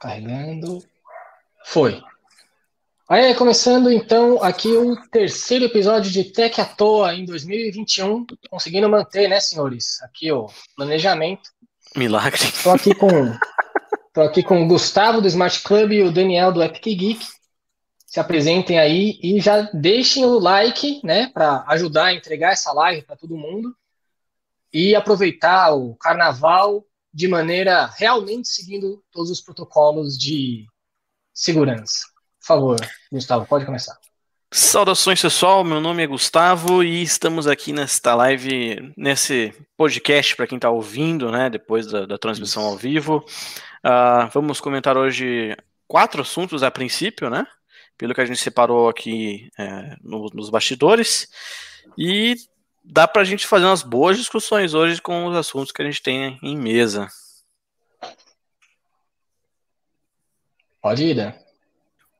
Carregando. Foi. Aí, começando então aqui o terceiro episódio de Tech à Toa em 2021, conseguindo manter, né, senhores? Aqui o planejamento. Milagre. Estou aqui com tô aqui com o Gustavo do Smart Club e o Daniel do Epic Geek. Se apresentem aí e já deixem o like, né, para ajudar a entregar essa live para todo mundo e aproveitar o carnaval de maneira realmente seguindo todos os protocolos de segurança. Por favor, Gustavo, pode começar. Saudações pessoal, meu nome é Gustavo e estamos aqui nesta live, nesse podcast para quem está ouvindo, né, depois da, da transmissão ao vivo. Uh, vamos comentar hoje quatro assuntos a princípio, né, pelo que a gente separou aqui é, no, nos bastidores e dá para a gente fazer umas boas discussões hoje com os assuntos que a gente tem em mesa. Pode ir, Dan.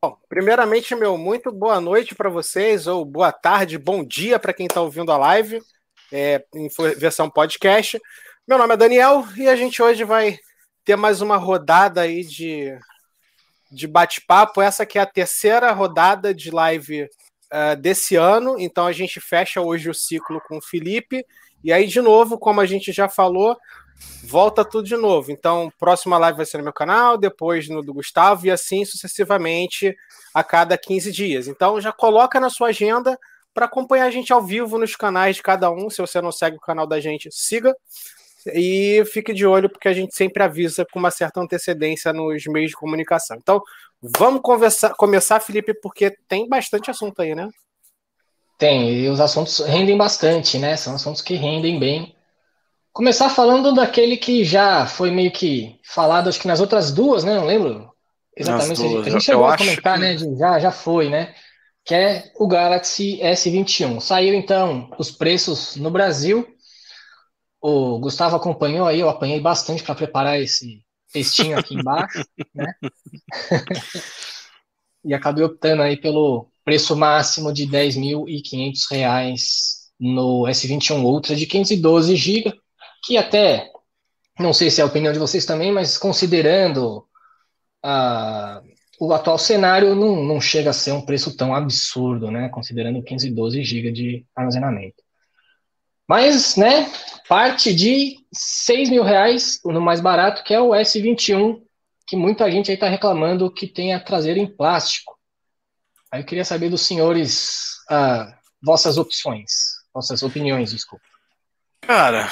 Bom, primeiramente, meu, muito boa noite para vocês, ou boa tarde, bom dia para quem está ouvindo a live, é, em versão podcast. Meu nome é Daniel e a gente hoje vai ter mais uma rodada aí de, de bate-papo. Essa que é a terceira rodada de live uh, desse ano, então a gente fecha hoje o ciclo com o Felipe. E aí, de novo, como a gente já falou, volta tudo de novo. Então, próxima live vai ser no meu canal, depois no do Gustavo e assim sucessivamente a cada 15 dias. Então, já coloca na sua agenda para acompanhar a gente ao vivo nos canais de cada um. Se você não segue o canal da gente, siga. E fique de olho, porque a gente sempre avisa com uma certa antecedência nos meios de comunicação. Então, vamos conversar, começar, Felipe, porque tem bastante assunto aí, né? Tem, e os assuntos rendem bastante, né? São assuntos que rendem bem. Começar falando daquele que já foi meio que falado, acho que nas outras duas, né? Não lembro exatamente. Duas, a gente chegou a comentar, que... né? De, já, já foi, né? Que é o Galaxy S21. Saiu então os preços no Brasil. O Gustavo acompanhou aí, eu apanhei bastante para preparar esse textinho aqui embaixo, né? e acabei optando aí pelo preço máximo de R$ 10.500 no S21 Ultra de 512 GB que até, não sei se é a opinião de vocês também, mas considerando a, o atual cenário, não, não chega a ser um preço tão absurdo, né? Considerando 512 GB de armazenamento. Mas, né, parte de 6 mil reais, no mais barato, que é o S21, que muita gente aí está reclamando que tem a traseira em plástico. Aí eu queria saber dos senhores uh, vossas opções, vossas opiniões, desculpa. Cara,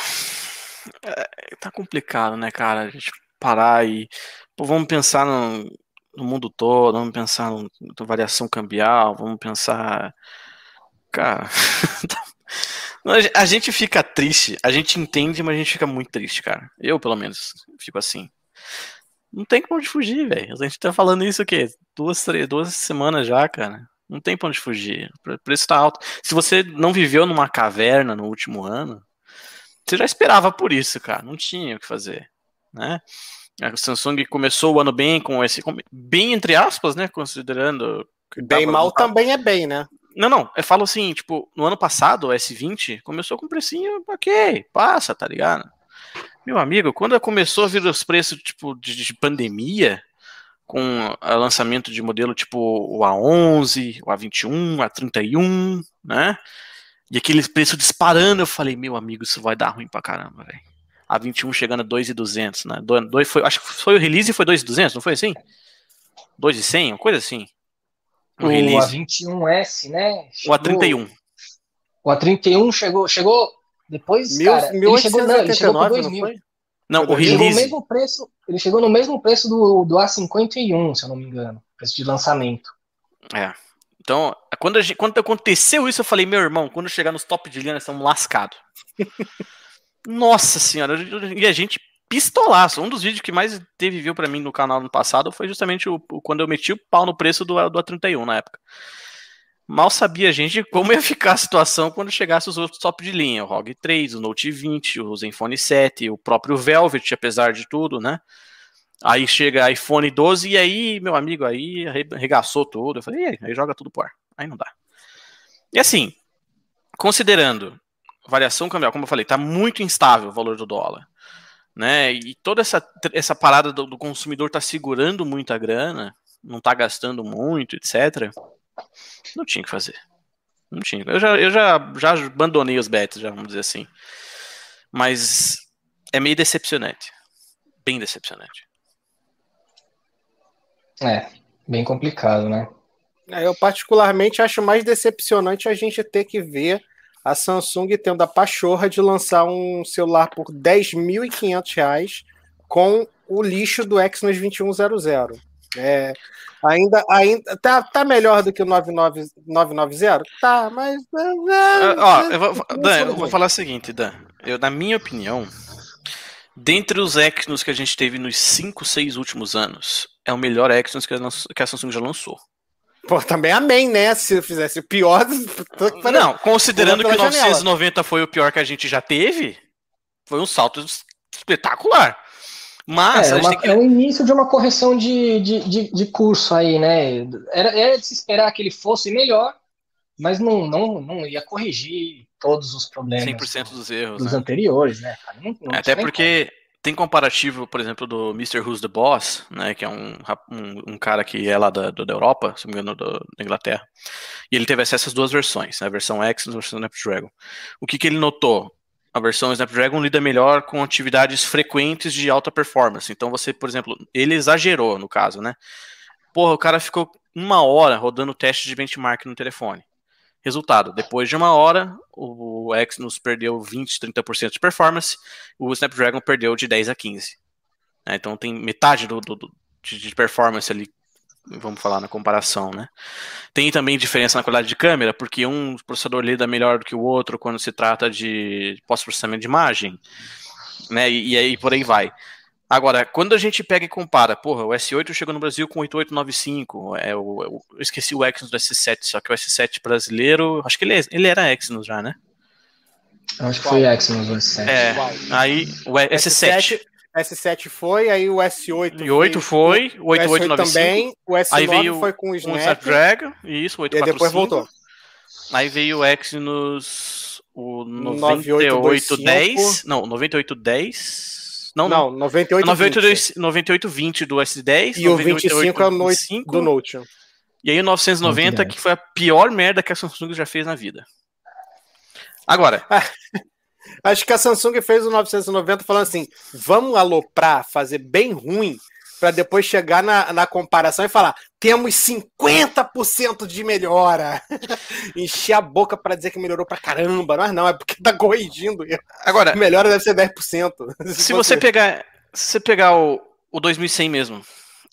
é, tá complicado, né, cara? A gente parar e. Pô, vamos pensar no, no mundo todo, vamos pensar na variação cambial, vamos pensar. Cara. a gente fica triste, a gente entende, mas a gente fica muito triste, cara. Eu, pelo menos, fico assim. Não tem como onde fugir, velho. A gente tá falando isso o quê? Duas, três, duas semanas já, cara. Não tem pra onde fugir. O preço tá alto. Se você não viveu numa caverna no último ano, você já esperava por isso, cara. Não tinha o que fazer, né? A Samsung começou o ano bem com esse bem entre aspas, né, considerando bem mal também é bem, né? Não, não, eu falo assim, tipo, no ano passado, o S20 começou com precinho, OK, passa, tá ligado? Meu amigo, quando começou a vir os preços tipo de, de pandemia, com o lançamento de modelo tipo o A11, o A21, o A31, né? E aquele preço disparando, eu falei, meu amigo, isso vai dar ruim pra caramba, velho. A 21 chegando a 2,200, né? Dois foi, acho que foi o release e foi 2,200, não foi assim? 2,100, uma coisa assim. O, o A21S, né? Chegou, o A31. O A31 chegou, chegou depois, Mil, cara, ele chegou, não, ele chegou com 2 mil. Não, não o release... Chegou no mesmo preço, ele chegou no mesmo preço do, do A51, se eu não me engano. Preço de lançamento. É, então, quando, gente, quando aconteceu isso, eu falei, meu irmão, quando chegar nos top de linha, nós estamos lascados. Nossa senhora, e a gente pistolaço. Um dos vídeos que mais teve viu para mim no canal no passado foi justamente o, o, quando eu meti o pau no preço do, do A31 na época. Mal sabia a gente como ia ficar a situação quando chegasse os outros top de linha, o ROG 3, o Note 20, o Zenfone 7, o próprio Velvet, apesar de tudo, né? Aí chega iPhone 12 e aí, meu amigo, aí arregaçou tudo. Eu falei, aí, aí joga tudo por ar. Aí não dá. E assim, considerando variação cambial, como eu falei, tá muito instável o valor do dólar. Né? E toda essa, essa parada do, do consumidor tá segurando muita grana, não tá gastando muito, etc. Não tinha que fazer. Não tinha. Eu já, eu já, já abandonei os bets, já vamos dizer assim. Mas é meio decepcionante. Bem decepcionante. É, bem complicado, né? É, eu particularmente acho mais decepcionante a gente ter que ver a Samsung tendo a pachorra de lançar um celular por 10.500 reais com o lixo do Exynos 2100. É, ainda ainda tá, tá melhor do que o 99, 990? Tá, mas. É, é, ó, eu vou, Dan, eu vou falar o seguinte, Dan. Eu, na minha opinião, dentre os Exynos que a gente teve nos 5, 6 últimos anos, é o melhor Exynos que a, que a Samsung já lançou. Pô, também amém, né? Se fizesse o pior. Não, considerando que o 990 foi o pior que a gente já teve, foi um salto espetacular. Mas é, uma, que... é o início de uma correção de, de, de, de, curso aí, né? Era, era de se esperar que ele fosse melhor, mas não, não, não ia corrigir todos os problemas 100% dos erros dos né? anteriores, né? Não, não Até porque tem comparativo, por exemplo, do Mr. Who's the Boss, né, que é um, um, um cara que é lá da, da Europa, se não me engano, da Inglaterra. E ele teve acesso às duas versões, né, a versão X e a versão Snapdragon. O que, que ele notou? A versão Snapdragon lida melhor com atividades frequentes de alta performance. Então você, por exemplo, ele exagerou no caso, né? Porra, o cara ficou uma hora rodando teste de benchmark no telefone. Resultado, depois de uma hora, o Exynos perdeu 20, 30% de performance, o Snapdragon perdeu de 10 a 15. Né? Então tem metade do, do, do de performance ali, vamos falar na comparação, né? Tem também diferença na qualidade de câmera, porque um processador lida melhor do que o outro quando se trata de pós-processamento de imagem, né? E, e aí por aí vai. Agora, quando a gente pega e compara, porra, o S8 chegou no Brasil com 8895, é, o, eu esqueci o Exynos do S7, só que o S7 brasileiro, acho que ele, é, ele era Exynos já, né? Acho que foi Exynos o S7. É, aí o S7... S7 foi, aí o S8 e 8 foi, o 8895 também, o S9 aí veio foi com o Snap, Snapdragon, isso, o 845. E depois voltou. Aí veio o Exynos o 9810, não, 9810 não, não, 98 9820 do S10. E o 25 é o Note, do Note. E aí o 990, que foi a pior merda que a Samsung já fez na vida. Agora. Acho que a Samsung fez o 990 falando assim: vamos aloprar, fazer bem ruim, para depois chegar na, na comparação e falar: temos 50% de melhora. Encher a boca para dizer que melhorou pra caramba. Mas não, é porque tá corrigindo. Agora, melhora deve ser 10%. Se, se você pegar, se você pegar o, o 2100 mesmo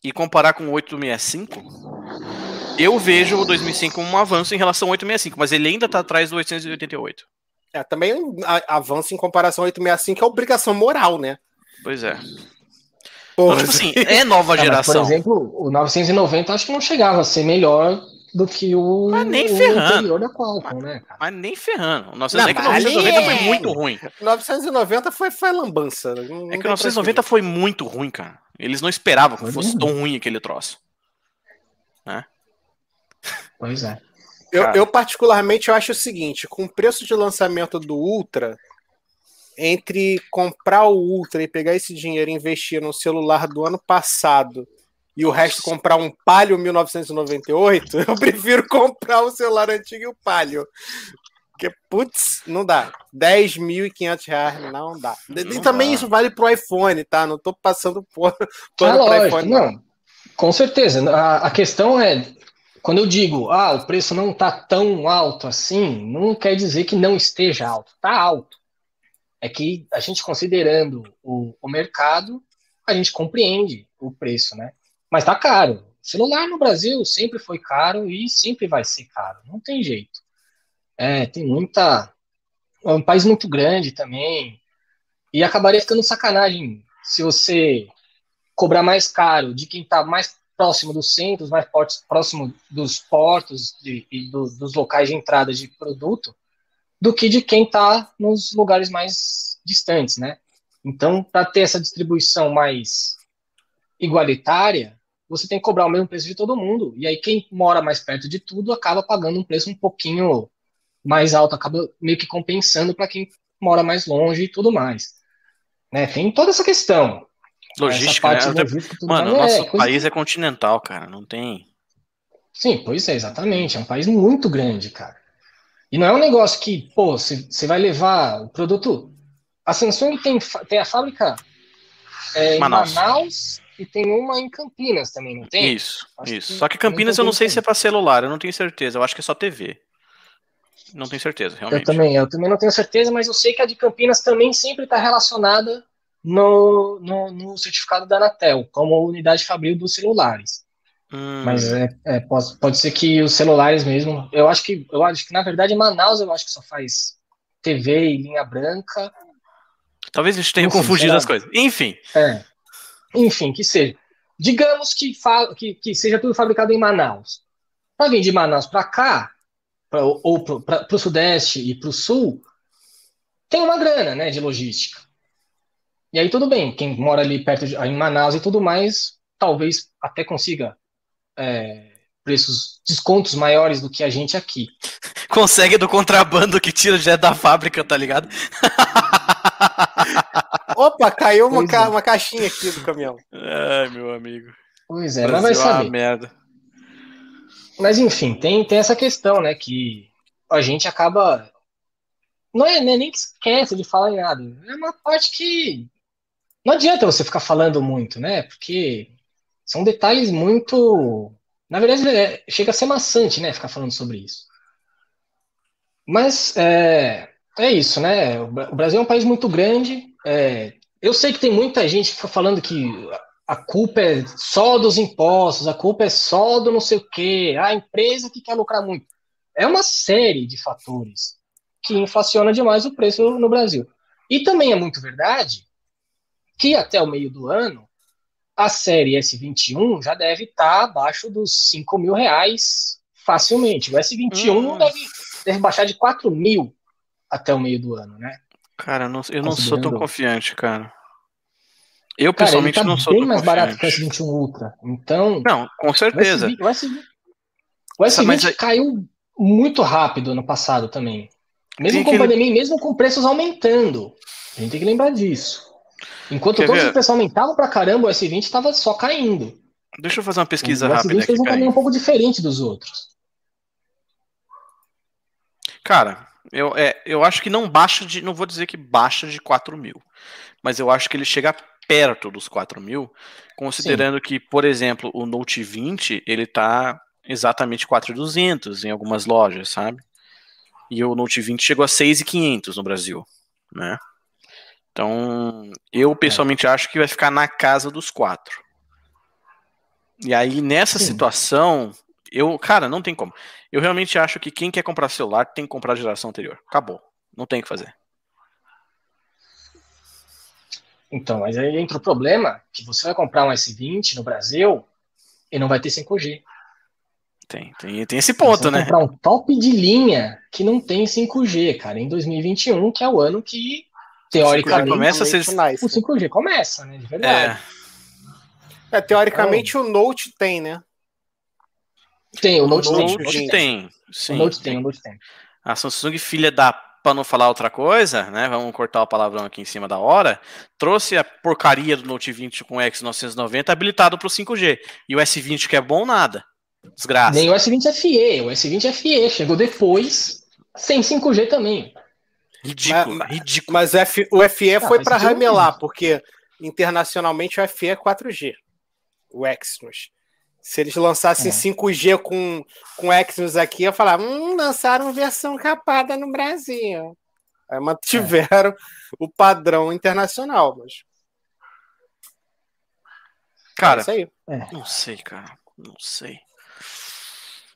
e comparar com o 865, eu vejo o 2100 como um avanço em relação ao 865, mas ele ainda tá atrás do 888. É, também um avanço em comparação ao 865 é obrigação moral, né? Pois é. Então, tipo assim, é nova geração. por exemplo, o 990 acho que não chegava a ser melhor do que o, mas nem o ferrando. anterior da Qualcomm, né? Cara? Mas nem ferrando. O 990, não, é 990 foi muito ruim. 990 foi, foi lambança. Não é que o 990 foi muito ruim, cara. Eles não esperavam que fosse tão ruim aquele troço. Né? Pois é. Eu, eu, particularmente eu acho o seguinte, com o preço de lançamento do Ultra, entre comprar o Ultra e pegar esse dinheiro e investir no celular do ano passado e o resto comprar um Palio 1998, eu prefiro comprar o celular antigo e o Palio. Porque, putz, não dá. 10.500 reais não dá. E também isso vale pro iPhone, tá? Não tô passando por, por ah, iPhone. Não. Com certeza. A, a questão é, quando eu digo, ah, o preço não tá tão alto assim, não quer dizer que não esteja alto. Tá alto é que a gente considerando o, o mercado, a gente compreende o preço, né? Mas tá caro. Celular no Brasil sempre foi caro e sempre vai ser caro, não tem jeito. É, tem muita. É um país muito grande também. E acabaria ficando sacanagem se você cobrar mais caro de quem está mais próximo dos centros, mais próximo dos portos e do, dos locais de entrada de produto, do que de quem está nos lugares mais distantes, né? Então, para ter essa distribuição mais igualitária, você tem que cobrar o mesmo preço de todo mundo. E aí, quem mora mais perto de tudo acaba pagando um preço um pouquinho mais alto, acaba meio que compensando para quem mora mais longe e tudo mais. Né? Tem toda essa questão. Logística, essa né? logística, Mano, o nosso é, coisa- país é continental, cara. Não tem. Sim, pois é, exatamente. É um país muito grande, cara. E não é um negócio que, pô, você vai levar o produto. A Samsung tem, tem a fábrica é, em Manaus. Manaus e tem uma em Campinas também, não tem? Isso, Acho isso. que Só que Campinas eu não sei se é pra celular, eu não tenho certeza. Eu acho que é só TV. Não tenho certeza, Eu realmente. também, eu também não tenho certeza, mas eu sei que a de Campinas também sempre está relacionada no, no, no certificado da Anatel, como unidade fabril dos celulares. Hum, Mas é, é, pode, pode ser que os celulares mesmo. Eu acho que eu acho que na verdade em Manaus eu acho que só faz TV e linha branca. Talvez a gente tenha Enfim, confundido será? as coisas. Enfim, É. Enfim, que seja. Digamos que, que, que seja tudo fabricado em Manaus. Para vir de Manaus para cá, pra, ou para o Sudeste e para o Sul, tem uma grana né, de logística. E aí tudo bem, quem mora ali perto de, em Manaus e tudo mais, talvez até consiga é, preços, descontos maiores do que a gente aqui. consegue do contrabando que tira direto da fábrica, tá ligado? Opa, caiu uma, ca- é. uma caixinha aqui do caminhão. Ai, meu amigo. Pois é, mas vai é saber. merda. Mas enfim, tem, tem essa questão, né? Que a gente acaba. Não é, não é nem que esquece de falar em nada. É uma parte que. Não adianta você ficar falando muito, né? Porque são detalhes muito. Na verdade, é- chega a ser maçante, né? Ficar falando sobre isso. Mas é, é isso, né? O Bra- o Brasil é um país muito grande. é, eu sei que tem muita gente falando que a culpa é só dos impostos, a culpa é só do não sei o quê, a empresa que quer lucrar muito. É uma série de fatores que inflaciona demais o preço no Brasil. E também é muito verdade que até o meio do ano a série S21 já deve estar abaixo dos 5 mil reais facilmente. O S21 Hum. deve, deve baixar de 4 mil até o meio do ano, né? Cara, eu não, eu não sou tão confiante, cara. Eu, Cara, pessoalmente, tá não sou bem tão mais barato que o confiante. S21 Ultra. Então, Não, com certeza. O S20, o S20 Mas aí- caiu muito rápido no passado também. Mesmo Tem com aquele- pandemia, mesmo com preços aumentando. A gente tem que lembrar disso. Enquanto Quer todos ver? os preços aumentavam pra caramba, o S20 estava só caindo. Deixa eu fazer uma pesquisa o rápida S20 aqui, fez um caminho um pouco diferente dos outros. Cara, eu, é, eu acho que não baixa de. Não vou dizer que baixa de 4 mil. Mas eu acho que ele chega perto dos 4 mil, considerando que, por exemplo, o Note 20 ele tá exatamente 4.200 em algumas lojas, sabe? E o Note 20 chegou a 6.500 no Brasil, né? Então, eu pessoalmente acho que vai ficar na casa dos 4. E aí, nessa Sim. situação, eu, cara, não tem como. Eu realmente acho que quem quer comprar celular tem que comprar a geração anterior. Acabou. Não tem o que fazer. Então, mas aí entra o problema que você vai comprar um S20 no Brasil e não vai ter 5G. Tem, tem, tem esse ponto, você vai né? comprar um top de linha que não tem 5G, cara, em 2021, que é o ano que, teoricamente, começa a ser- Nice. o 5G começa, né? De verdade. É, É, teoricamente o Note tem, né? Tem, o o Note, Note, tem. o Note tem. O Sim. Note tem, o Note tem. A Samsung, filha da. Pra não falar outra coisa, né? Vamos cortar o palavrão aqui em cima da hora. Trouxe a porcaria do Note 20 com X990 habilitado pro 5G. E o S20 que é bom, nada. Desgraça. Nem o S20 FE, o S20 FE chegou depois, sem 5G também. Ridículo, Mas- ridículo. Mas o F- o FE foi mas para é ramelar, porque internacionalmente o FE é 4G. O Exynos. Se eles lançassem É. 5G com, com Exynos aqui, eu falava, hum, lançaram versão capada no Brasil. Aí mantiveram o padrão internacional, mas é Cara, isso aí. não sei, cara. Não sei.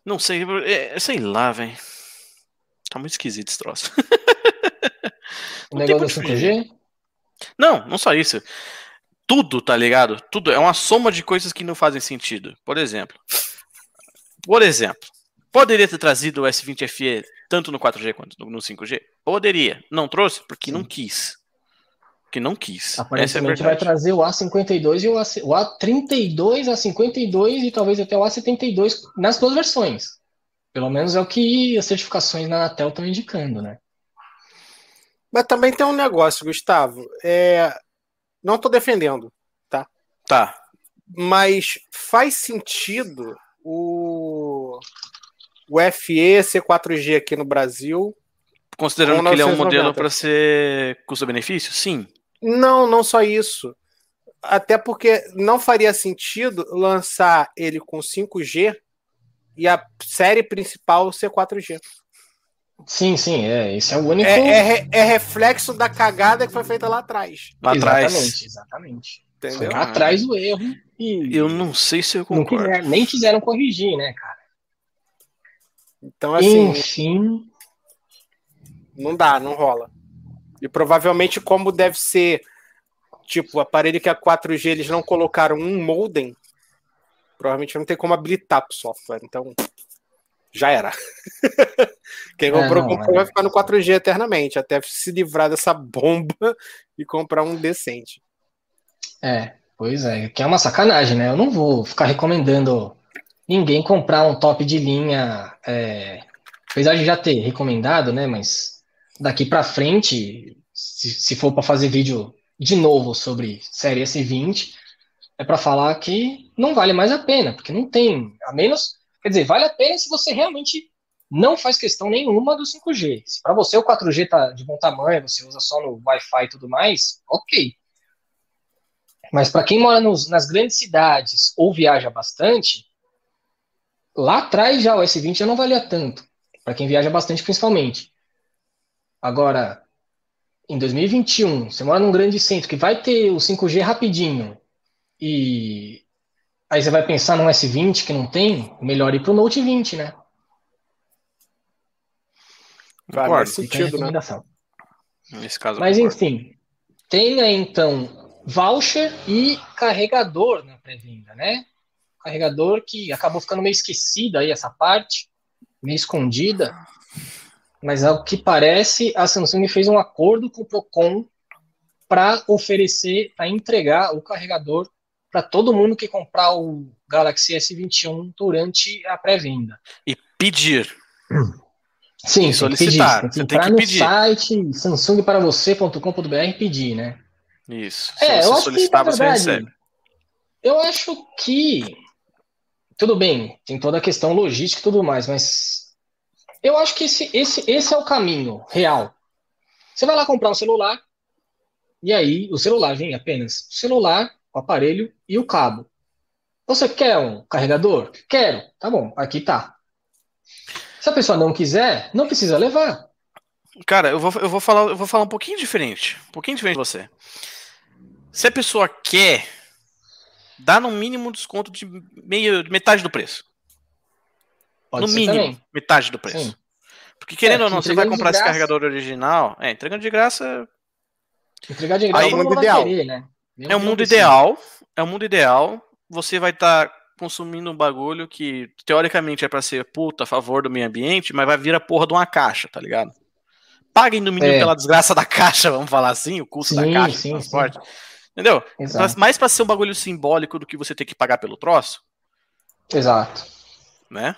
Não sei. é, sei lá, velho. Tá muito esquisito esse troço. O Não negócio onde 5G, Não, não só isso. Tudo, tá ligado? Tudo é uma soma de coisas que não fazem sentido. Por exemplo, por exemplo, poderia ter trazido o S20 FE tanto no 4G quanto no 5G? Poderia. Não trouxe porque não quis. Porque não quis. É a aparentemente vai verdade. trazer o A52 e o, AC, o A32, A52 e talvez até o A72 nas duas versões. Pelo menos é o que as certificações na Anatel estão indicando, né? Mas também tem um negócio, Gustavo. É, não tô defendendo, tá? Tá. Mas faz sentido o, o FE ser 4G aqui no Brasil. Considerando que ele é um 990. modelo para ser custo-benefício? Sim. Não, não só isso. Até porque não faria sentido lançar ele com 5G e a série principal ser 4G. Sim, sim, é. Esse é o único. É, é é reflexo da cagada que foi feita lá atrás. Lá atrás. Exatamente, exatamente. Entendeu? lá atrás o erro e Eu não sei se eu não concordo. quiser, nem quiseram corrigir, né, cara? Então, assim, Enfim, não dá, não rola. E provavelmente, como deve ser, tipo, o aparelho que é 4G, eles não colocaram um modem, provavelmente não tem como habilitar pro software. Então, já era. Quem É, comprou, não, comprou é. vai ficar no 4G eternamente, até se livrar dessa bomba e comprar um decente. é, pois é, que é uma sacanagem, né? Eu não vou ficar recomendando ninguém comprar um top de linha, é, apesar de já ter recomendado, né? Mas daqui pra frente, se, se for para fazer vídeo de novo sobre série S20, é para falar que não vale mais a pena, porque não tem, a menos, quer dizer, vale a pena se você realmente não faz questão nenhuma do 5G. Se para você o 4G tá de bom tamanho, você usa só no Wi-Fi e tudo mais, ok. Mas para quem mora nos- nas grandes cidades ou viaja bastante, lá atrás já o S20 já não valia tanto. Para quem viaja bastante, principalmente. Agora, em 2021, você mora num grande centro que vai ter o 5G rapidinho e aí você vai pensar num S20 que não tem, melhor ir pro Note 20, né? Faz a sentido, né? Nesse caso, Mas enfim, tenha então voucher e carregador na pré-venda, né? Carregador que acabou ficando meio esquecido aí essa parte, meio escondida. Mas ao que parece, a Samsung fez um acordo com o Procon para oferecer, para entregar o carregador para todo mundo que comprar o Galaxy S21 durante a pré-venda. E pedir. Sim, tem que solicitar, pedir. você Tem que tem entrar que no pedir. site samsungparavocê.com.br e pedir, né? Isso. É, Se eu você que, solicitar, na você verdade, recebe. Eu acho que. Tudo bem, tem toda a questão logística e tudo mais, mas. Eu acho que esse, esse, esse é o caminho real. Você vai lá comprar um celular, e aí o celular vem apenas o celular, o aparelho e o cabo. Você quer um carregador? Quero. Tá bom, aqui tá. Se a pessoa não quiser, não precisa levar. Cara, eu vou, eu, vou falar, eu vou falar um pouquinho diferente. Um pouquinho diferente de você. Se a pessoa quer, dá no mínimo um desconto de meio, de metade do preço. Pode no ser mínimo, também. metade do preço. Sim. Porque querendo É, ou não, você vai comprar esse graça- carregador original. É, entregando de graça Entregar de graça Aí, mundo vai ideal. querer, né? É um mundo ideal. É um mundo ideal. Você vai estar consumindo um bagulho que teoricamente é pra ser puta a favor do meio ambiente, mas vai vir a porra de uma caixa, tá ligado? Paguem no mínimo É. pela desgraça da caixa, vamos falar assim, o custo da Sim, caixa sim, transporte. Entendeu? Exato. Mas mais pra ser um bagulho simbólico do que você ter que pagar pelo troço, Exato. né?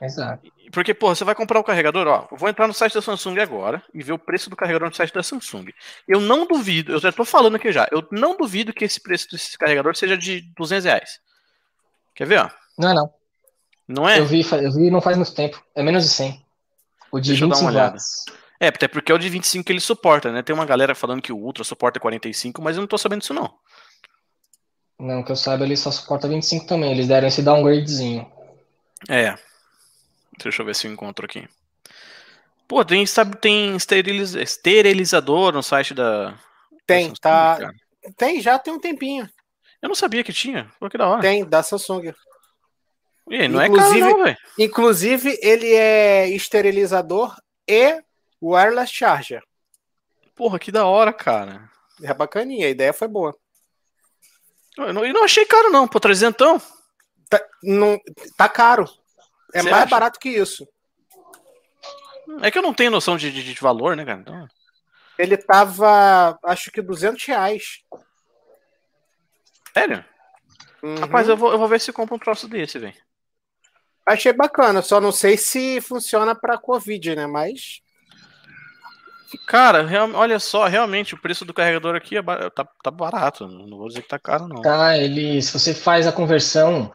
Exato. Porque, pô, você vai comprar o carregador, ó. Eu vou entrar no site da Samsung agora e ver o preço do carregador no site da Samsung. Eu não duvido, eu já tô falando aqui já, eu não duvido que esse preço desse carregador seja de 200 reais. Quer ver, ó? Não é não. Não é? Eu vi, eu vi não faz muito tempo. É menos de 100. O de Deixa eu dar 25 uma olhada. watts. É, até porque é o de 25 que ele suporta, né? Tem uma galera falando que o Ultra suporta 45, mas eu não tô sabendo disso não. Não, que eu saiba, ele só suporta 25 também. Eles deram esse downgradezinho. É. Deixa eu ver se eu encontro aqui. Pô, tem, sabe, tem esteriliz- esterilizador no site da. Tem, tá. cara. Tem, já tem um tempinho. Eu não sabia que tinha. Pô, que da hora. Tem, da Samsung. E não Inclusive- é caro, não. Inclusive, ele é esterilizador e wireless charger. Porra, que da hora, cara. É bacaninha, a ideia foi boa. Eu não, eu não achei caro, não. Pô, trezentão. Tá, não, tá caro. É Você mais acha? barato que isso. É que eu não tenho noção de, de, de valor, né, cara? Então, Ele tava, acho que 200 reais. sério? Uhum. Rapaz, eu vou, eu vou ver se eu compro um troço desse, velho. Achei bacana, só não sei se funciona pra Covid, né? Mas Cara, real, olha só, realmente o preço do carregador aqui é, tá, tá barato. Não vou dizer que tá caro, não. Tá, ele, se você faz a conversão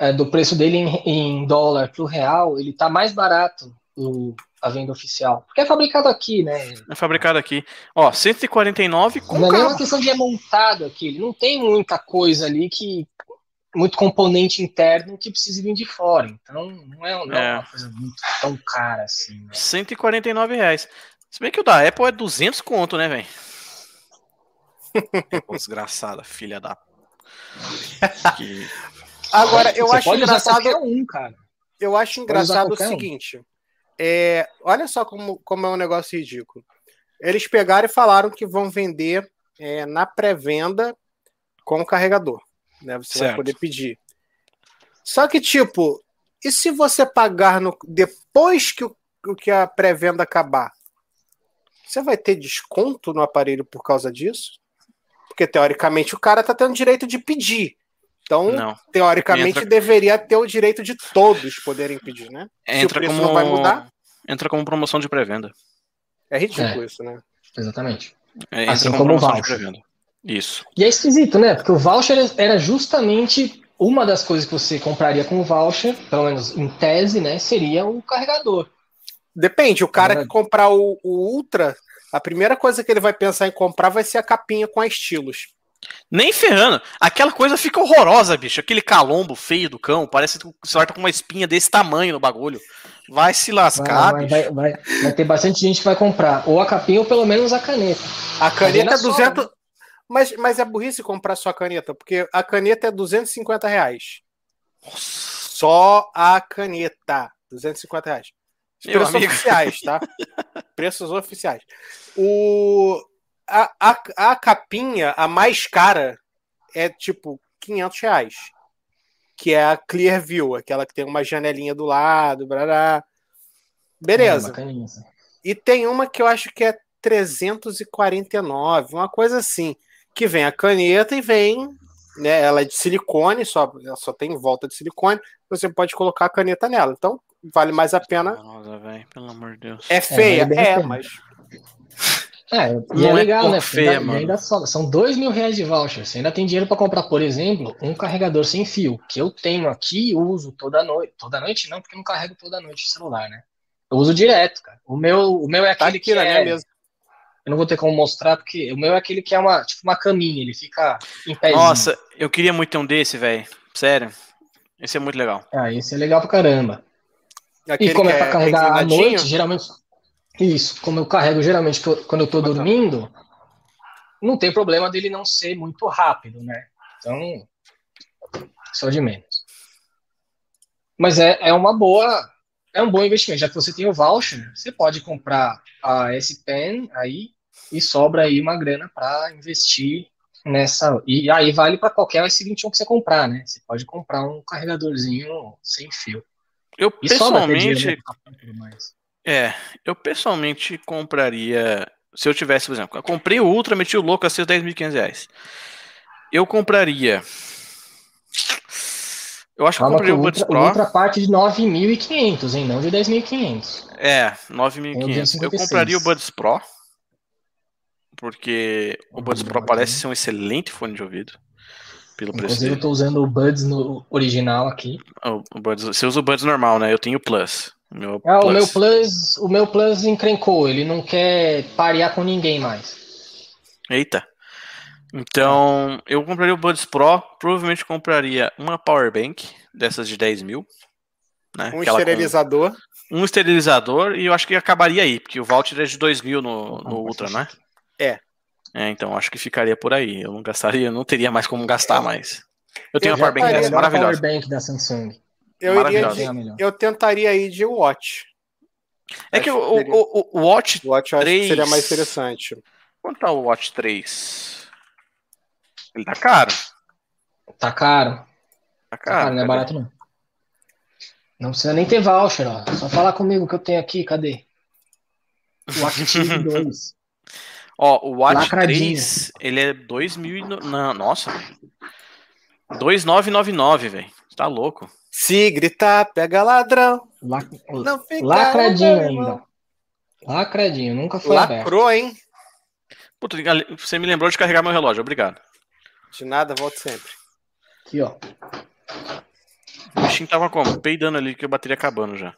é, do preço dele em, em dólar pro real, ele tá mais barato o, a venda oficial. Porque é fabricado aqui, né? É fabricado aqui. Ó, 149 com Não é nem uma questão de é montado aqui. Ele não tem muita coisa ali que. Muito componente interno que precisa vir de fora. Então, não é, não é. é uma coisa muito tão cara assim. Né? 149 reais. Se bem que o da Apple é 200 conto, né, velho? Desgraçada, filha da. que... Agora, eu Você acho engraçado. Um, cara. Eu acho engraçado o seguinte. Um. É, olha só como, como é um negócio ridículo. Eles pegaram e falaram que vão vender é, na pré-venda com o carregador. Né? Você certo. vai poder pedir. Só que, tipo, e se você pagar no, depois que, o, que a pré-venda acabar? Você vai ter desconto no aparelho por causa disso? Porque, teoricamente, o cara tá tendo direito de pedir. Então, não. teoricamente, entra... deveria ter o direito de todos poderem pedir, né? Entra Se o preço como... não vai mudar. Entra como promoção de pré-venda. É ridículo é. isso, né? Exatamente. É, entra assim como, como voucher. Isso. E é esquisito, né? Porque o voucher era justamente uma das coisas que você compraria com o voucher, pelo menos em tese, né? Seria o carregador. Depende, o cara que comprar o, o Ultra, a primeira coisa que ele vai pensar em comprar vai ser a capinha com a estilos. Nem ferrando. Aquela coisa fica horrorosa, bicho. Aquele calombo feio do cão. Parece que você vai com uma espinha desse tamanho no bagulho. Vai se lascar, vai, vai, vai, vai, ter bastante gente que vai comprar. Ou a capinha ou pelo menos a caneta. A caneta é 200. Só, mas, mas é burrice comprar só a caneta, porque a caneta é 250 reais. Só a caneta. 250 reais. Preços oficiais, tá? Preços oficiais. O, a, a, a capinha, a mais cara, é tipo 500 reais. Que é a Clearview, aquela que tem uma janelinha do lado, brará. Beleza. É, e tem uma que eu acho que é 349, uma coisa assim. Que vem a caneta e vem, né? Ela é de silicone, só, só tem volta de silicone. Você pode colocar a caneta nela. Então, vale mais a pena. Nossa, véio, pelo amor de Deus. É feia, é, é mas é, e é legal, é né? Feia, ainda, ainda só, são dois mil reais de voucher. Você ainda tem dinheiro para comprar, por exemplo, um carregador sem fio, que eu tenho aqui e uso toda noite. Toda noite não, porque eu não carrego toda noite o celular, né? Eu uso direto, cara. O meu, o meu é tá aquele tá que é... mesmo. Eu não vou ter como mostrar, porque o meu é aquele que é uma, tipo uma caminha, ele fica em pé. Nossa, eu queria muito ter um desse, velho. Sério. Esse é muito legal. Ah, esse é legal pra caramba. Aquele e como é pra é carregar à noite, geralmente isso, como eu carrego geralmente quando eu estou dormindo, não tem problema dele não ser muito rápido, né? Então, só de menos. Mas é, é uma boa, é um bom investimento. Já que você tem o voucher, você pode comprar a S Pen aí e sobra aí uma grana para investir nessa. E aí vale para qualquer S21 que você comprar, né? Você pode comprar um carregadorzinho sem fio. Eu e pessoalmente. É, eu pessoalmente compraria. Se eu tivesse, por exemplo, eu comprei o Ultra, meti o louco a seus 10.500 reais. Eu compraria. Eu acho que eu compraria o Buds Pro. Ultra parte de 9.500, hein? Não de 10.500. É, 9.500. Eu compraria o Buds Pro. Porque o Buds Pro parece ser um excelente fone de ouvido. Pelo preço Inclusive, dele. eu tô usando o Buds no original aqui. O, o Buds, você usa o Buds normal, né? Eu tenho o Plus. Meu ah, o meu Plus, o meu Plus encrencou, ele não quer parear com ninguém mais. Eita. Então, eu compraria o Buds Pro, provavelmente compraria uma Power Bank dessas de 10 mil. Né? Um esterilizador. Com... Um esterilizador e eu acho que acabaria aí, porque o voucher é de 2 mil no, no Ultra, né? É. É, então acho que ficaria por aí. Eu não gastaria, não teria mais como gastar mais. Eu tenho eu uma Power Bank dessa maravilhosa. Power Bank da Samsung. Eu, iria de, eu tentaria ir de Watch. É Acho que o, o, o, Watch, Watch 3 seria mais interessante. Quanto tá o Watch 3? Ele tá caro. Tá caro. Tá, tá caro, tá caro não é barato não. Não precisa nem ter voucher, ó. Só falar comigo que eu tenho aqui, cadê? O Watch 2. Ó, o Watch 3, ele é 2 mil Não, nossa. 2.999, velho. Tá louco. Se gritar, pega ladrão. La... Não fica Lacradinho ainda. Lacradinho, nunca foi aberto. Lacrou, hein? Puta, você me lembrou de carregar meu relógio, obrigado. De nada, volto sempre. Aqui, ó. O bichinho tava como? Peidando ali que a bateria acabando já.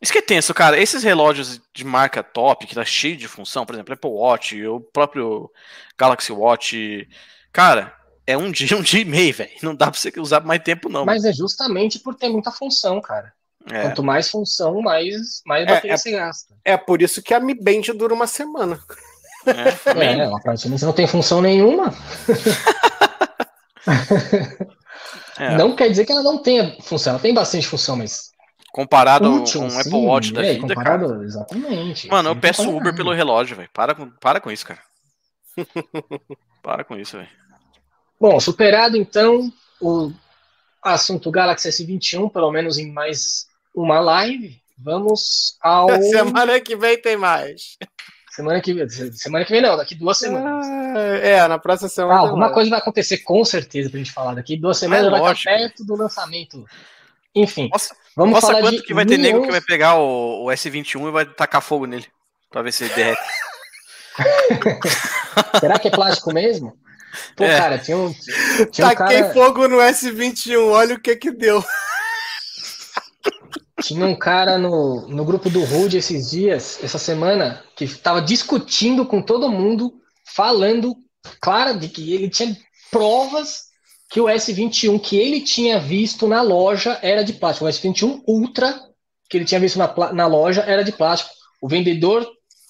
Isso que é tenso, cara. Esses relógios de marca top, que tá cheio de função, por exemplo, Apple Watch, o próprio Galaxy Watch. Cara, é um dia, um dia e meio, velho. Não dá pra você usar mais tempo, não. Mas é justamente por ter muita função, cara. É. Quanto mais função, mais, mais É, bateria é- você gasta. É por isso que a Mi Band dura uma semana. É. É, praticamente você não tem função nenhuma. É. Não quer dizer que ela não tenha função. Ela tem bastante função, mas. Comparado a um, útil, um sim, Apple Watch da é, vida, cara. comparado, Exatamente. Mano, eu Não peço Uber nada. pelo relógio, velho. Para com, para com isso, cara. para com isso, velho. Bom, superado então o assunto Galaxy S21, pelo menos em mais uma live, vamos ao. Semana que vem tem mais. Semana que vem. Semana que vem não, daqui duas semanas. Ah, É, na próxima semana. Ah, alguma coisa vai acontecer com certeza pra gente falar daqui. Duas semanas É vai lógico. estar perto do lançamento. Enfim, Nossa, vamos nossa falar quanto de que vai ter nego que vai pegar o, o S21 e vai tacar fogo nele. Pra ver se ele derrete. Será que é plástico mesmo? Pô, É. cara, tinha um, tinha um Taquei cara, fogo no S21, olha o que que deu. tinha um cara no, no grupo do Rude esses dias, essa semana, que estava discutindo com todo mundo, falando, claro, de que ele tinha provas que o S21 que ele tinha visto na loja era de plástico. O S21 Ultra que ele tinha visto na, na loja era de plástico. O vendedor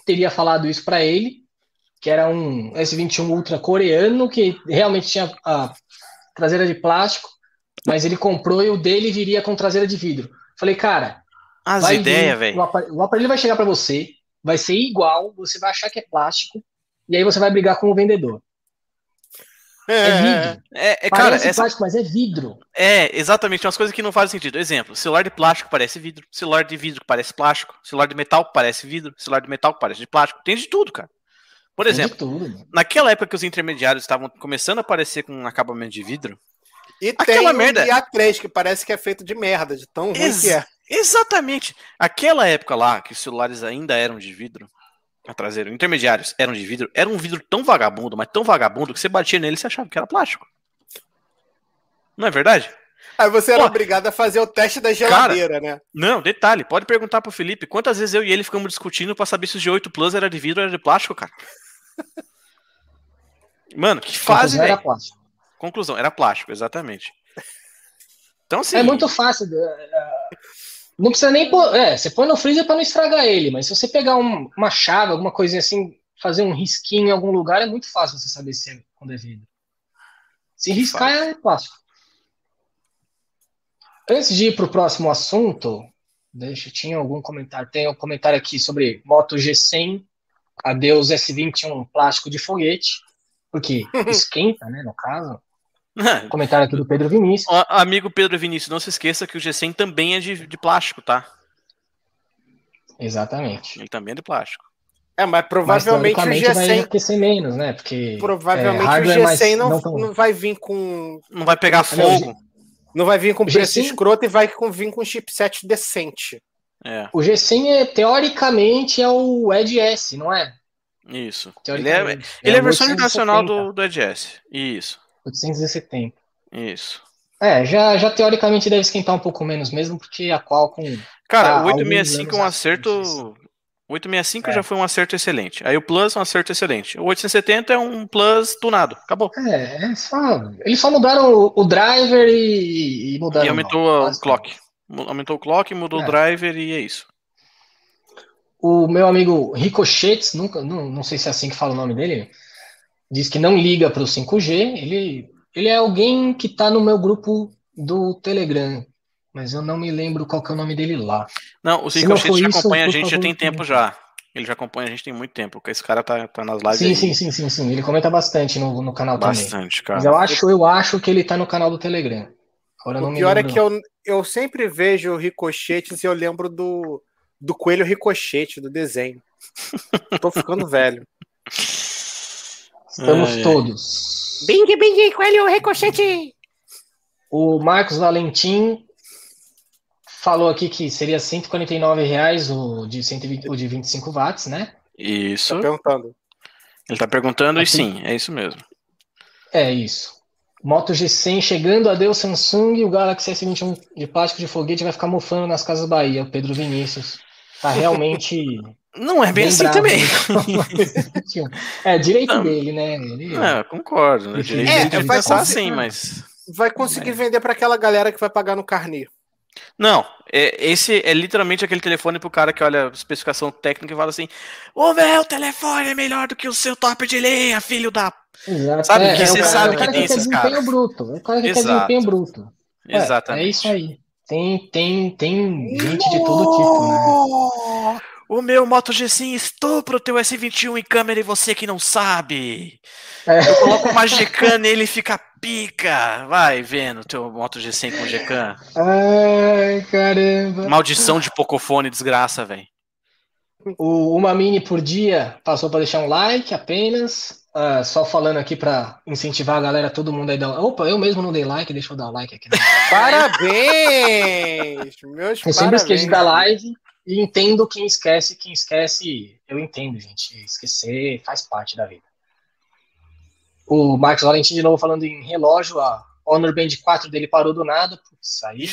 teria falado isso para ele, que era um S21 Ultra coreano que realmente tinha a traseira de plástico, mas ele comprou e o dele viria com traseira de vidro. Falei, cara, As ideias, velho. O aparelho, o aparelho vai chegar para você, vai ser igual, você vai achar que é plástico, e aí você vai brigar com o vendedor. É, vidro. É, é, cara, essa, plástico, mas é vidro. é exatamente umas coisas que não fazem sentido. Exemplo, celular de plástico parece vidro, celular de vidro parece plástico, celular de metal parece vidro, celular de metal parece de plástico. Tem de tudo, cara. Por exemplo, tudo, mano. naquela época que os intermediários estavam começando a aparecer com um acabamento de vidro, E Aquela tem merda- o IA3, que parece que é feito de merda, de tão ruim Ex- que é. Exatamente. Aquela época lá, que os celulares ainda eram de vidro, a traseira, intermediários eram de vidro, era um vidro tão vagabundo, mas tão vagabundo que você batia nele e você achava que era plástico. Não é verdade? Aí você era Pô, obrigado a fazer o teste da geladeira, né? Não, detalhe, pode perguntar pro Felipe quantas vezes eu e ele ficamos discutindo pra saber se os G8 Plus era de vidro ou era de plástico, cara. Mano, que fase, Conclusão era plástico. Conclusão, era plástico, exatamente. Então, assim. É muito fácil. é, é, Não precisa nem pôr. É, você põe no freezer para não estragar ele, mas se você pegar um- uma chave, alguma coisinha assim, fazer um risquinho em algum lugar, é muito fácil você saber se é quando é vidro. Se riscar, é plástico. Antes de ir para o próximo assunto, deixa, tinha algum comentário. Tem um comentário aqui sobre Moto G100, adeus S21 plástico de foguete, porque esquenta, né, no caso. Comentário aqui do Pedro Vinícius. Ó, Amigo Pedro Vinícius, não se esqueça que o G100 também é de, de plástico, tá? Exatamente. Ele também é de plástico. É, mas Mas, provavelmente o teoricamente, vai G100. aquecer menos, né? Porque Provavelmente é, o mais- G100 não, não tão- não vai vir com. Não vai pegar fogo. Não vai vir com preço G100 escroto e vai com, vir com chipset decente. É, O G100 é, teoricamente é o Edge S, não é? isso. Ele é, ele é a o versão internacional 870, do, do EdgeS. Isso, 870. isso. É, já, já teoricamente deve esquentar um pouco menos mesmo, porque a Qualcomm. Cara, Tá, o alguns 865 é um acerto. O 865 É. já foi um acerto excelente. Aí o Plus é um acerto excelente. O 870 é um Plus tunado. Acabou. É, é só. Eles só mudaram o, o driver e, e mudaram. e o aumentou o basicamente. clock. Aumentou o clock, mudou É. o driver e é isso. O meu amigo Ricochetes, nunca, não, não sei se é assim que fala o nome dele, diz que não liga para o 5G. Ele, ele é alguém que está no meu grupo do Telegram, mas eu não me lembro qual que é o nome dele lá. Não, o Se não Ricochete for já acompanha a gente já tem tempo já. Ele já acompanha a gente tem muito tempo, porque esse cara tá, tá nas lives Sim, aí sim, sim, sim, sim. Ele comenta bastante no, no canal também. bastante, Mas cara. eu acho, eu acho que ele tá no canal do Telegram. Agora O me pior é que eu, eu sempre vejo ricochetes e eu lembro do, do coelho ricochete, do desenho. Tô ficando velho. Estamos Ai, ai. todos. Bing, bing, coelho ricochete! O Marcos Valentim falou aqui que seria 149 reais o de, 120, o de 25 watts, né? Isso. Tá perguntando. Ele tá perguntando e Aqui. sim, é isso mesmo. É isso. Moto G100 chegando, adeus Samsung, o Galaxy S21 de plástico de foguete vai ficar mofando nas casas Bahia, o Pedro Vinícius. Tá realmente Não é bem, bem assim também. É, direito Não. dele, né? Ele- É, eu concordo. Né? Direito É, de vai pensar conseguir- assim, mas. Vai conseguir vender para aquela galera que vai pagar no carnê. Não, é- esse é literalmente aquele telefone pro cara que olha a especificação técnica e fala assim: O meu telefone é melhor do que o seu top de linha, filho da. Exato. Sabe é, que é você cara, sabe o cara que tem quer esses desempenho caras. bruto. O cara que quer Exato. desempenho bruto. Ué, Exatamente. É isso aí. Tem, tem, tem gente de todo tipo, né? O meu Moto G5 estupra o teu S21 em câmera e você que não sabe. É. Eu coloco uma Gcam nele e fica pica. Vai vendo teu Moto G100 com Gcam. Ai, caramba. Maldição de pocofone, desgraça, velho. O Uma Mini por dia passou para deixar um like apenas. Ah, só falando aqui para incentivar a galera, todo mundo aí. Dar... Opa, eu mesmo não dei like, deixa eu dar o like aqui. Né? Parabéns! Meus Eu sempre esqueço parabéns. da live e entendo quem esquece. Quem esquece, eu entendo, gente. Esquecer faz parte da vida. O Marcos Valentim de novo falando em relógio. A Honor Band 4 dele parou do nada. Putz, aí,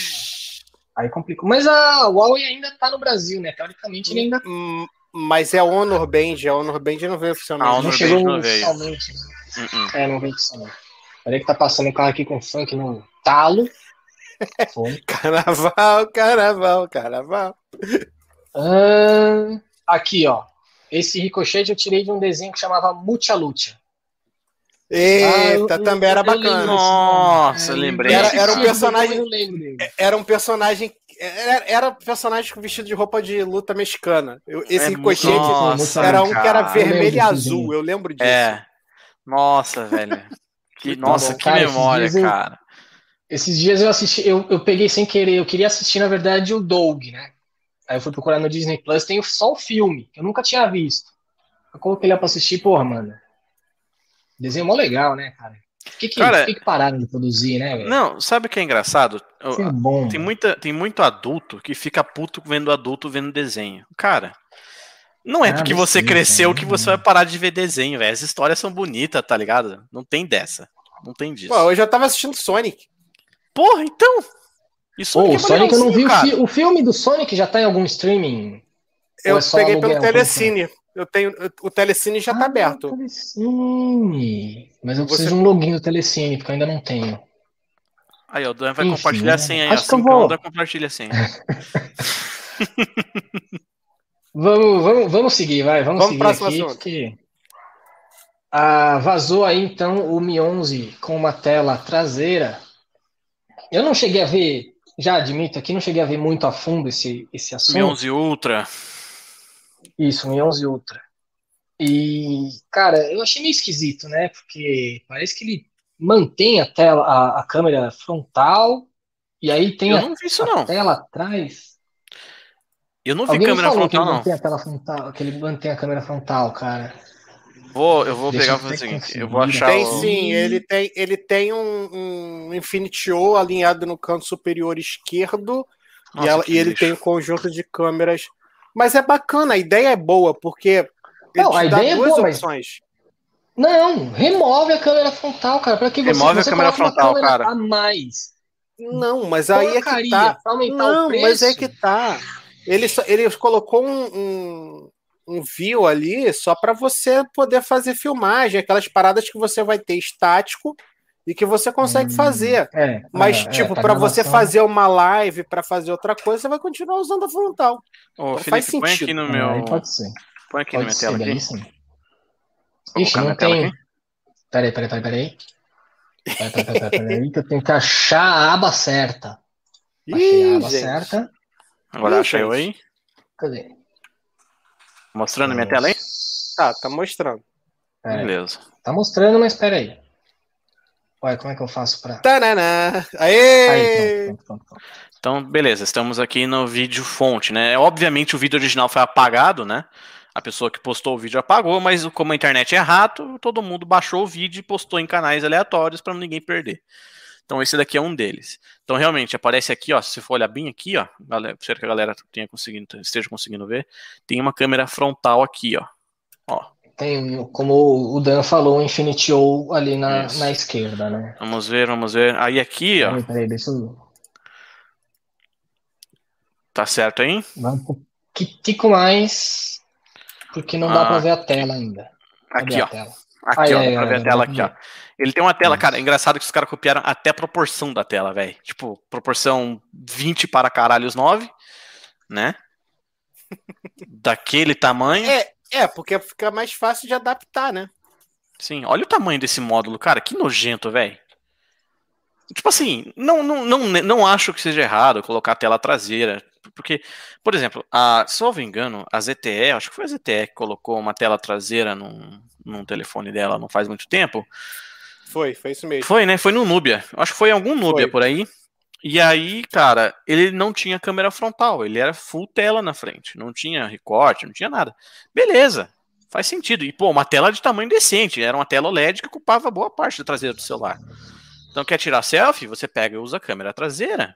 aí complicou. Mas a Huawei ainda tá no Brasil, né? Teoricamente ele ainda Hum, Mas é Honor Band, a Honor Band não veio A oficialmente. Honor não Band chegou não veio. oficialmente. né? Uh-uh. É, não veio oficialmente. Peraí que tá passando um carro aqui com funk no talo. Foi. Carnaval, carnaval, carnaval. Ah, aqui, ó. Esse ricochete eu tirei de um desenho que chamava Mucha Lucha. Eita, Ah, eu- também era eu lembro bacana. Nossa. É, lembrei. Era- era um filme, personagem- Eu lembro dele. Era um personagem. Era, era personagem vestido de roupa de luta mexicana. Eu- esse É ricochete Nossa, era um que era cara. vermelho Eu e azul. Eu lembro disso. É. Nossa, velho. Que, nossa, bom. que Cara, esses memória, eu- cara. Esses dias eu assisti, eu, eu peguei sem querer, eu queria assistir, na verdade, o Doug, né? Aí eu fui procurar no Disney Plus, tem só o filme, que eu nunca tinha visto. Eu coloquei lá pra assistir, porra, mano. Desenho mó legal, né, cara? Por que, que, Cara, que, que pararam de produzir, né, velho? Não, sabe o que é engraçado? Eu- Desenho bom. Tem, muita, tem muito adulto que fica puto vendo adulto vendo desenho. Cara, não é Ah, porque você besteira, cresceu cara. que você vai parar de ver desenho, velho. As histórias são bonitas, tá ligado? Não tem dessa. Não tem disso. Pô, eu já tava assistindo Sonic. Porra, então. Isso Pô, o Sonic eu não vi o, fi- o filme do Sonic já tá em algum streaming? Eu é peguei pelo Telecine. Eu tenho, o Telecine já tá Ah, aberto. Telecine. Mas eu Você- preciso de um login do Telecine, porque eu ainda não tenho. Aí, o Dan vai Enfim, compartilhar a né? senha aí. Acho que eu Assim que vou- o Dan compartilha a senha. Vamos, vamos, vamos seguir, vai. Vamos, Vamos seguir aqui. porque- Ah, vazou aí então o Mi 11 com uma tela traseira. Eu não cheguei a ver, já admito aqui, não cheguei a ver muito a fundo esse, esse assunto. Mi 11 Ultra. Isso, Mi 11 Ultra. E, cara, eu achei meio esquisito, né? Porque parece que ele mantém a tela, a, a câmera frontal, e aí tem Eu a, não vi isso, a não. tela atrás. Eu não vi Alguém me câmera falou que frontal, ele não. mantém a tela frontal, que ele mantém a câmera frontal, cara. Vou, eu vou Deixa pegar e fazer o seguinte. Eu vou achar Tem o... sim, ele tem, ele tem um, um Infinity O alinhado no canto superior esquerdo Nossa, e, ela- e ele tem um conjunto de câmeras. Mas é bacana, a ideia é boa, porque ele Não, te a dá ideia é boa, mas- opções. Não, remove a câmera frontal, cara. Pra que você, Remove a você câmera coloca uma frontal, câmera cara. A mais. Não, mas aí é que Porcaria, tá. Não, mas é que tá. Ele, só- ele colocou um, um, um view ali só para você poder fazer filmagem, aquelas paradas que você vai ter estático e que você consegue Hum, fazer. É, Mas, é, tipo, é, para você fazer uma live, para fazer outra coisa, você vai continuar usando a frontal. Ô, Não Felipe, faz põe aqui sentido. no É, meu. aí pode ser. Põe aqui na Pode minha ser, tela aqui. sim. Ixi, não minha tela tem. aqui. Peraí, peraí, peraí, peraí. Peraí, peraí, peraí, peraí, que eu tenho que achar a aba certa. Achei a Ih, aba gente. certa. Agora Ih, acha eu aí. Cadê? Mostrando a minha tela aí? Tá, tá mostrando. Peraí. Beleza. Tá mostrando, mas peraí. Ué, como é que eu faço pra. Tananã. Aí, Aê! pronto, pronto, pronto. Então, beleza, estamos aqui no vídeo fonte, né? Obviamente o vídeo original foi apagado, né? A pessoa que postou o vídeo apagou, mas como a internet é rato, todo mundo baixou o vídeo e postou em canais aleatórios para ninguém perder. Então esse daqui é um deles. Então realmente aparece aqui, ó, se você for olhar bem aqui, ó, galera, que a galera tenha conseguido, esteja conseguindo ver, tem uma câmera frontal aqui, ó. Ó. Tem, como o Dan falou, o Infinity O ali na, na esquerda, né? Vamos ver, vamos ver. Aí aqui, ó. Peraí, peraí, deixa eu... Tá certo aí? Vamos um tico mais, porque não dá Ah. pra ver a tela ainda. Aqui, a ó. tela? Aqui, Ai, ó, ai, pra ver ai, a tela aqui, ó. Ele tem uma tela, cara, é engraçado que os caras copiaram até a proporção da tela, velho. Tipo, proporção 20 para caralhos 9, né? Daquele tamanho. É, é, porque fica mais fácil de adaptar, né? Sim, olha o tamanho desse módulo, cara, que nojento, velho. Tipo assim, não, não, não, não acho que seja errado colocar a tela traseira. Porque, por exemplo, a, se eu não me engano, a ZTE, acho que foi a ZTE que colocou uma tela traseira num, num telefone dela não faz muito tempo. Foi, foi isso mesmo. Foi, né? Foi no Nubia. Acho que foi em algum Nubia Foi. por aí. E aí, cara, ele não tinha câmera frontal, ele era full tela na frente, não tinha recorte, não tinha nada. Beleza, faz sentido. E, pô, uma tela de tamanho decente, era uma tela OLED que ocupava boa parte da traseira do celular. Então, quer tirar selfie? Você pega e usa a câmera traseira.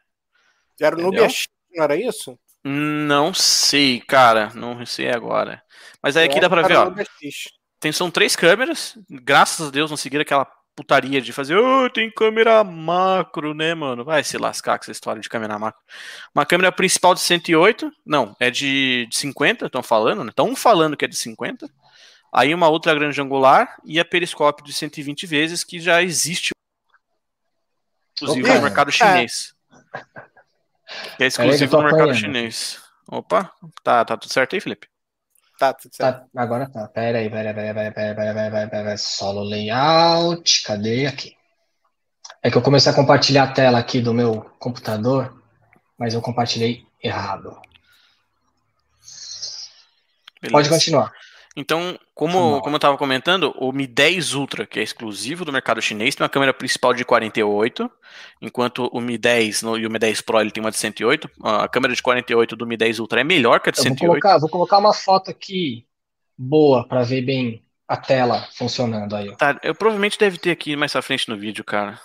Era o? Nubia não era isso? Não sei, cara, não sei agora. Mas aí aqui Eu dá pra ver, ó. Tem, são três câmeras. Graças a Deus não seguiram aquela putaria de fazer, oh, tem câmera macro, né, mano? Vai se lascar com essa história de câmera macro. Uma câmera principal de 108, não, é de, de 50, estão falando, né? Estão falando que é de 50. Aí uma outra grande angular e a periscópio de 120 vezes, que já existe, inclusive, no mercado chinês. Que é exclusivo tô no mercado apanhando. chinês. Opa, tá, tá tudo certo aí, Felipe? Tá, tudo certo. Tá, agora tá. Pera aí, pera aí, pera aí, pera aí, pera aí, pera aí, pera aí, pera aí. Solo layout, cadê aqui? É que eu comecei a compartilhar a tela aqui do meu computador, mas eu compartilhei errado. Pode Beleza. continuar. Então, como, como eu estava comentando, o Mi 10 Ultra, que é exclusivo do mercado chinês, tem uma câmera principal de 48, enquanto o Mi 10 no- e o Mi 10 Pro ele tem uma de 108. A câmera de 48 do Mi 10 Ultra é melhor que a de Eu vou 108. colocar, vou colocar uma foto aqui boa para ver bem a tela funcionando aí. Tá, eu provavelmente deve ter aqui mais pra frente no vídeo, cara.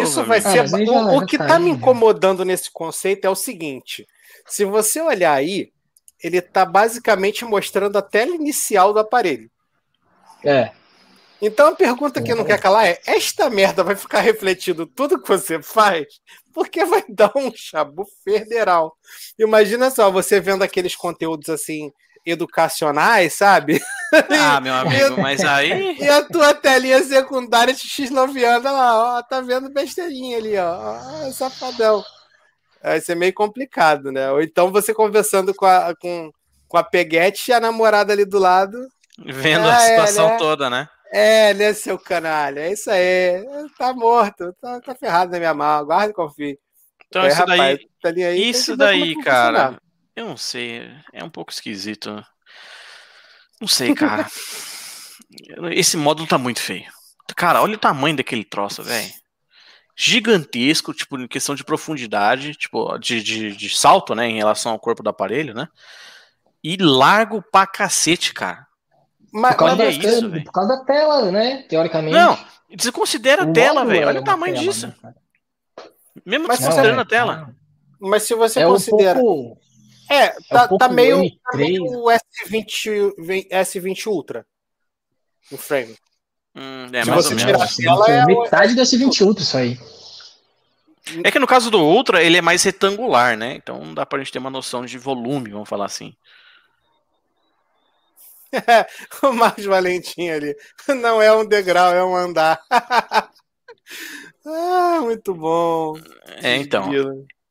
Isso vai. Ah, ser. aí o, o que tá tá me né? incomodando nesse conceito é o seguinte: se você olhar aí, ele tá basicamente mostrando a tela inicial do aparelho. É, Então a pergunta que não quer calar é: esta merda vai ficar refletindo tudo que você faz? Porque vai dar um chabu federal. Imagina só, você vendo aqueles conteúdos assim, educacionais, sabe? Ah, meu amigo, mas aí. E a tua telinha secundária te x9ando, olha lá, ó, tá vendo besteirinha ali, ó, ó, safadão. Vai ser meio complicado, né? Ou então você conversando com a, com, com a Peguete e a namorada ali do lado. Vendo Ah, a é, situação né? toda, né? É, né, seu canalha? É isso aí. Tá morto, tá, tá ferrado na minha mão. Guarda e confie. Então, É, isso rapaz, daí. tá aí, Isso é daí, vai cara. funcionar. Eu não sei. É um pouco esquisito. Não sei, cara. Esse módulo tá muito feio. Cara, olha o tamanho daquele troço, velho. Gigantesco, tipo, em questão de profundidade, tipo, de, de, de salto, né, em relação ao corpo do aparelho, né? E largo pra cacete, cara. Mas, por causa, olha da, isso, por causa da tela, né? Teoricamente. Não, você considera a tela, velho. é Olha o tamanho tela, disso. né? Mesmo Mas desconsiderando Não, a tela. mas se você É um considera. pouco. É, tá, um pouco tá meio, M3. tá meio o S20, vem- S20 Ultra. O frame. Hum, é, Se mais você ou tirar menos. a assim, tela, é metade desse 20 Ultra, isso aí. É que no caso do Ultra, ele é mais retangular, né? Então dá pra gente ter uma noção de volume, vamos falar assim. o Marcos Valentim ali. Não é um degrau, é um andar. ah, muito bom. É, então.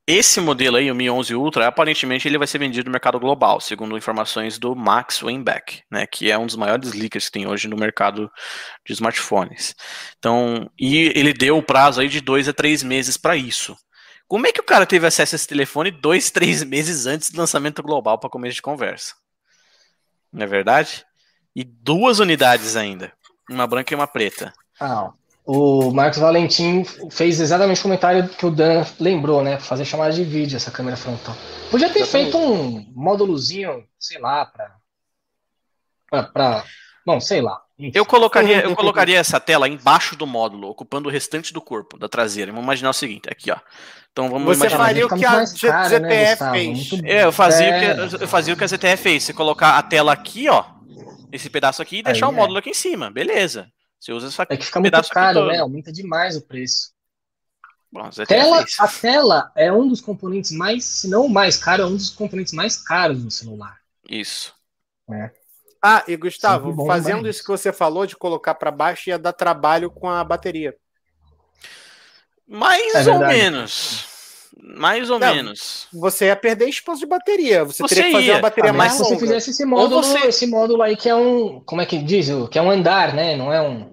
Esse modelo aí, o Mi 11 Ultra, aparentemente ele vai ser vendido no mercado global, segundo informações do Max Weinbeck, né, que é um dos maiores leakers que tem hoje no mercado de smartphones. Então, e ele deu o prazo aí de dois a três meses para isso. Como é que o cara teve acesso a esse telefone dois, três meses antes do lançamento global para começo de conversa? Não é verdade? E duas unidades ainda, uma branca e uma preta. Ah, o Marcos Valentim fez exatamente o comentário que o Dan lembrou, né? Fazer chamada de vídeo essa câmera frontal. Podia ter Exatamente. feito um módulozinho, sei lá, pra. pra, pra bom, sei lá. Eu colocaria, eu colocaria essa tela embaixo do módulo, ocupando o restante do corpo, da traseira. Vamos imaginar o seguinte, aqui, ó. Então vamos Você imaginar. faria o que a ZTF né, fez. Muito É, eu fazia, É. o que, eu fazia o que a ZTF fez. Você colocar a tela aqui, ó. Esse pedaço aqui e deixar Aí o é. módulo aqui em cima. Beleza. Você usa essa É que fica muito caro, né? Aumenta demais o preço. Bom, a ZTF Tela, a tela é um dos componentes mais, se não o mais caro, é um dos componentes mais caros no celular. Isso. Ah, e Gustavo, bom fazendo lembrar isso que você falou de colocar para baixo ia dar trabalho com a bateria. Mais É ou verdade. menos. Mais ou Não, menos. Você ia perder espaço de bateria. Você, Você teria que fazer ia. uma bateria Ah, mais mas se você longa. fizesse esse módulo, você- esse módulo aí que é um, como é que diz? O- Que é um andar, né? Não é um.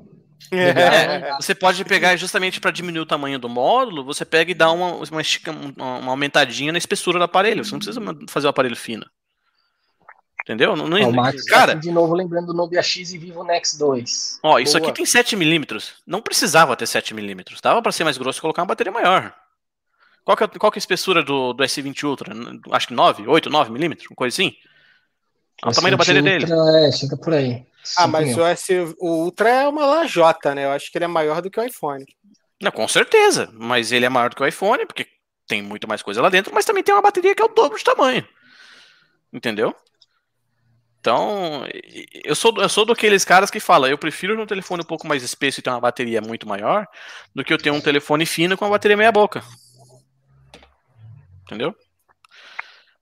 É. Você pode pegar justamente para diminuir o tamanho do módulo, você pega e dá uma, uma, estica- uma- uma aumentadinha na espessura do aparelho. Você não precisa fazer o aparelho fino. Entendeu? Não, não- É o Max cara, de novo lembrando do Nubia X e Vivo Nex 2. ó, isso Boa. aqui tem 7mm. Não precisava ter 7mm. Dava para ser mais grosso e colocar uma bateria maior. Qual que é, qual que é a espessura do, do S20 Ultra? Acho que 9, 8, 9mm, uma coisa assim. Olha o tamanho da bateria dele. Ultra, É, chega por aí. Ah, mas mil. o, S, o Ultra é uma lajota, né? Eu acho que ele é maior do que o iPhone. Não, com certeza. Mas ele é maior do que o iPhone, porque tem muito mais coisa lá dentro, mas também tem uma bateria que é o dobro de tamanho. Entendeu? Então, eu sou, eu sou daqueles caras que falam, eu prefiro um telefone um pouco mais espesso e ter uma bateria muito maior, do que eu ter um telefone fino com uma bateria meia boca. Entendeu?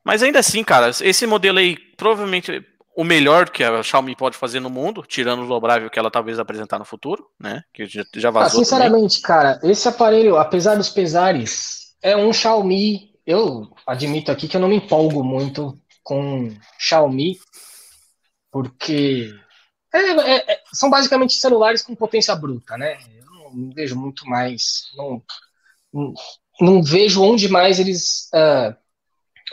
Mas ainda assim, cara, esse modelo aí, provavelmente o melhor que a Xiaomi pode fazer no mundo, tirando o dobrável que ela talvez apresentar no futuro, né? Que já, já Ah, vazou. também. sinceramente, cara, esse aparelho, apesar dos pesares, é um Xiaomi. Eu admito aqui que eu não me empolgo muito com Xiaomi, porque é- é- é- são basicamente celulares com potência bruta, né? Eu não, não vejo muito mais. Não, não, não vejo onde mais eles ah,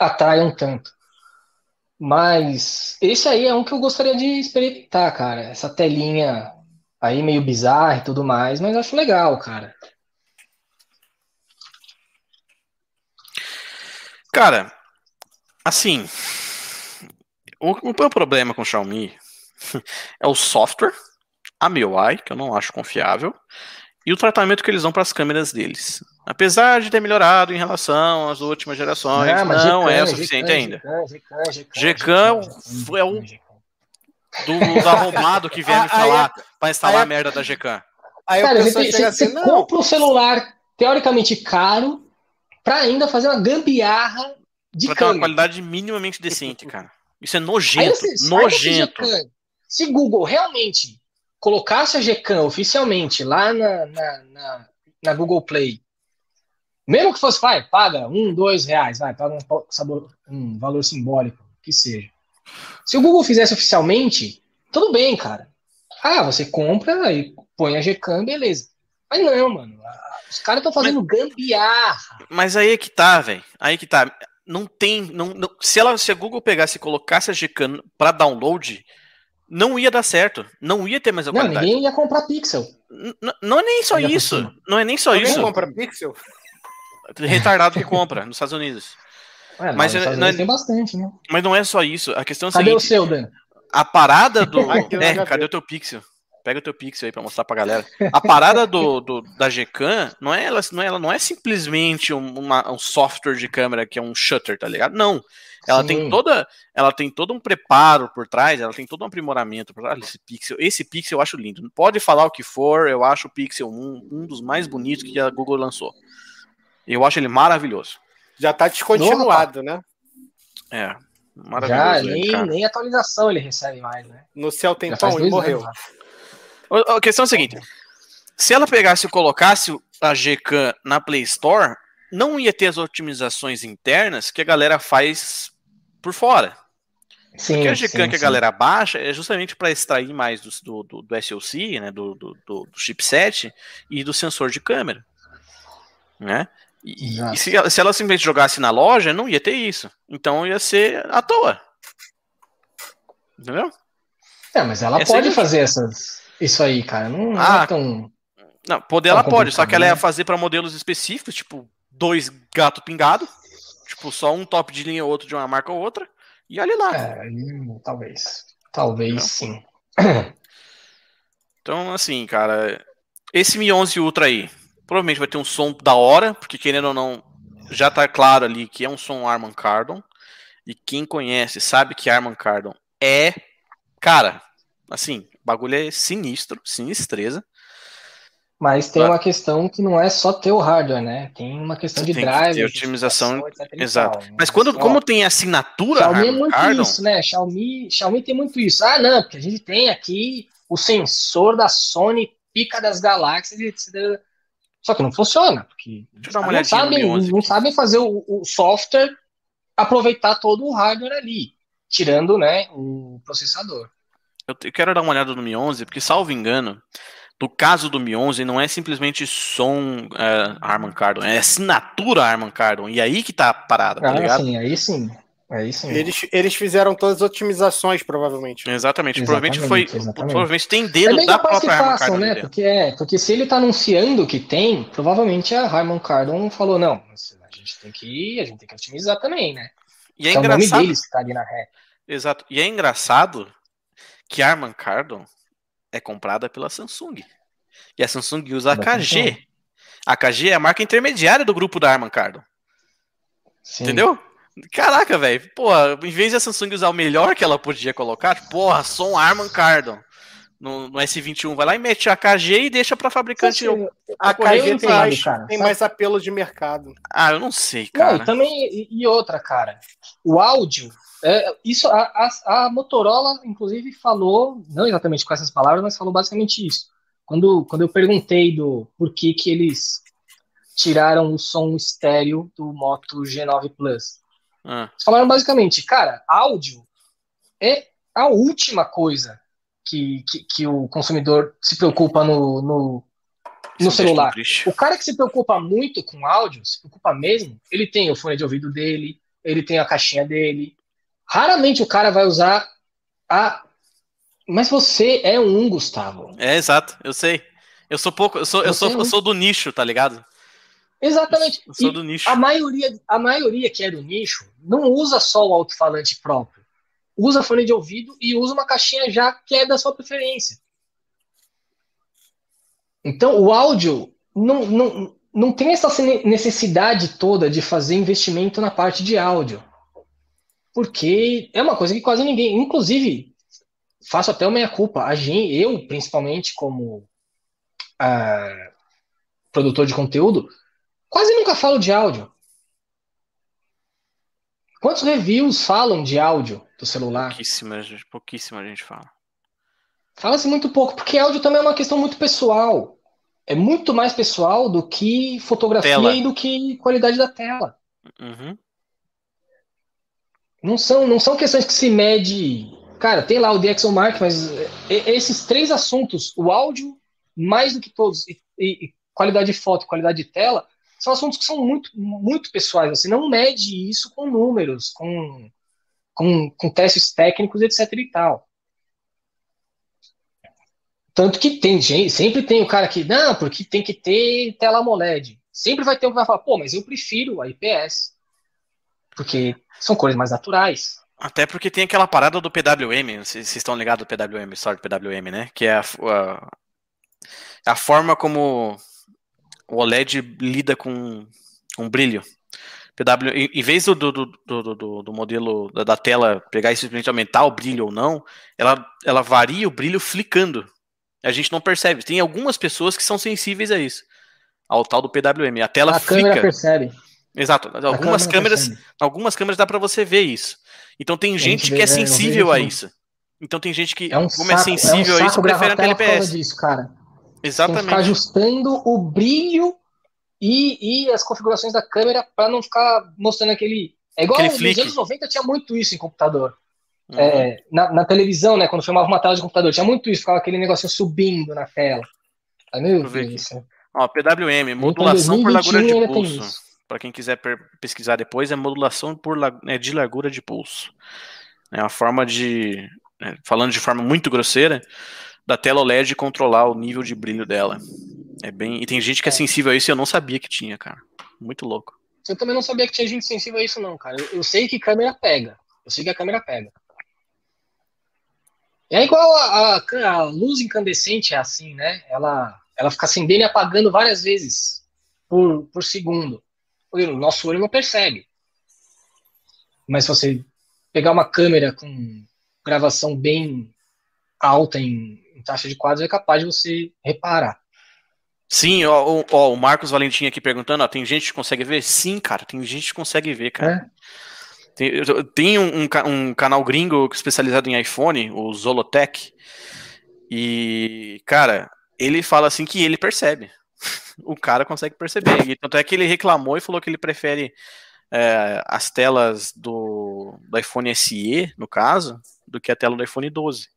atraiam tanto. Mas esse aí é um que eu gostaria de experimentar, cara. Essa telinha aí meio bizarra e tudo mais, mas acho legal, cara. Cara, assim, o, o meu problema com o Xiaomi é o software, a MIUI, que eu não acho confiável, e o tratamento que eles dão para as câmeras deles. Apesar de ter melhorado em relação às últimas gerações, Ah, não é o Gcam, suficiente ainda. Gcam, é o- Gcam. Do, do arrombado que vier me falar para instalar aí- a merda da Gcam. Aí Cara, você, você- assim, você não, compra um celular teoricamente caro pra ainda fazer uma gambiarra de Pra ter uma qualidade minimamente decente, cara. Isso é nojento, você- nojento. Gcam, se Google realmente colocasse a Gcam oficialmente lá na, na, na, na Google Play, mesmo que fosse, vai, paga um, dois reais, vai, paga um, sabor- um valor simbólico, que seja. Se o Google fizesse oficialmente, tudo bem, cara. Ah, você compra e põe a Gcam, beleza. Mas não, mano. Os caras estão fazendo gambiarra. Mas aí é que tá, velho. Aí que tá. Não tem. Não, não- se, ela, se a Google pegasse e colocasse a Gcam pra download, não ia dar certo. Não ia ter mais a Não, qualidade. ninguém ia comprar Pixel. N- não é nem só isso. Não é nem só alguém isso. compra Pixel? Retardado que compra nos Estados Unidos. É, Mas mas é- não é- tem bastante, né? Mas não é só isso. A questão é Cadê o seguinte: seu, Dan? a parada do. É, cadê o teu pixel? Pega o teu pixel aí pra mostrar pra galera. A parada do, do- da Gcam não é, ela, não é, ela não é simplesmente um, uma- um software de câmera que é um shutter, tá ligado? Não. Ela tem Sim. toda, ela tem todo um preparo por trás, ela tem todo um aprimoramento. por trás. Olha esse pixel, esse pixel eu acho lindo. Pode falar o que for, eu acho o Pixel 1 um dos mais bonitos que a Google lançou. Eu acho ele maravilhoso. Já tá descontinuado, né? É, Já, maravilhoso. ele, nem, cara. nem atualização ele recebe mais, né? No céu tem Já pão e dois morreu. anos, A a questão é a seguinte: se ela pegasse e colocasse a Gcam na Play Store, não ia ter as otimizações internas que a galera faz por fora. Sim, Porque a sim, Gcam que a sim. galera baixa é justamente para extrair mais do, do, do, do SoC, né, do, do, do- do chipset e do sensor de câmera. Né? E, e se, ela, se ela simplesmente jogasse na loja, não ia ter isso. Então ia ser à toa. Entendeu? É, mas ela Essa pode fazer essas, isso aí, cara. Não, não Ah, é tão. Não, poder ela pode, só que ela ia né? fazer para modelos específicos, tipo dois gato pingado, tipo só um top de linha outro de uma marca ou outra, e olha lá. É, talvez. Talvez Não. sim. Então, assim, cara, esse Mi 11 Ultra aí, provavelmente vai ter um som da hora, porque querendo ou não, já tá claro ali que é um som Arman Kardon. E quem conhece sabe que Arman Kardon é, cara, assim, o bagulho é sinistro, sinistreza. Mas tem uma questão que não é só ter o hardware, né? Tem uma questão de drive, de otimização, exato. Mas, Mas quando, como tem assinatura, Xiaomi é muito Kardon, isso, né? Xiaomi, Xiaomi tem muito isso. Ah, não, porque a gente tem aqui o sensor da Sony pica das galáxias, etc. Só que não funciona, porque não sabem, não sabem fazer o, o, software aproveitar todo o hardware ali, tirando né, o processador. Eu quero dar uma olhada no Mi 11, porque, salvo engano, no caso do Mi 11, não é simplesmente som é, Harman Kardon, é assinatura Harman Kardon, e aí que tá a parada, tá ah, ligado? Sim, aí sim. É isso Eles, eles fizeram todas as otimizações, provavelmente. Exatamente. Exatamente provavelmente foi. Exatamente. Provavelmente tem dedo é da própria Harman Kardon. Né? Porque, é, porque se ele está anunciando que tem, provavelmente a Harman Kardon falou: não, a gente tem que, a gente tem que otimizar também, né? E é, é engraçado. o nome deles que tá ali na ré. Exato. E é engraçado que a Harman Kardon é comprada pela Samsung. E a Samsung usa a KG. A KG é a marca intermediária do grupo da Harman Kardon. Sim. Entendeu? Caraca, velho. Porra, em vez de a Samsung usar o melhor que ela podia colocar, porra, som Arman Kardon. No, no, S21, vai lá e mete a KG e deixa para fabricante. Eu, a KG tem, mais, cara, tem mais apelo de mercado. Ah, eu não sei, cara. Não, também, e, e outra, cara. O áudio, é, isso a, a, a, Motorola, inclusive, falou, não exatamente com essas palavras, mas falou basicamente isso. Quando, quando eu perguntei do por que, que eles tiraram o som estéreo do Moto G9 Plus. Ah. Eles falaram basicamente, cara, áudio é a última coisa que, que, que o consumidor se preocupa no, no, no celular. O cara que se preocupa muito com áudio, se preocupa mesmo, ele tem o fone de ouvido dele, ele tem a caixinha dele. Raramente o cara vai usar a. Mas você é um, Gustavo. É, exato, eu sei. Eu sou pouco, eu sou, eu sou, é um. eu sou do nicho, tá ligado? Exatamente. Eu sou do nicho. A maioria, a maioria que é do nicho não usa só o alto-falante próprio. Usa fone de ouvido e usa uma caixinha já que é da sua preferência. Então, o áudio não, não, não tem essa necessidade toda de fazer investimento na parte de áudio. Porque é uma coisa que quase ninguém. Inclusive, faço até uma meia-culpa. A gente, eu, principalmente, como uh, produtor de conteúdo, Quase nunca falo de áudio. Quantos reviews falam de áudio do celular? Pouquíssima, pouquíssima gente fala. Fala-se muito pouco, porque áudio também é uma questão muito pessoal. É muito mais pessoal do que fotografia tela. e do que qualidade da tela. Uhum. Não, são, não são questões que se mede. Cara, tem lá o DxOMark, mas esses três assuntos, o áudio, mais do que todos, e, e qualidade de foto, qualidade de tela, são assuntos que são muito, muito pessoais. Você não mede isso com números, com, com, com testes técnicos, etc. e tal. Tanto que tem gente, sempre tem o cara que, não, porque tem que ter tela AMOLED. Sempre vai ter um que vai falar, pô, mas eu prefiro a IPS. Porque são cores mais naturais. Até porque tem aquela parada do PWM, vocês estão ligados do PWM, história do PWM, né? Que é a, a, a forma como o OLED lida com um brilho. PW, em, vez do, do, do, do, do modelo da, da, tela pegar e simplesmente aumentar o brilho ou não, ela, ela varia o brilho flicando. A gente não percebe. Tem algumas pessoas que são sensíveis a isso. Ao tal do PWM. A tela a flica. câmera percebe. Exato. Algumas câmeras, percebe. algumas câmeras dá para você ver isso. Então tem gente, gente que é, é sensível a isso. Então tem gente que, é um como é saco, é sensível é um a isso, prefere a TLPS. Disso, cara. Exatamente. Tem que ficar ajustando o brilho e, e as configurações da câmera para não ficar mostrando aquele. É igual aquele nos flick. anos 90 tinha muito isso em computador. Uhum. É, na, na, televisão, né? Quando filmava uma tela de computador, tinha muito isso, ficava aquele negocinho subindo na tela. Ai, meu Deus. Ó, PWM, modulação por largura de pulso. Para quem quiser pesquisar depois, é modulação por, é, de largura de pulso. É uma forma de. É, falando de forma muito grosseira, da tela OLED controlar o nível de brilho dela. É bem. E tem gente que é, é sensível a isso e eu não sabia que tinha, cara. Muito louco. Eu também não sabia que tinha gente sensível a isso, não, cara. Eu, eu sei que câmera pega. Eu sei que a câmera pega. É igual a, a, a, luz incandescente, é assim, né? Ela, ela fica acendendo e apagando várias vezes por, por segundo. O nosso olho não percebe. Mas se você pegar uma câmera com gravação bem alta em, taxa de quadros, é capaz de você reparar. Sim, ó, ó, o Marcos Valentim aqui perguntando, ó, tem gente que consegue ver? Sim, cara, tem gente que consegue ver, cara. É. Tem, tem um, um, um, canal gringo especializado em iPhone, o Zolotech, e, cara, ele fala assim que ele percebe. o cara consegue perceber. E tanto é que ele reclamou e falou que ele prefere é, as telas do, do iPhone SE, no caso, do que a tela do iPhone 12.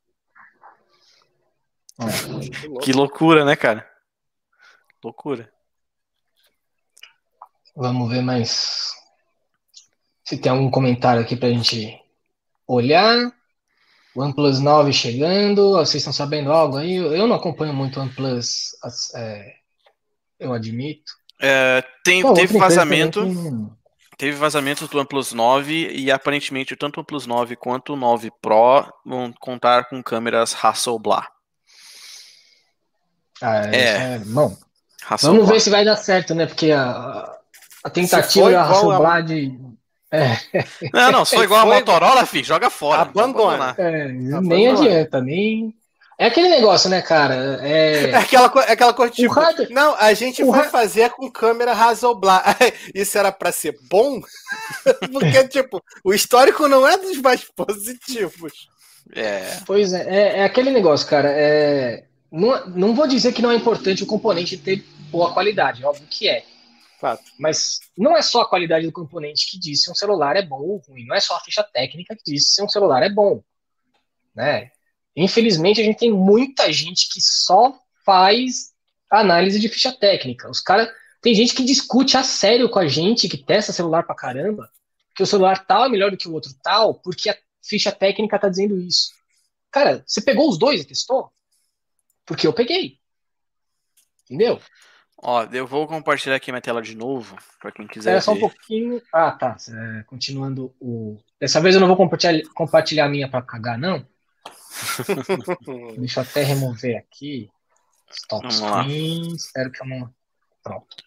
É. Que loucura, né, cara? Loucura. Vamos ver mais se tem algum comentário aqui pra gente olhar. OnePlus 9 chegando. Vocês estão sabendo algo aí? Eu não acompanho muito o OnePlus, é, eu admito. É, tem, Pô, teve vazamento. Teve vazamento do OnePlus 9 e aparentemente tanto o OnePlus 9 quanto o 9 Pro vão contar com câmeras Hasselblad. Ah, é, é bom. Vamos ver se vai dar certo, né? Porque a, a tentativa da Hasselblad de. É. Não, não, for igual a Motorola, filho, joga fora. Abandona. É, nem adianta, nem. É aquele negócio, né, cara? É, é aquela, é aquela coisa tipo, rádio... não, a gente o foi fazer com câmera Hasselblad. Isso era para ser bom? Porque, tipo, o histórico não é dos mais positivos. É. Pois é, é, é aquele negócio, cara. É, não, não vou dizer que não é importante o componente ter boa qualidade, óbvio que é. Fato. Mas não é só a qualidade do componente que diz se um celular é bom ou ruim, não é só a ficha técnica que diz se um celular é bom. Né? Infelizmente, a gente tem muita gente que só faz análise de ficha técnica. Os caras. Tem gente que discute a sério com a gente, que testa celular pra caramba, que o celular tal é melhor do que o outro tal, porque a ficha técnica tá dizendo isso. Cara, você pegou os dois e testou? Porque eu peguei. Entendeu? Ó, eu vou compartilhar aqui minha tela de novo, para quem quiser. É só um pouquinho. Ah, tá. É, continuando o. Dessa vez eu não vou compartilhar, compartilhar a minha para cagar, não. Deixa eu até remover aqui. Stop screen. Espero que eu não. Pronto.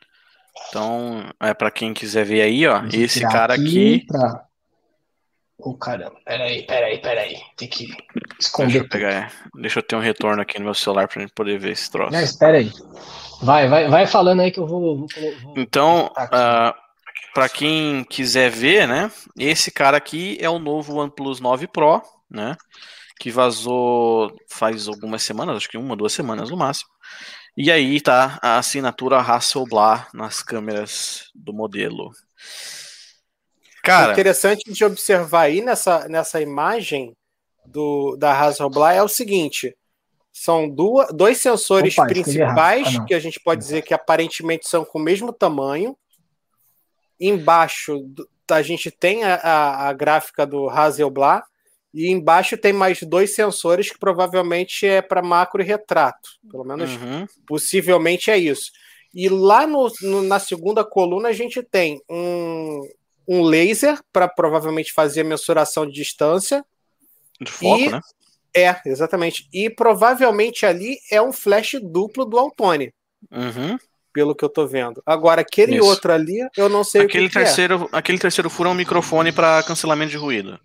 Então, é para quem quiser ver aí, ó. Esse cara aqui. aqui pra... Oh, caramba. Peraí, peraí, peraí. Tem que esconder. Deixa eu, pegar, é. Deixa eu ter um retorno aqui no meu celular pra gente poder ver esse troço. Não, espera aí. Vai, vai, vai falando aí que eu vou. vou, vou então, uh, ah, para quem quiser ver, né? Esse cara aqui é o novo OnePlus 9 Pro, né? Que vazou faz algumas semanas, acho que uma, duas semanas no máximo. E aí tá a assinatura Hasselblad nas câmeras do modelo. Cara, interessante de observar aí nessa, nessa imagem do, da Hasselblad é o seguinte: são duas, dois sensores Opa, principais ah, que a gente pode dizer que aparentemente são com o mesmo tamanho. Embaixo a gente tem a, a, a gráfica do Hasselblad e embaixo tem mais dois sensores que provavelmente é para macro e retrato. Pelo menos uhum. possivelmente é isso. E lá no, no, na segunda coluna a gente tem um, um laser para provavelmente fazer a mensuração de distância. De foco, e, né? É, exatamente. E provavelmente ali é um flash duplo do Altone. Uhum. Pelo que eu tô vendo. Agora, aquele Isso. outro ali, eu não sei aquele o que, terceiro, que é. Aquele terceiro furo é um microfone para cancelamento de ruído.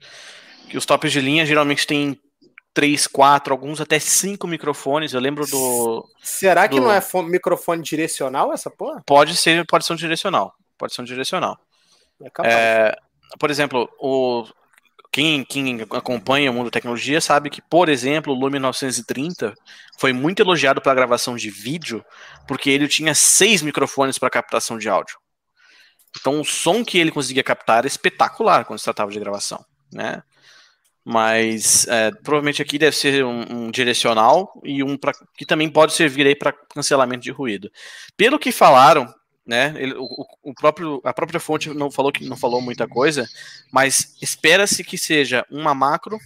Que os tops de linha geralmente tem três, quatro, alguns até cinco microfones. Eu lembro do. Será que do... não é microfone direcional essa porra? Pode ser, pode ser um direcional. Pode ser um direcional. É é, por exemplo, o, quem, quem, acompanha o mundo da tecnologia sabe que, por exemplo, o Lume 930 foi muito elogiado para gravação de vídeo, porque ele tinha seis microfones para captação de áudio. Então, o som que ele conseguia captar era espetacular quando se tratava de gravação, né? Mas é, provavelmente aqui deve ser um, um, direcional e um pra, que também pode servir para cancelamento de ruído. Pelo que falaram, né? Ele, o, o, próprio, a própria fonte não falou que não falou muita coisa, mas espera-se que seja uma macro,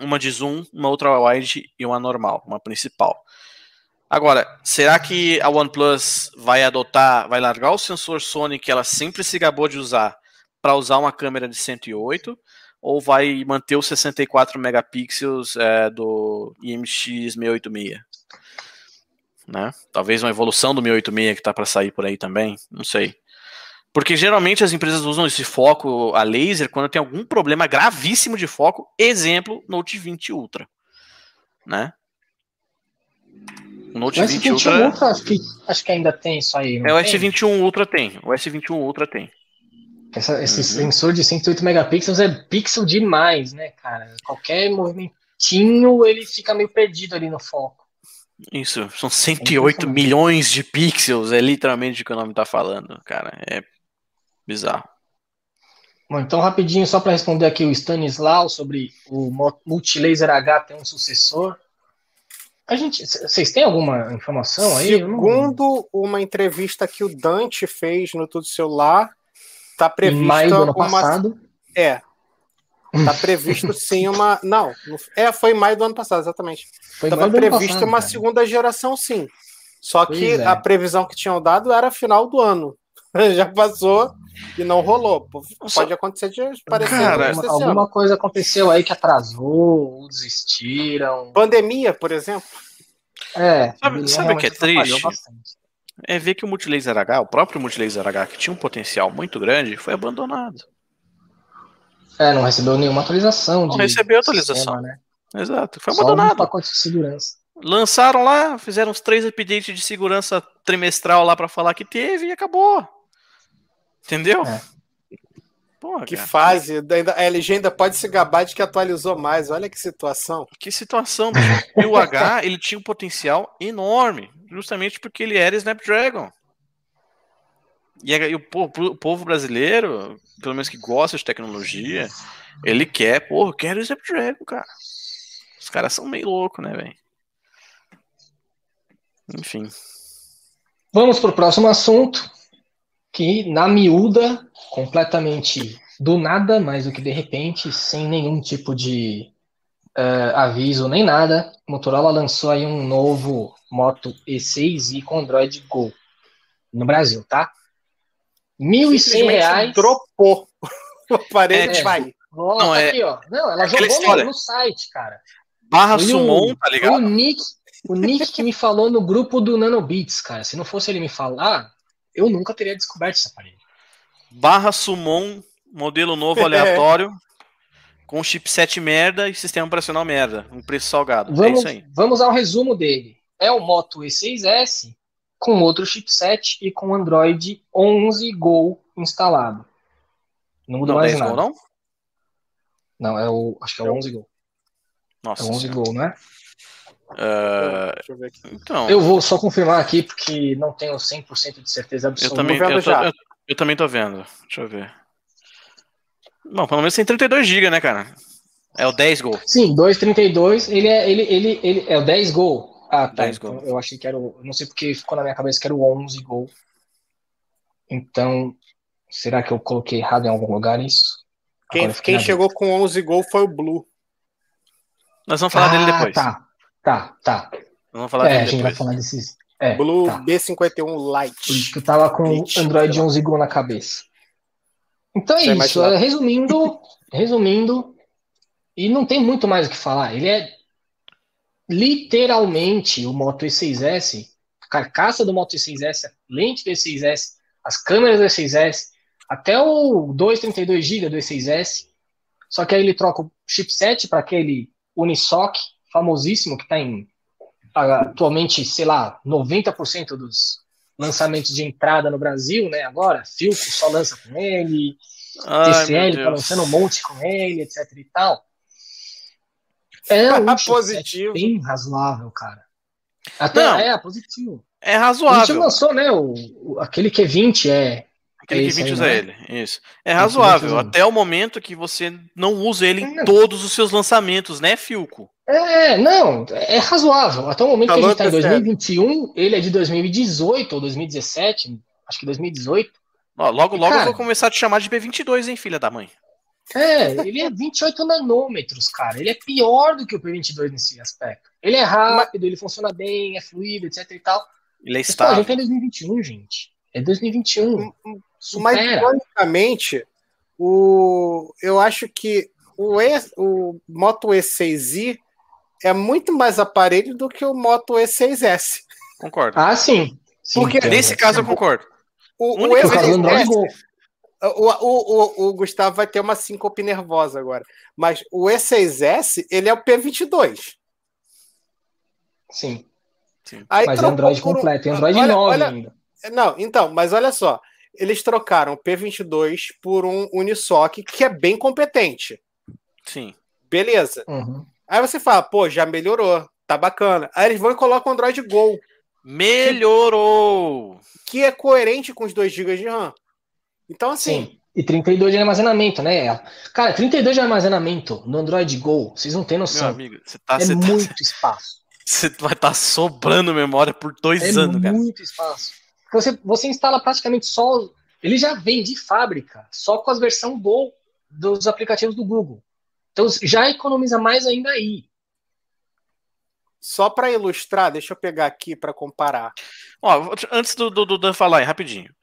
uma de zoom, uma ultra wide e uma normal, uma principal. Agora, será que a OnePlus vai adotar, vai largar o sensor Sony que ela sempre se gabou de usar para usar uma câmera de 108? ou vai manter os 64 megapixels é, do IMX 686? Né? Talvez uma evolução do 686 que está para sair por aí também, não sei. Porque geralmente as empresas usam esse foco a laser quando tem algum problema gravíssimo de foco, exemplo, Note 20 Ultra, né? O Note o 20 Ultra, Ultra acho, que, acho que ainda tem isso aí. é, o S21 Ultra tem. O S21 Ultra tem. Essa, esse uhum. sensor de 108 megapixels é pixel demais, né, cara? Qualquer movimentinho ele fica meio perdido ali no foco. Isso, são 108 é milhões de pixels, é literalmente o que o nome tá falando, cara. É bizarro. Bom, então rapidinho, só para responder aqui o Stanislau sobre o Multilaser H tem um sucessor. A gente, vocês têm alguma informação aí? Segundo não... uma entrevista que o Dante fez no Tudo Celular, tá previsto em maio do ano uma... passado. É. Tá previsto sim uma. Não, é, foi em maio do ano passado, exatamente. Foi Tava previsto passado, uma cara. segunda geração, sim. Só que é. a previsão que tinham dado era final do ano. Já passou e não rolou. Pode acontecer de parecer. Cara, alguma coisa aconteceu aí que atrasou, desistiram. Pandemia, por exemplo. É. Sabe, sabe o que é triste? É ver que o Multilaser H, o próprio Multilaser H, que tinha um potencial muito grande, foi abandonado. É, não recebeu nenhuma atualização. Não recebeu atualização. Sistema, né? Exato, foi abandonado. Só um pacote de segurança. Lançaram lá, fizeram uns três updates de segurança trimestral lá para falar que teve e acabou. Entendeu? É. Porra, que cara. fase. A LG ainda pode se gabar de que atualizou mais. Olha que situação. Que situação. E o H ele tinha um potencial enorme, justamente porque ele era Snapdragon. E, e o, povo, o, povo, brasileiro, pelo menos que gosta de tecnologia, ele quer, porra, quero Snapdragon, cara. Os caras são meio loucos, né, velho? Enfim. Vamos para o próximo assunto que na miúda, completamente do nada, mais do que de repente, sem nenhum tipo de uh, aviso nem nada, Motorola lançou aí um novo Moto E6i com Android Go no Brasil, tá? R$ 1.100. Dropou o aparelho é, vai. Nossa, não, é, aqui, ó. Não, ela jogou no, no, site, cara. Barra Sumon, tá ligado? O Nick, o Nick que me falou no grupo do Nanobits, cara. Se não fosse ele me falar, eu nunca teria descoberto esse aparelho. Barra Summon, modelo novo aleatório, com chipset merda e sistema operacional merda. Um preço salgado. É vamos, é isso aí. Vamos ao resumo dele. É o Moto E6S com outro chipset e com Android 11 Go instalado. Não muda não, mais nada. Go, não? Não, é o. Acho que é o 11 Go. Nossa. É o 11 senhora. Go, não é? Uh, então, eu vou só confirmar aqui porque não tenho 100% de certeza absoluta. Eu também, eu, tô, eu, eu, também tô vendo. Deixa eu ver. Bom, pelo menos tem 32 GB, né, cara? É o 10 Go. Sim, 232, ele é ele, ele, ele é o 10 Go. Ah, tá. 10 então, Eu achei que era o, não sei porque ficou na minha cabeça que era o 11 Go. Então, será que eu coloquei errado em algum lugar isso? Quem, quem chegou com 11 Go foi o Blue. Nós vamos falar ah, dele depois. Tá. Tá, tá. Vamos falar é, a gente vai falar desses. É, Blue tá. B51 Lite. Que tava com Android 11 Go na cabeça. Então é isso. Resumindo, resumindo, e não tem muito mais o que falar. Ele é literalmente o Moto E6S, a carcaça do Moto E6S, a lente do E6S, as câmeras do E6S, até o 232 GB do E6S. Só que aí ele troca o chipset para aquele Unisoc famosíssimo que está em atualmente, sei lá, 90% dos lançamentos de entrada no Brasil, né? Agora, Filco só lança com ele, Ai, TCL tá lançando um monte com ele, etc e tal. É um positivo. bem razoável, cara. Até Não, é positivo. É razoável. A gente lançou, né? O, o aquele Q20 é Aquele é que 20 usa né? ele, isso. É razoável, até o momento que você não usa ele em todos os seus lançamentos, né, Filco? É, não, é razoável. Até o momento Falou que a gente está em 2021, ele é de 2018 ou 2017, acho que 2018. Ó, logo, logo Cara, eu vou começar a te chamar de P22, hein, filha da mãe? É, ele é 28 nanômetros, cara. Ele é pior do que o P22 nesse aspecto. Ele é rápido, ele funciona bem, é fluido, etc e tal. Ele é estável. a gente é 2021, gente. É 2021. Supera. Mas, basicamente, o... eu acho que o, e, o Moto E6i é muito mais aparelho do que o Moto E6S. Concordo. Ah, sim. sim Porque nesse caso eu concordo. O, o, E6S, o, o, o, o, Gustavo vai ter uma síncope nervosa agora. Mas o E6S, ele é o P22. Sim. Sim. Aí mas é Android completo, Android olha, 9 olha, ainda. Não, então, mas olha só. Eles trocaram o P22 por um Unisoc que é bem competente. Sim. Beleza. Uhum. Aí você fala, pô, já melhorou, tá bacana. Aí eles vão e colocam o Android Go. Melhorou! Que, que é coerente com os 2 GB de RAM. Então, assim. Sim. E 32 de armazenamento, né? Cara, 32 de armazenamento no Android Go, vocês não têm noção. Meu amigo, você tá, é você tá- muito tá, espaço. Você vai estar tá sobrando memória por dois é anos, cara. É muito espaço. Você, você instala praticamente só. Ele já vem de fábrica, só com as versões Go dos aplicativos do Google. Então já economiza mais ainda aí. Só para ilustrar, deixa eu pegar aqui para comparar. Ó, antes do, do, do Dan falar aí, rapidinho.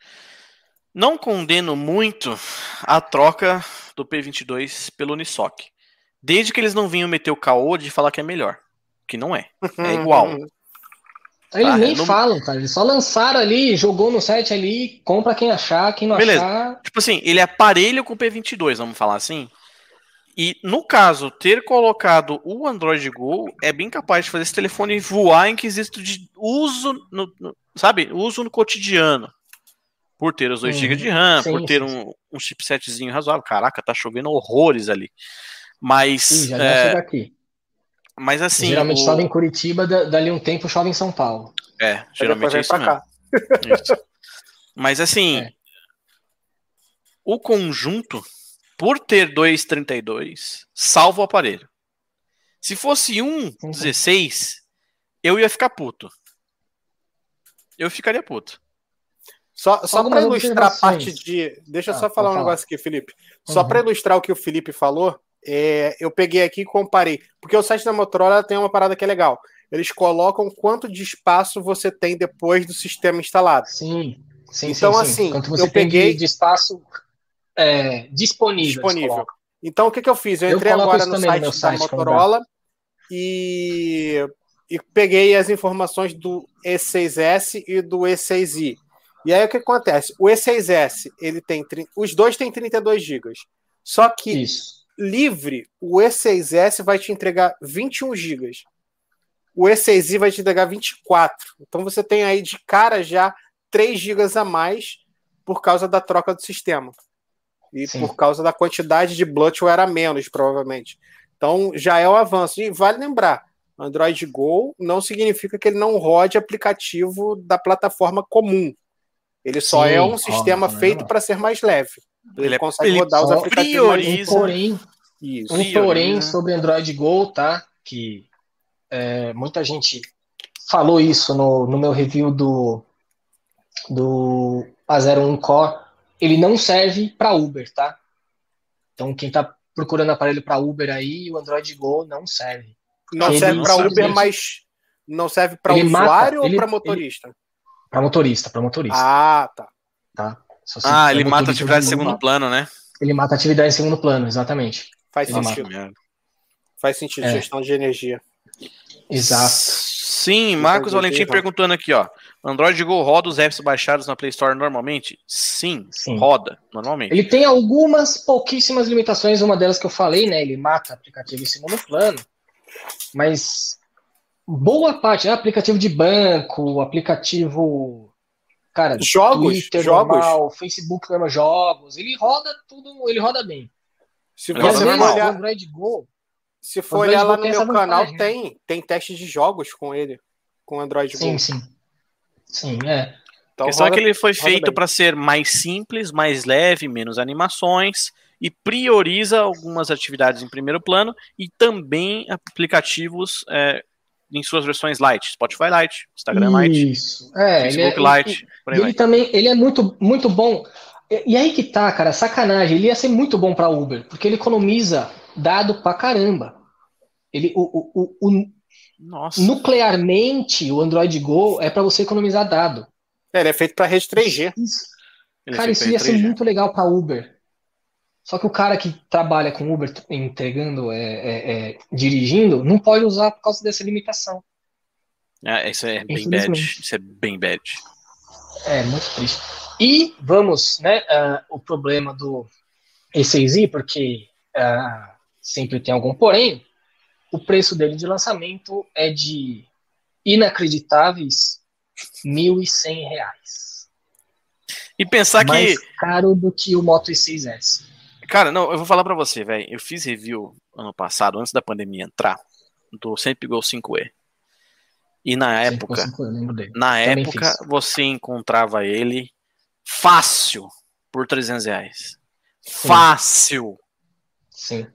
Não condeno muito a troca do P22 pelo Unisoc. Desde que eles não vinham meter o caô de falar que é melhor. Que não é. É igual. Eles ah, nem não... falam, cara. Eles só lançaram ali, jogou no site ali, compra quem achar, quem não Beleza. achar. Tipo assim, ele é aparelho com P22, vamos falar assim. E no caso, ter colocado o Android Go é bem capaz de fazer esse telefone voar em quesito de uso, no, no, sabe? Uso no cotidiano. Por ter os 2 GB de RAM, sim, por ter sim, um, um chipsetzinho razoável. Caraca, tá chovendo horrores ali. Mas. Sim, já, é... aqui. Mas assim. Geralmente o... chove em Curitiba, dali um tempo chove em São Paulo. É, geralmente é isso mesmo. Isso. Mas assim. É. O conjunto por ter 2,32, salva o aparelho. Se fosse um 16, eu ia ficar puto. Eu ficaria puto. Só, só para ilustrar a parte de. Deixa eu ah, só falar um falar. negócio aqui, Felipe. Só uhum. para ilustrar o que o Felipe falou, é, eu peguei aqui e comparei. Porque o site da Motorola tem uma parada que é legal. Eles colocam quanto de espaço você tem depois do sistema instalado. Sim. Sim, então, sim, assim, Quanto você eu peguei de espaço é, disponível. Disponível. Então, o que, que eu fiz? Eu, eu entrei agora no site, no site, da Motorola e, e peguei as informações do E6S e do E6i. E aí o que acontece? O E6S, ele tem os dois têm 32 GB. Só que Isso. livre, o E6S vai te entregar 21 GB. O E6i vai te entregar 24. Então você tem aí de cara já 3 GB a mais por causa da troca do sistema. E Sim. por causa da quantidade de bloatware a menos, provavelmente. Então já é um avanço. E vale lembrar, Android Go não significa que ele não rode aplicativo da plataforma comum. Ele só Sim, é um sistema feito para ser mais leve. Ele, ele é consegue ele rodar os aplicativos mais um porém, Isso. Um porém sobre Android Go, tá? Que é, muita gente falou isso no, no meu review do, do A01 Core ele não serve para Uber, tá? Então quem está procurando aparelho para Uber aí, o Android Go não serve. Não ele serve para Uber, mas não serve para usuário mata, ou para motorista? Para motorista, para motorista. Ah, tá. Tá. Ah, ele mata atividade em segundo plano, né? Ele mata atividade em segundo plano, exatamente. Faz ele sentido. Mata. Faz sentido, é. gestão de energia. Exato. Sim, Marcos Valentim perguntando aqui, ó. Android Go roda os apps baixados na Play Store normalmente? Sim, Sim, roda normalmente. Ele tem algumas pouquíssimas limitações, uma delas que eu falei, né? Ele mata aplicativo em segundo plano, mas boa parte, é aplicativo de banco, aplicativo, cara, jogos, Twitter jogos, normal, Facebook normal, jogos, ele roda tudo, ele roda bem. Se você olhar Android Go, se for olhar lá no meu canal, vantagem. tem tem teste de jogos com ele, com Android sim, Go. Sim, sim. Sim, é. Então, a questão roda, é que ele foi feito para ser mais simples, mais leve, menos animações e prioriza algumas atividades em primeiro plano e também aplicativos é, em suas versões light, Spotify Lite, Instagram Lite, Isso. É, Facebook ele é, Lite. Ele, ele também ele é muito, muito bom. E, e, aí que tá, cara, sacanagem. Ele ia ser muito bom para Uber, porque ele economiza dado pra caramba. Ele, o, o, o, nossa. Nuclearmente, o Android Go é para você economizar dado. É, ele é feito para rede 3G. Isso. Cara, isso ia ser muito legal para Uber. Só que o cara que trabalha com Uber entregando, é, é, é, dirigindo, não pode usar por causa dessa limitação. É, isso é bem bad. Isso é bem bad. É, muito triste. E vamos, né, uh, o problema do E6i, porque uh, sempre tem algum porém, o preço dele de lançamento é de inacreditáveis R$ 1.100. E pensar Mais que. caro do que o Moto E6S. Cara, não, eu vou falar para você, velho. Eu fiz review ano passado, antes da pandemia entrar, do Sempre Gol 5E. E na época, na Também época, fiz. você encontrava ele fácil por 300 reais. Sim. Fácil. Sim.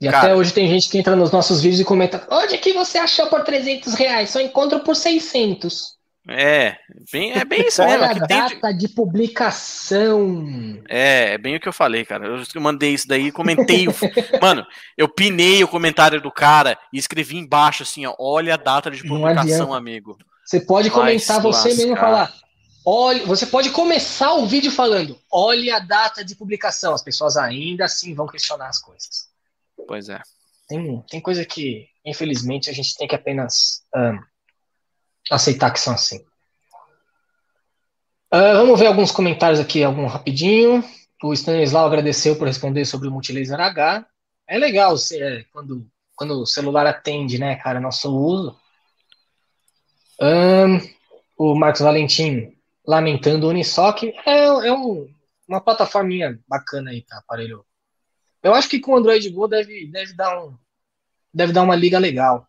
E Cara, até hoje tem gente que entra nos nossos vídeos e comenta: onde que você achou por 300 reais? Só encontro por 600. É, bem, é bem isso mesmo. Olha a data de... de... publicação. É, é bem o que eu falei, cara. Eu mandei isso daí, comentei. o... Mano, eu pinei o comentário do cara e escrevi embaixo assim, ó, olha a data de publicação, amigo. Você pode comentar você mesmo falar. Olha, você pode começar o vídeo falando, olha a data de publicação. As pessoas ainda assim vão questionar as coisas. Pois é. Tem, tem coisa que, infelizmente, a gente tem que apenas um, aceitar que são assim. Uh, vamos ver alguns comentários aqui, algum rapidinho. O Stanislau agradeceu por responder sobre o Multilaser H. É legal é, quando, quando o celular atende, né, cara, nosso uso. Um, o Marcos Valentim lamentando o Unisoc. É, é um, uma plataforminha bacana aí para aparelho eu acho que com o Android Go deve, deve, dar, um, deve dar uma liga legal.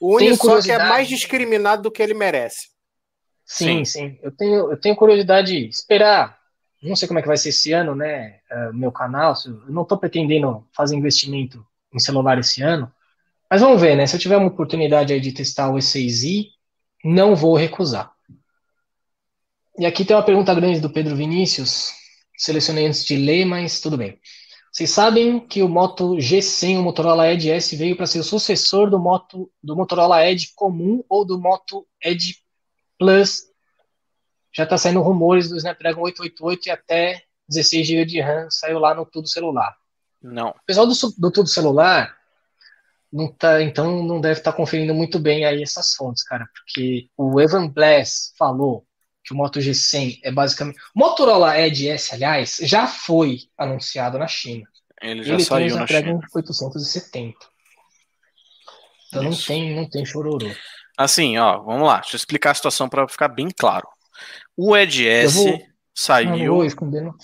O Unisoc é mais discriminado do que ele merece. Sim, sim, sim. Eu, tenho, eu tenho curiosidade de esperar. Não sei como é que vai ser esse ano, né? Uh, meu canal. Eu não estou pretendendo fazer investimento em celular esse ano. Mas vamos ver, né? Se eu tiver uma oportunidade aí de testar o E6i, não vou recusar. E aqui tem uma pergunta grande do Pedro Vinícius. Selecionei antes de ler, mas tudo bem. Vocês sabem que o Moto G100, o Motorola Edge S, veio para ser o sucessor do, Moto, do Motorola Edge comum ou do Moto Edge Plus. Já está saindo rumores do Snapdragon 888 e até 16 GB de RAM saiu lá no Tudo Celular. Não. O pessoal do, do Tudo Celular não tá, então não deve estar tá conferindo muito bem aí essas fontes, cara, porque o Evan Bless falou que o Moto G100 é basicamente. Motorola Edge S, aliás, já foi anunciado na China. Ele já Ele saiu na China. 870. Então Isso. não tem, não tem chororô. Assim, ó, vamos lá, deixa eu explicar a situação para ficar bem claro. O Edge S vou... saiu. Não, não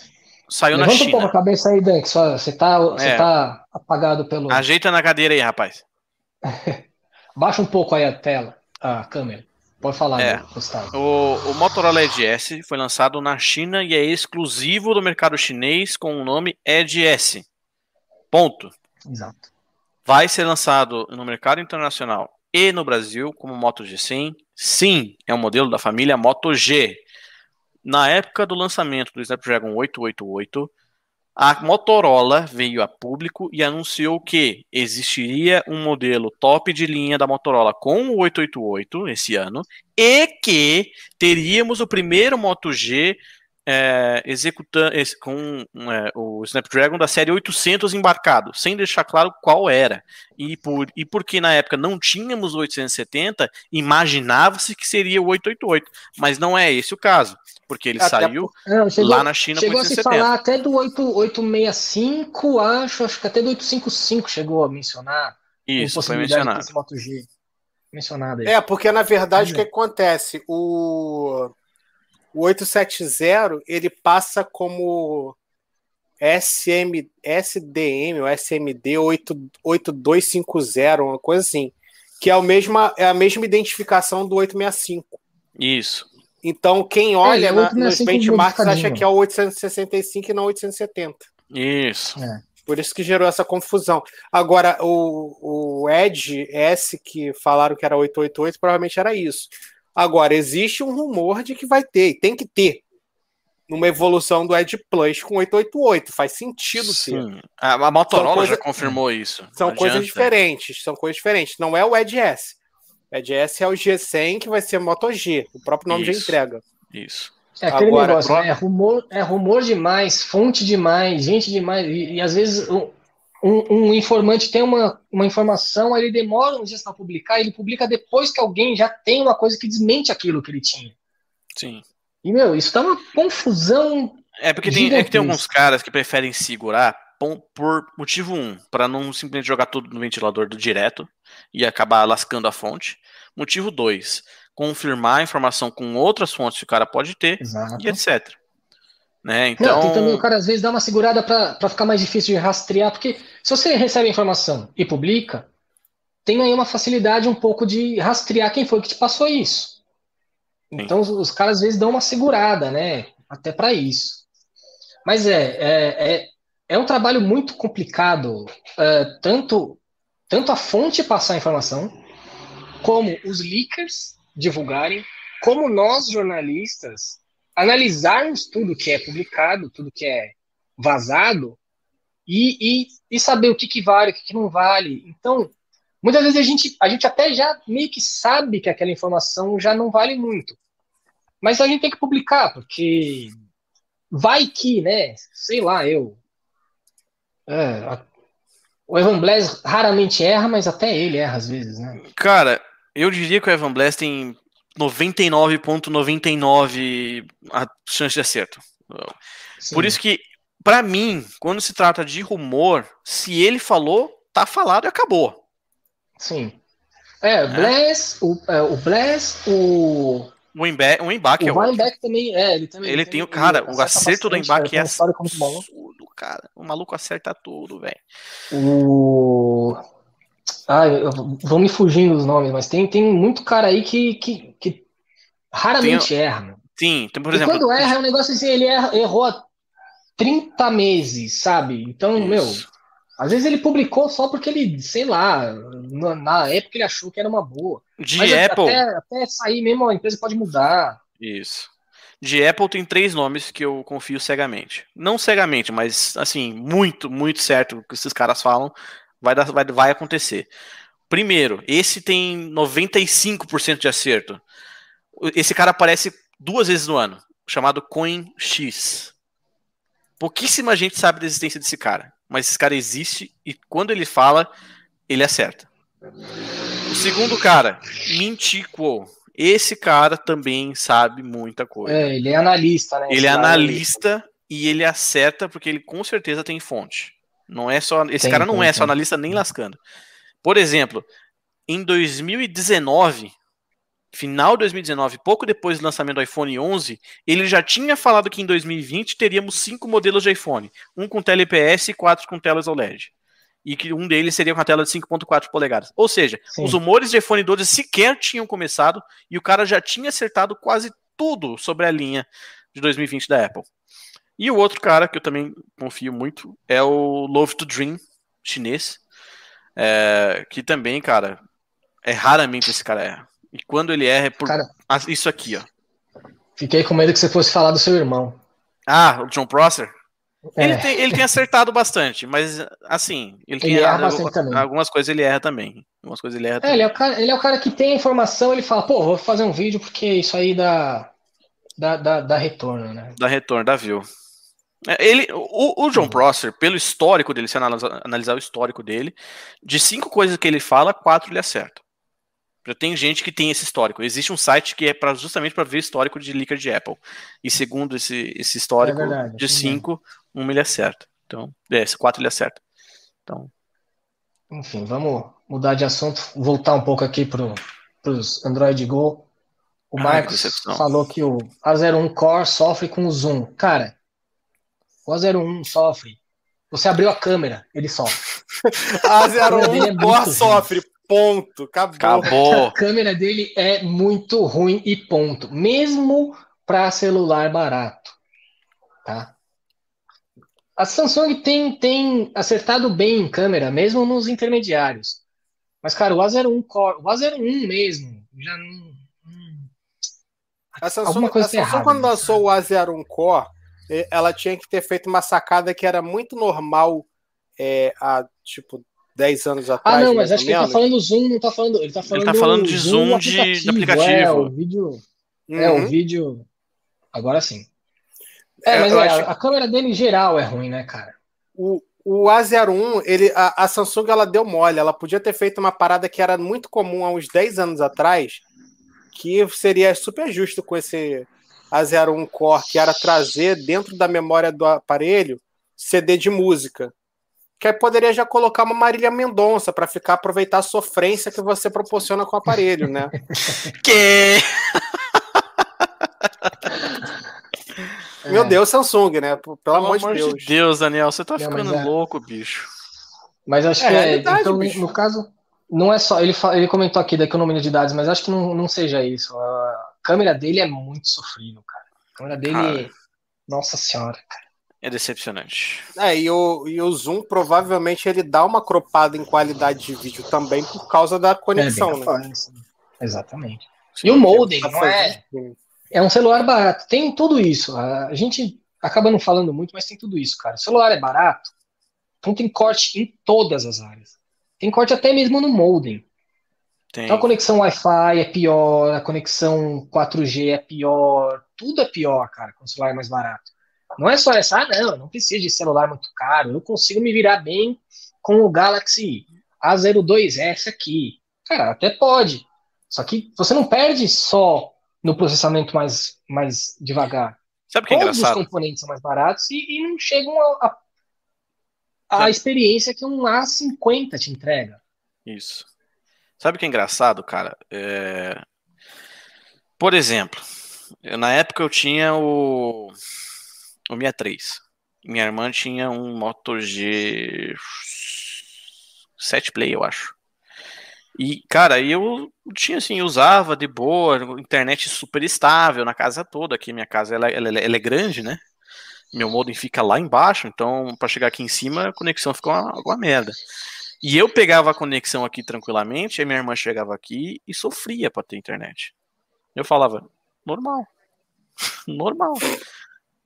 saiu Levanta na China. um pouco a cabeça aí, só, você, tá, você é. tá apagado pelo. Ajeita na cadeira aí, rapaz. Baixa um pouco aí a tela, a câmera. Pode falar, é, Gustavo. O, o Motorola Edge S foi lançado na China e é exclusivo do mercado chinês com o nome Edge S. Ponto. Exato. Vai ser lançado no mercado internacional e no Brasil como Moto G100. Sim, é um modelo da família Moto G. Na época do lançamento do Snapdragon 888, a Motorola veio a público e anunciou que existiria um modelo top de linha da Motorola com o 888 esse ano e que teríamos o primeiro Moto G é, executando com é, o Snapdragon da série 800 embarcado, sem deixar claro qual era. E, por, e porque na época não tínhamos o 870, imaginava-se que seria o 888, mas não é esse o caso, porque ele até saiu por... chegou, lá na China chegou a se falar até do 8865, acho, acho que até do 855 chegou a mencionar. Isso, foi mencionado. Moto G mencionado aí. É, porque na verdade o que acontece? O o 870 ele passa como SM, SDM ou SMD 8, 8250, uma coisa assim, que é, o mesma, é a mesma identificação do 865. Isso. Então, quem olha é, na, nos benchmarks acha que é o 865 e não 870. Isso. É. Por isso que gerou essa confusão. Agora, o, o Edge S, que falaram que era 888, provavelmente era isso. Agora, existe um rumor de que vai ter, e tem que ter, numa evolução do Edge Plus com 888. Faz sentido Sim. ter. A, Motorola coisa, já confirmou isso. São coisas diferentes, são coisas diferentes. Não é o Edge S. O Edge S é o G100 que vai ser Moto G. O próprio nome isso. já entrega. Isso. É aquele Agora, negócio, né? é, rumor, é rumor demais, fonte demais, gente demais, e, e às vezes um, um, informante tem uma, uma informação, aí ele demora uns dias para publicar, ele publica depois que alguém já tem uma coisa que desmente aquilo que ele tinha. Sim. E, meu, isso tá uma confusão. É porque tem, é que tem alguns caras que preferem segurar por motivo um, para não simplesmente jogar tudo no ventilador do direto e acabar lascando a fonte. Motivo dois, confirmar a informação com outras fontes que o cara pode ter Exato. e etc. Né? Então... Não, tem também o cara às vezes dá uma segurada para ficar mais difícil de rastrear, porque se você recebe a informação e publica, tem aí uma facilidade um pouco de rastrear quem foi que te passou isso. Então os, os, caras às vezes dão uma segurada, né? Até para isso. Mas é, é, é, é, um trabalho muito complicado, é, tanto, tanto a fonte passar a informação, como os leakers divulgarem, como nós jornalistas analisarmos tudo que é publicado, tudo que é vazado e, e, e saber o que, que vale, o que, que não vale. Então, muitas vezes a gente, a gente até já meio que sabe que aquela informação já não vale muito. Mas a gente tem que publicar, porque vai que, né? Sei lá, eu. É, o Evan Blass raramente erra, mas até ele erra às vezes, né? Cara, eu diria que o Evan Blass tem 99,99 a chance de acerto. Sim. Por isso que, para mim, quando se trata de rumor, se ele falou, tá falado e acabou. Sim. É, o Bless, o, é, o Bless, o. O Emback, o Emback é o Emback também, é, ele também. Ele tem o cara, o acerto do Emback é absurdo, cara. O maluco acerta tudo, velho. O ah, vão me fugindo os nomes, mas tem, tem muito cara aí que, que, que raramente tem, erra. Sim, tem, por exemplo. E quando erra, é um negócio assim, ele erra, errou 30 meses, sabe? Então, Isso. meu, às vezes ele publicou só porque ele, sei lá, na, época ele achou que era uma boa. De Mas Apple. Até, até sair mesmo, a empresa pode mudar. Isso. De Apple tem três nomes que eu confio cegamente. Não cegamente, mas assim, muito, muito certo o que esses caras falam vai, dar, vai, vai acontecer. Primeiro, esse tem 95% de acerto. Esse cara aparece duas vezes no ano, chamado Coin X. Pouquíssima gente sabe da existência desse cara, mas esse cara existe e quando ele fala, ele acerta. O segundo cara, Mintiquo. Esse cara também sabe muita coisa. É, ele é analista, né? Ele é analista e ele acerta porque ele com certeza tem fonte. Não é só. Esse tem, cara não tem, é só analista nem lascando. Por exemplo, em 2019, final de 2019, pouco depois do lançamento do iPhone 11, ele já tinha falado que em 2020 teríamos cinco modelos de iPhone, um com tela IPS e quatro com telas OLED. E que um deles seria com a tela de 5.4 polegadas. Ou seja, Sim. os rumores de iPhone 12 sequer tinham começado e o cara já tinha acertado quase tudo sobre a linha de 2020 da Apple. E o outro cara que eu também confio muito é o Love to Dream, chinês. É, que também, cara, é raramente esse cara erra. E quando ele erra é por cara, isso aqui, ó. Fiquei com medo que você fosse falar do seu irmão. Ah, o John Prosser? É. Ele, tem, ele tem acertado bastante, mas assim, ele, ele tem erra bastante também. algumas coisas ele erra também. Algumas coisas ele erra é, Ele, é o cara, ele é o cara que tem a informação, ele fala, pô, vou fazer um vídeo porque isso aí dá, dá, dá, dá retorno, né? Dá retorno, dá view. É, ele, o, o John uhum. Prosser, pelo histórico dele, se analisar, analisar o histórico dele, de cinco coisas que ele fala, quatro ele acerta. Já tem gente que tem esse histórico. Existe um site que é pra, justamente para ver histórico de leaker de Apple. E segundo esse, esse histórico, é verdade, de cinco, um ele acerta. Então, é, esse quatro ele acerta. Então. Enfim, vamos mudar de assunto, voltar um pouco aqui para os Android Go. O Marcos falou que o A01 Core sofre com o zoom. Cara, o A01 sofre. Você abriu a câmera, ele sofre. A 01 é Core sofre, ponto. Acabou. Acabou. A câmera dele é muito ruim e ponto. Mesmo para celular barato. Tá? A Samsung tem, tem acertado bem em câmera, mesmo nos intermediários. Mas, cara, o A01 Core, o A01 mesmo, já não. A Samsung, Alguma coisa a Samsung errada, quando lançou o A01 Core, ela tinha que ter feito uma sacada que era muito normal é, há, tipo, 10 anos ah, atrás. Ah, não, mas acho que ele tá falando zoom, não tá falando. Ele tá falando, ele tá falando de zoom, zoom de, aplicativo. É, o vídeo. Uhum. É, o uhum. vídeo. Agora sim. É, é mas é, acho... a câmera dele em geral é ruim, né, cara? O, o A01, ele, a, a, Samsung ela deu mole. Ela podia ter feito uma parada que era muito comum há uns 10 anos atrás, que seria super justo com esse A01 Core, que era trazer dentro da memória do aparelho CD de música. Que aí poderia já colocar uma Marília Mendonça para ficar aproveitar a sofrência que você proporciona com o aparelho, né? que Meu Deus, Samsung, né? Pelo, Pelo amor, amor de Deus. de Deus, Daniel, você tá não, ficando é... louco, bicho. Mas acho é, que é, verdade, então, bicho. no caso, não é só. Ele, ele comentou aqui da economia de dados, mas acho que não, não seja isso. A câmera dele é muito sofrível, cara. A câmera dele. Cara. Nossa senhora, cara. É decepcionante. É, e o, e o Zoom provavelmente ele dá uma cropada em qualidade de vídeo também por causa da conexão, é, né? Exatamente. E o modem, não é? É um celular barato. Tem tudo isso. A gente acaba não falando muito, mas tem tudo isso, cara. O celular é barato, então tem corte em todas as áreas. Tem corte até mesmo no modem. Tem. Então a conexão Wi-Fi é pior, a conexão 4G é pior, tudo é pior, cara, com o celular mais barato. Não é só essa, ah, não, eu não preciso de celular muito caro, eu consigo me virar bem com o Galaxy A02S aqui. Cara, até pode. Só que você não perde só no processamento mais, mais devagar. Sabe o que é Todos engraçado? os componentes são mais baratos e, e não chegam a, a, a experiência que um A50 te entrega. Isso. Sabe o que é engraçado, cara? É... Por exemplo, na época eu tinha o, o 63. Minha irmã tinha um Moto G 7 Play, eu acho. E, cara, eu tinha assim, usava de boa, internet super estável na casa toda. Aqui minha casa ela, ela, ela é grande, né? Meu modem fica lá embaixo, então para chegar aqui em cima a conexão ficou uma, uma merda. E eu pegava a conexão aqui tranquilamente, aí minha irmã chegava aqui e sofria para ter internet. Eu falava, normal. normal.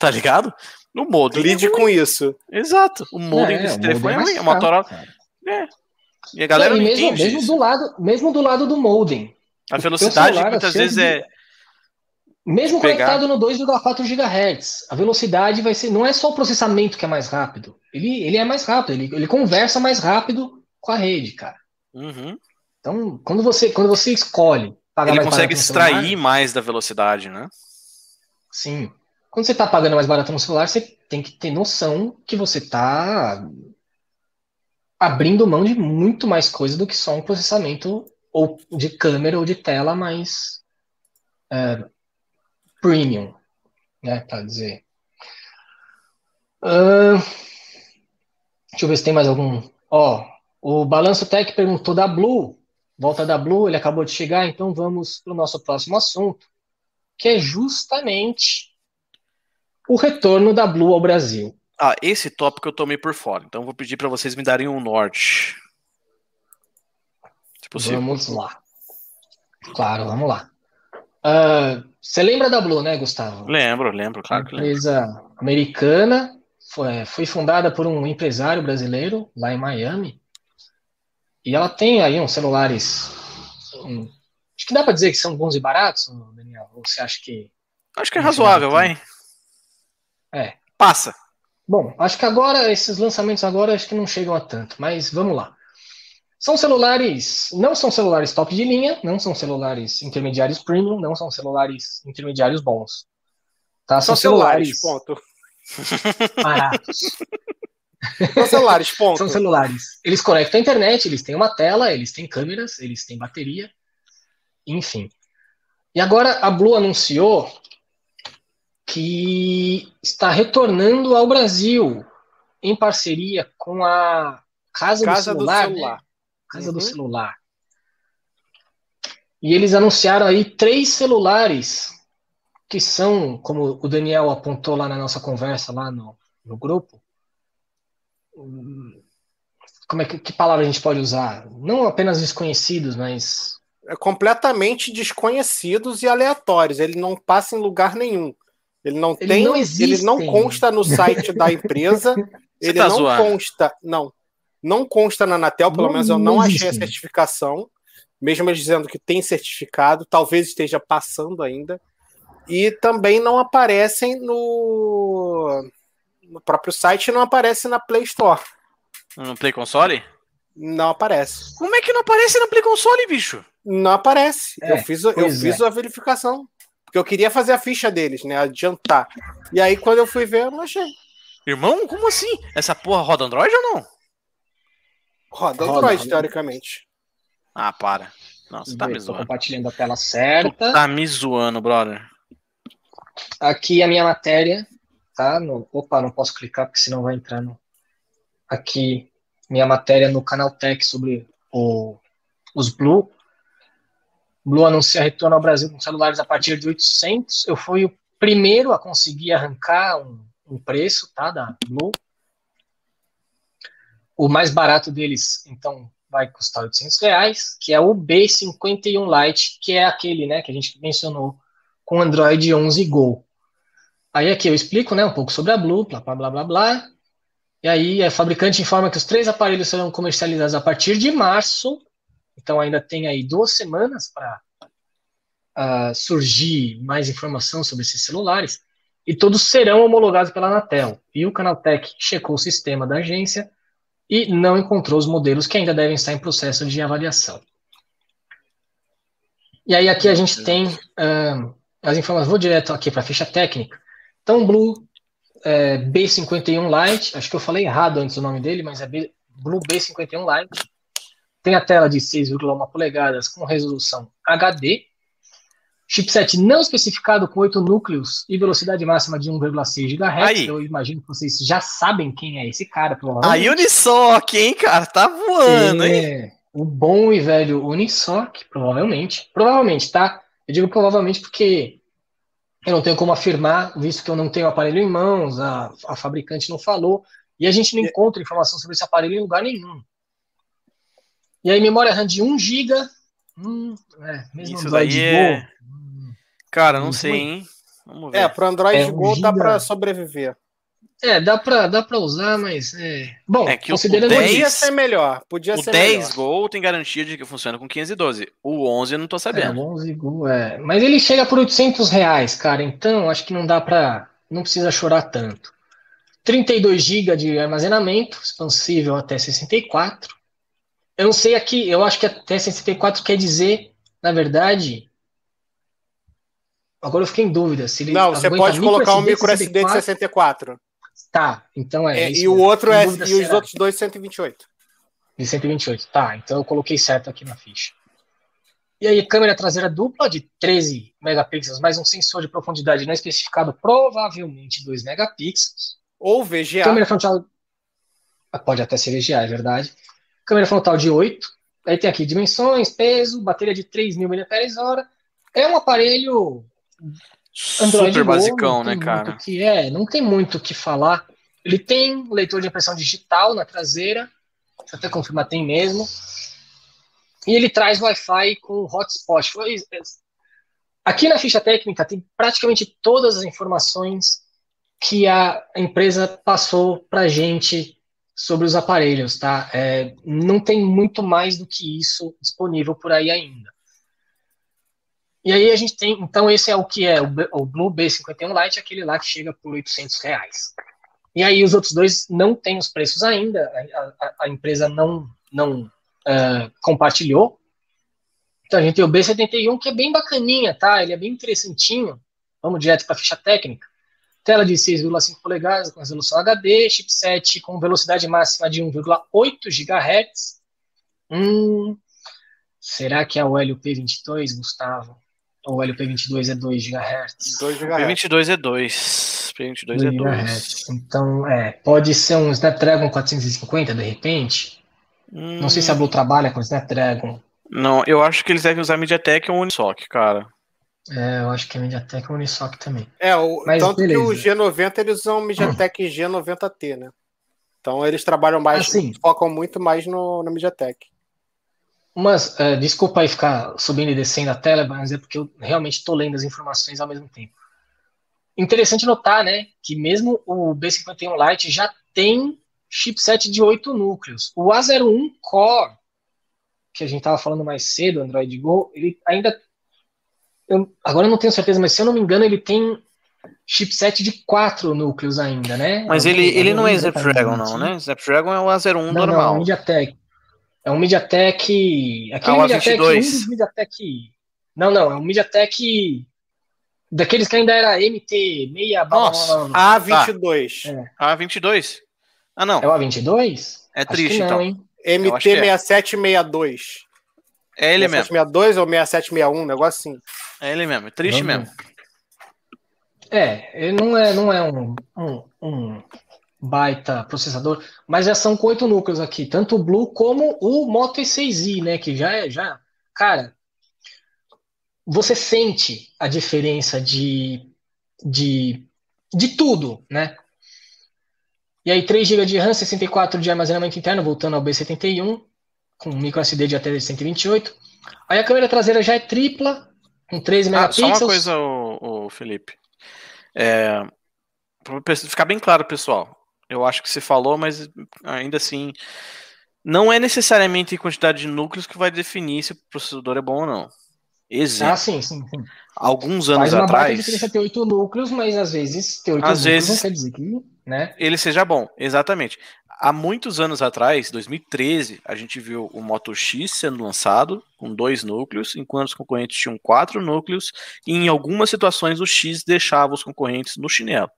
Tá ligado? No modem. Lide com isso. Exato. O modem é, desse telefone é ruim. A Motorola. É, e a galera não, e mesmo, mesmo do lado, mesmo do lado do modem. A velocidade muitas vezes de... é mesmo conectado no 2,4 GHz, a velocidade vai ser. Não é só o processamento que é mais rápido. Ele, ele é mais rápido, ele, ele conversa mais rápido com a rede, cara. Uhum. Então, quando você, quando você escolhe pagar ele mais consegue extrair celular, mais da velocidade, né? Sim. Quando você está pagando mais barato no celular, você tem que ter noção que você está abrindo mão de muito mais coisa do que só um processamento ou de câmera ou de tela mais é, premium, né, para dizer. Uh, deixa eu ver se tem mais algum. Ó, o Balanço Tech perguntou da Blue, volta da Blue, ele acabou de chegar, então vamos para o nosso próximo assunto, que é justamente o retorno da Blue ao Brasil. Ah, esse tópico eu tomei por fora, então vou pedir para vocês me darem um norte. Se possível. Vamos lá. Claro, vamos lá. Uh, você lembra da Blue, né, Gustavo? Lembro, lembro, claro que lembro. Empresa americana, foi, foi fundada por um empresário brasileiro lá em Miami. E ela tem aí uns celulares. Um, acho que dá para dizer que são bons e baratos, Daniel? Ou você acha que. Acho que é razoável, vai. É. Passa. Bom, acho que agora, esses lançamentos agora, acho que não chegam a tanto, mas vamos lá. São celulares, não são celulares top de linha, não são celulares intermediários premium, não são celulares intermediários bons. Tá? São, são celulares, celulares, ponto. baratos. São celulares, ponto. São celulares. Eles conectam a internet, eles têm uma tela, eles têm câmeras, eles têm bateria, enfim. E agora a Blue anunciou que está retornando ao Brasil em parceria com a Casa, Casa do Celular. Do celular. Né? Casa uhum. do Celular. E eles anunciaram aí três celulares que são, como o Daniel apontou lá na nossa conversa, lá no, no grupo. Como é que, que palavra a gente pode usar? Não apenas desconhecidos, mas é completamente desconhecidos e aleatórios. Ele não passa em lugar nenhum. Ele não ele tem, não ele não consta no site da empresa, ele tá não zoando. consta, não, não consta na Anatel, pelo não, menos eu não, não achei a certificação, mesmo eles dizendo que tem certificado, talvez esteja passando ainda. E também não aparecem no, no próprio site, não aparece na Play Store. No Play Console? Não aparece. Como é que não aparece no Play Console, bicho? Não aparece. É, eu fiz, eu pois fiz é. a verificação. Porque eu queria fazer a ficha deles, né? Adiantar. E aí, quando eu fui ver, eu não achei. Irmão, como assim? Essa porra roda Android ou não? Roda Android, roda. teoricamente. Ah, para. Você tá me Estou zoando. compartilhando a tela certa. Tá me zoando, brother. Aqui a minha matéria, tá? No, opa, não posso clicar porque senão vai entrar no. Aqui, minha matéria no canal Tech sobre o, os Blue. Blue anuncia retorno ao Brasil com celulares a partir de 800. Eu fui o primeiro a conseguir arrancar um, um preço, tá? Da Blue. O mais barato deles, então, vai custar 800 reais, que é o B51 Lite, que é aquele, né, que a gente mencionou com Android 11 Go. Aí aqui eu explico, né, um pouco sobre a Blue, blá blá blá blá blá. E aí a fabricante informa que os três aparelhos serão comercializados a partir de março. Então ainda tem aí duas semanas para uh, surgir mais informação sobre esses celulares. E todos serão homologados pela Anatel. E o Canaltech checou o sistema da agência e não encontrou os modelos que ainda devem estar em processo de avaliação. E aí aqui a gente tem uh, as informações, vou direto aqui para a ficha técnica. Então, Blue é, B51 Lite, acho que eu falei errado antes o nome dele, mas é B, Blue B51 Lite. Tem a tela de 6,1 polegadas com resolução HD. Chipset não especificado com 8 núcleos e velocidade máxima de 1,6 GHz. Aí. Eu imagino que vocês já sabem quem é esse cara, A provavelmente. Unisoc, hein, cara? Tá voando, hein? É, o bom e velho Unisoc, provavelmente. Provavelmente, tá? Eu digo provavelmente porque eu não tenho como afirmar, visto que eu não tenho o aparelho em mãos, a, a fabricante não falou, e a gente não encontra informação sobre esse aparelho em lugar nenhum. E aí, memória RAM de 1 GB. Hum, é, mesmo Isso Android daí Go. é- hum, Cara, não Muito sei, bom. hein? Vamos ver. É, pro Android É, um Go dá giga. pra sobreviver. É, dá pra, dá pra usar, mas. É... Bom, É que o- considerando o isso- 10 Podia ser melhor. Podia o ser 10 melhor. Gol tem garantia de que funciona com 512. O 11 eu não tô É, sabendo. o 11 Go, é. Mas ele chega por 800 reais, cara. Então, acho que não dá pra. Não precisa chorar tanto. 32 GB de armazenamento, expansível até 64. Eu não sei aqui, eu acho que até 64 quer dizer, na verdade. Agora eu fiquei em dúvida. Se ele Não, você pode colocar um micro SD de 64. 64. Tá, então é. É, isso e o outro é. E se os outros dois 128. De 128. Tá, então eu coloquei certo aqui na ficha. E aí, câmera traseira dupla de 13 megapixels, mais um sensor de profundidade não especificado, provavelmente 2 megapixels. Ou VGA. Câmera frontal. Ah, Pode até ser VGA, é verdade. Câmera frontal de 8. Aí tem aqui dimensões, peso, bateria de 3.000 mAh. É um aparelho Android Super basicão, né, cara? que é, não tem muito o que falar. Ele tem leitor de impressão digital na traseira, deixa eu até confirmar, tem mesmo. E ele traz Wi-Fi com hotspot. Foi- Aqui na ficha técnica tem praticamente todas as informações que a empresa passou para gente sobre os aparelhos, tá? É, não tem muito mais do que isso disponível por aí ainda. E aí a gente tem, então esse é o que é o, o Blue B51 Lite, aquele lá que chega por 800 reais. E aí os outros dois não têm os preços ainda, a, a- a empresa não, não ah, compartilhou. Então a gente tem o B71 que é bem bacaninha, tá? Ele é bem interessantinho. Vamos direto para a ficha técnica. Tela de 6,5 polegadas com resolução HD, chipset com velocidade máxima de 1,8 GHz. Hum, será que é o LP22, Gustavo? Ou o LP22 é 2 GHz? 2 GHz. P22 é 2. P22 é 2. GHz. Então, é, pode ser um Snapdragon 450 de repente. Não sei se a Blue trabalha com Snapdragon. Não, eu acho que eles devem usar MediaTek ou Unisoc, cara. É, eu acho que é MediaTek ou Unisoc também. É, o, Mas tanto beleza. que o G90 eles usam MediaTek G90T, né? Então eles trabalham mais, Assim. focam muito mais no, no MediaTek. Mas, é, desculpa aí ficar subindo e descendo a tela, mas é porque eu realmente estou lendo as informações ao mesmo tempo. Interessante notar, né, que mesmo o B51 Lite já tem chipset de 8 núcleos. O A01 Core, que a gente estava falando mais cedo, Android Go, ele ainda eu, agora eu não tenho certeza, mas se eu não me engano, ele tem chipset de quatro núcleos ainda, né? Mas ele, ele não é Snapdragon, não, né? Snapdragon é o A01 normal. Não, é um MediaTek. É um MediaTek. Aquele Ah, MediaTek, um A22. dos MediaTek. Não, não, é um MediaTek. Daqueles que ainda era MT, meia blá, blá, Nossa. blá, blá. A22. É. A22? Ah, não. É o A22? É Acho triste, que não, então. hein? Eu acho que é. MT6762. É ele mesmo. 6762 ou 6761, um negócio assim. É ele mesmo. É triste Vamos mesmo. É, ele não é, não é um, um, um baita processador, mas já são com oito núcleos aqui, tanto o Blue como o Moto E6i, né? Que já é, já, cara, você sente a diferença de, de, de tudo, né? E aí, 3 GB de RAM, 64 de armazenamento interno, voltando ao B71, com micro SD de até 128. Aí a câmera traseira já é tripla, com 13 Ah, megapixels. só uma coisa, o, Felipe. É, pe- ficar bem claro, pessoal. Eu acho que você falou, mas ainda assim, não é necessariamente a quantidade de núcleos que vai definir se o processador é bom ou não. Exemplo, Ah, sim, sim, sim. alguns anos Faz uma baita atrás, diferença ter oito núcleos, mas às vezes ter oito núcleos vezes- não quer dizer que, né? ele seja bom. Exatamente. Há muitos anos atrás, 2013, a gente viu o Moto X sendo lançado com dois núcleos, enquanto os concorrentes tinham quatro núcleos, e em algumas situações o X deixava os concorrentes no chinelo.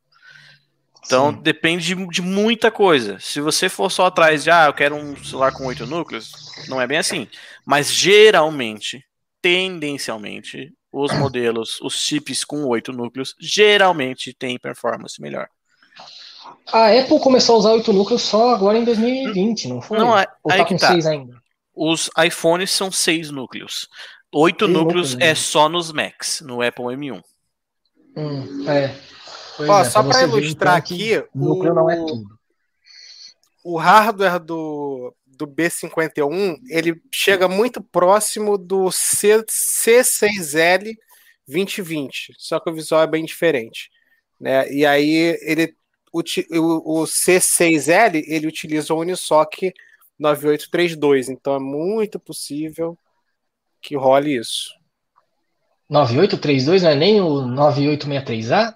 Então Sim. depende de, de muita coisa. Se você for só atrás de, ah, eu quero um celular com oito núcleos, não é bem assim. Mas geralmente, tendencialmente, os modelos, os chips com oito núcleos, geralmente têm performance melhor. A Apple começou a usar oito núcleos só agora em 2020, não foi? Não, é- Ou aí tá que com tá. seis ainda? Os iPhones são seis núcleos. Oito núcleos núcleos, né? é só nos Macs, no Apple M1. Hum, é. Ó, é, só ver, ilustrar então, aqui, núcleo não é o- tudo. o hardware do, do B51 ele chega muito próximo do C, C6L 2020, só que o visual é bem diferente, né? E aí ele o, o C6L ele utiliza o Unisoc 9832, então é muito possível que role isso. 9832 não é nem o 9863A?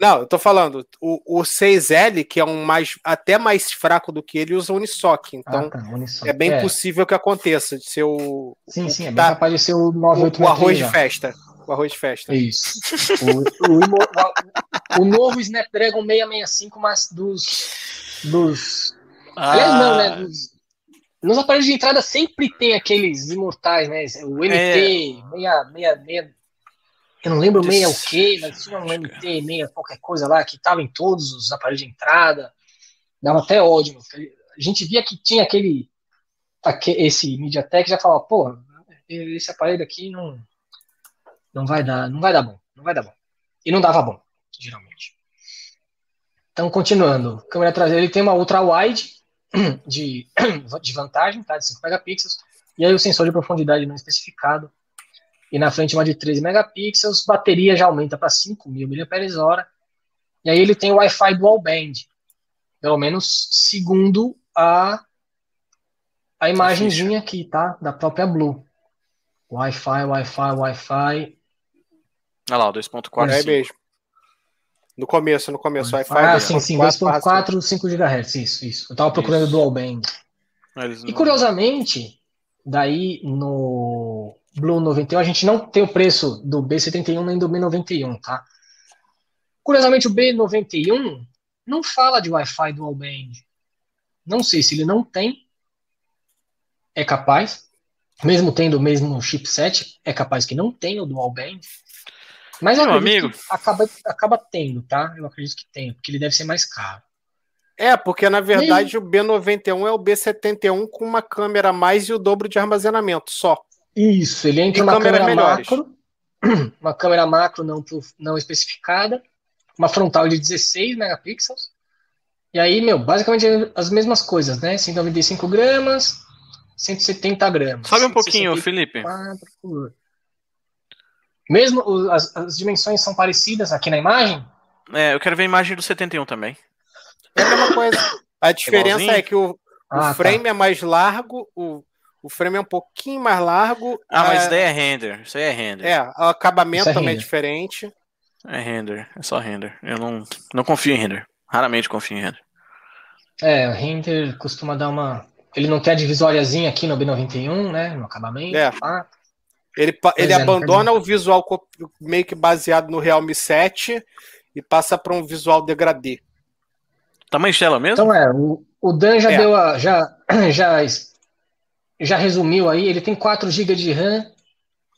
Não, eu tô falando, o, o 6L, que é um mais até mais fraco do que ele, usa o Unisoc, então ah, tá, Unisoc. É bem possível que aconteça de ser o, Sim, sim, é bem tá- capaz de ser o o, 9863A. o arroz de festa. O arroz de festa. Isso. O, o, o- o novo Snapdragon 665, mas dos. dos aliás, não, né? Dos, nos aparelhos de entrada sempre tem aqueles imortais, né? O MT, meia, meia, meia, eu não lembro meia o quê, mas tinha um MT, meia qualquer coisa lá que tava em todos os aparelhos de entrada. Dava até ódio. A gente via que tinha aquele, aque- esse MediaTek já falava, pô, esse aparelho aqui não, não vai dar, não vai dar bom, não vai dar bom. E não dava bom, geralmente. Então, continuando, câmera traseira ele tem uma ultra wide de, de vantagem, tá, de 5 megapixels, e aí o sensor de profundidade não especificado. E na frente uma de 13 megapixels, bateria já aumenta para 5.000 mAh. E aí ele tem o Wi-Fi dual band, pelo menos segundo a a imagenzinha aqui, tá, da própria Blue. Wi-Fi, Wi-Fi, Wi-Fi. Olha lá, o 2.4. É mesmo. No começo, no começo, Wi-Fi. Ah, sim, sim, 2.4, 2.4, 5 GHz, isso, isso. Eu tava procurando Isso. dual band. Eles E não- curiosamente, daí no Blue 91 a gente não tem o preço do B71 nem do B91, tá? Curiosamente, o B91 não fala de Wi-Fi dual band. Não sei se ele não tem. É capaz. Mesmo tendo o mesmo chipset, é capaz que não tenha o dual band. Mas eu Meu amigo. que acaba, acaba tendo, tá? Eu acredito que tem, porque ele deve ser mais caro. É, porque na verdade o B91 é o B71 com uma câmera a mais e o dobro de armazenamento só. Isso, ele entra E uma câmera melhores. macro, uma câmera macro não, não especificada, uma frontal de 16 megapixels, e aí, meu, basicamente as mesmas coisas, né? 195 gramas, 170 gramas. Sobe um pouquinho, 164 Felipe. por- Mesmo o- as, as dimensões são parecidas aqui na imagem? É, eu quero ver a imagem do 71 também. É a mesma coisa. A diferença Igualzinho? é que o, o Ah, tá. frame é mais largo, o, o frame é um pouquinho mais largo. Ah, mas é... daí é render. Isso aí é render. É, o acabamento é também render. é diferente. É render, é só render. Eu não, não confio em render. Raramente confio em render. É, o render costuma dar uma. Ele não tem a divisóriazinha aqui no B91, né? No acabamento. É. Ele, ele é, abandona o visual meio que baseado no Realme 7 e passa para um visual degradê. Tamanho de tela mesmo? Então é, o, o Dan já é. deu a. Já, já, já resumiu aí, ele tem 4 GB de RAM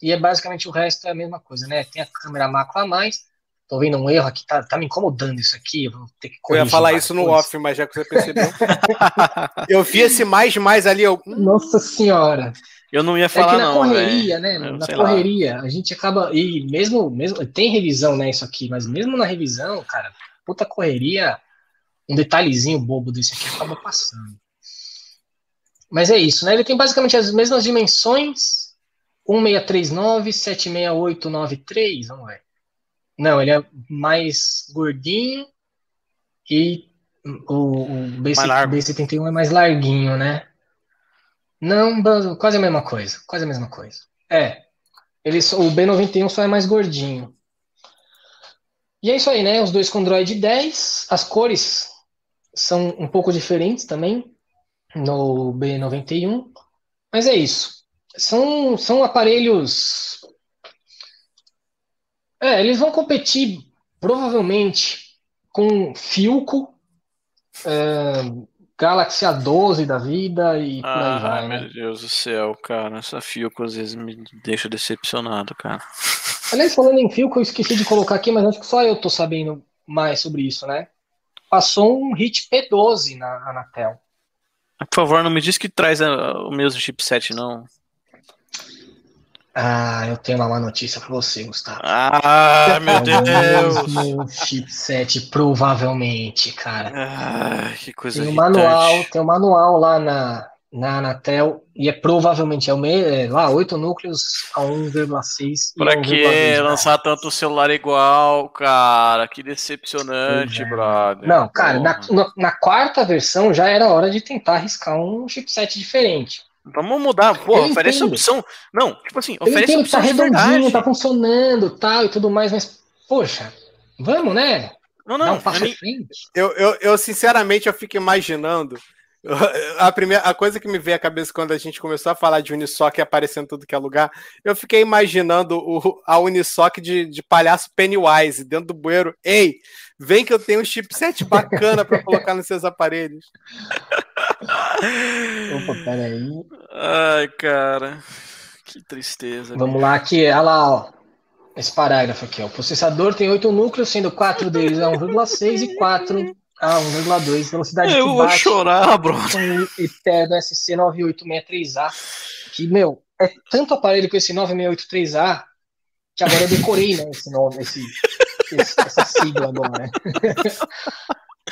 e é basicamente o resto é a mesma coisa, né? Tem a câmera macro a mais. Tô vendo um erro aqui, tá, tá me incomodando isso aqui. Eu vou ter que corrigir. Eu ia falar isso no off, mas já que você percebeu. eu vi esse mais mais ali. Eu... Hum. Nossa senhora. Eu não ia falar, é que na não. correria, né? Na correria, lá. a gente acaba. E mesmo, mesmo. Tem revisão, né? Isso aqui, mas mesmo na revisão, cara, puta correria, um detalhezinho bobo desse aqui acaba passando. Mas é isso, né? Ele tem basicamente as mesmas dimensões. 1639, 76893, vamos ver. Não, ele é mais gordinho e o, o B71 é mais larguinho, né? Não, quase a mesma coisa. Quase a mesma coisa. É. Ele, o B91 só é mais gordinho. E é isso aí, né? Os dois com Android 10. As cores são um pouco diferentes também no B91. Mas é isso. São, são aparelhos. É, eles vão competir provavelmente com Filco. É, Galaxy A12 da vida e por ah, aí vai. Meu né? Deus do céu, cara. Essa Filco às vezes me deixa decepcionado, cara. Aliás, falando em Filco, eu esqueci de colocar aqui, mas acho que só eu tô sabendo mais sobre isso, né? Passou um hit P12 na Anatel. Por favor, não me diz que traz o mesmo chipset, não. Ah, eu tenho uma má notícia para você, Gustavo. Ah, meu Deus! Meu chipset, provavelmente, cara. Ah, que coisa Tem um manual, tem um manual lá na, na Anatel e é provavelmente é o meio, é, lá 8 núcleos a 1,6 Pra que lançar tanto celular igual, cara? Que decepcionante, é. brother. Não, cara, na, na, na quarta versão já era hora de tentar arriscar um chipset diferente. Vamos mudar, pô, eu oferece entendo. opção. Não, tipo assim, oferece eu opção. Tá redondinho, tá funcionando, tal e tudo mais, mas, poxa, vamos, né? Não, não. Um eu, eu, eu, sinceramente, eu fico imaginando. A, primeira, a coisa que me veio à cabeça quando a gente começou a falar de Unisoc aparecendo tudo que é lugar, eu fiquei imaginando o, a Unisoc de, de palhaço Pennywise dentro do bueiro. Ei, vem que eu tenho um chipset bacana para colocar nos seus aparelhos. Opa, peraí. Ai, cara. Que tristeza. Vamos lá aqui, olha lá, ó. Esse parágrafo aqui, ó. O processador tem oito núcleos, sendo quatro deles a 1,6 e 4 a 1,2. Velocidade Eu vou chorar, bro. Com eterno SC98663A. Que, meu, é tanto aparelho com esse 963A que agora eu decorei, né, esse nome, esse, esse essa sigla agora.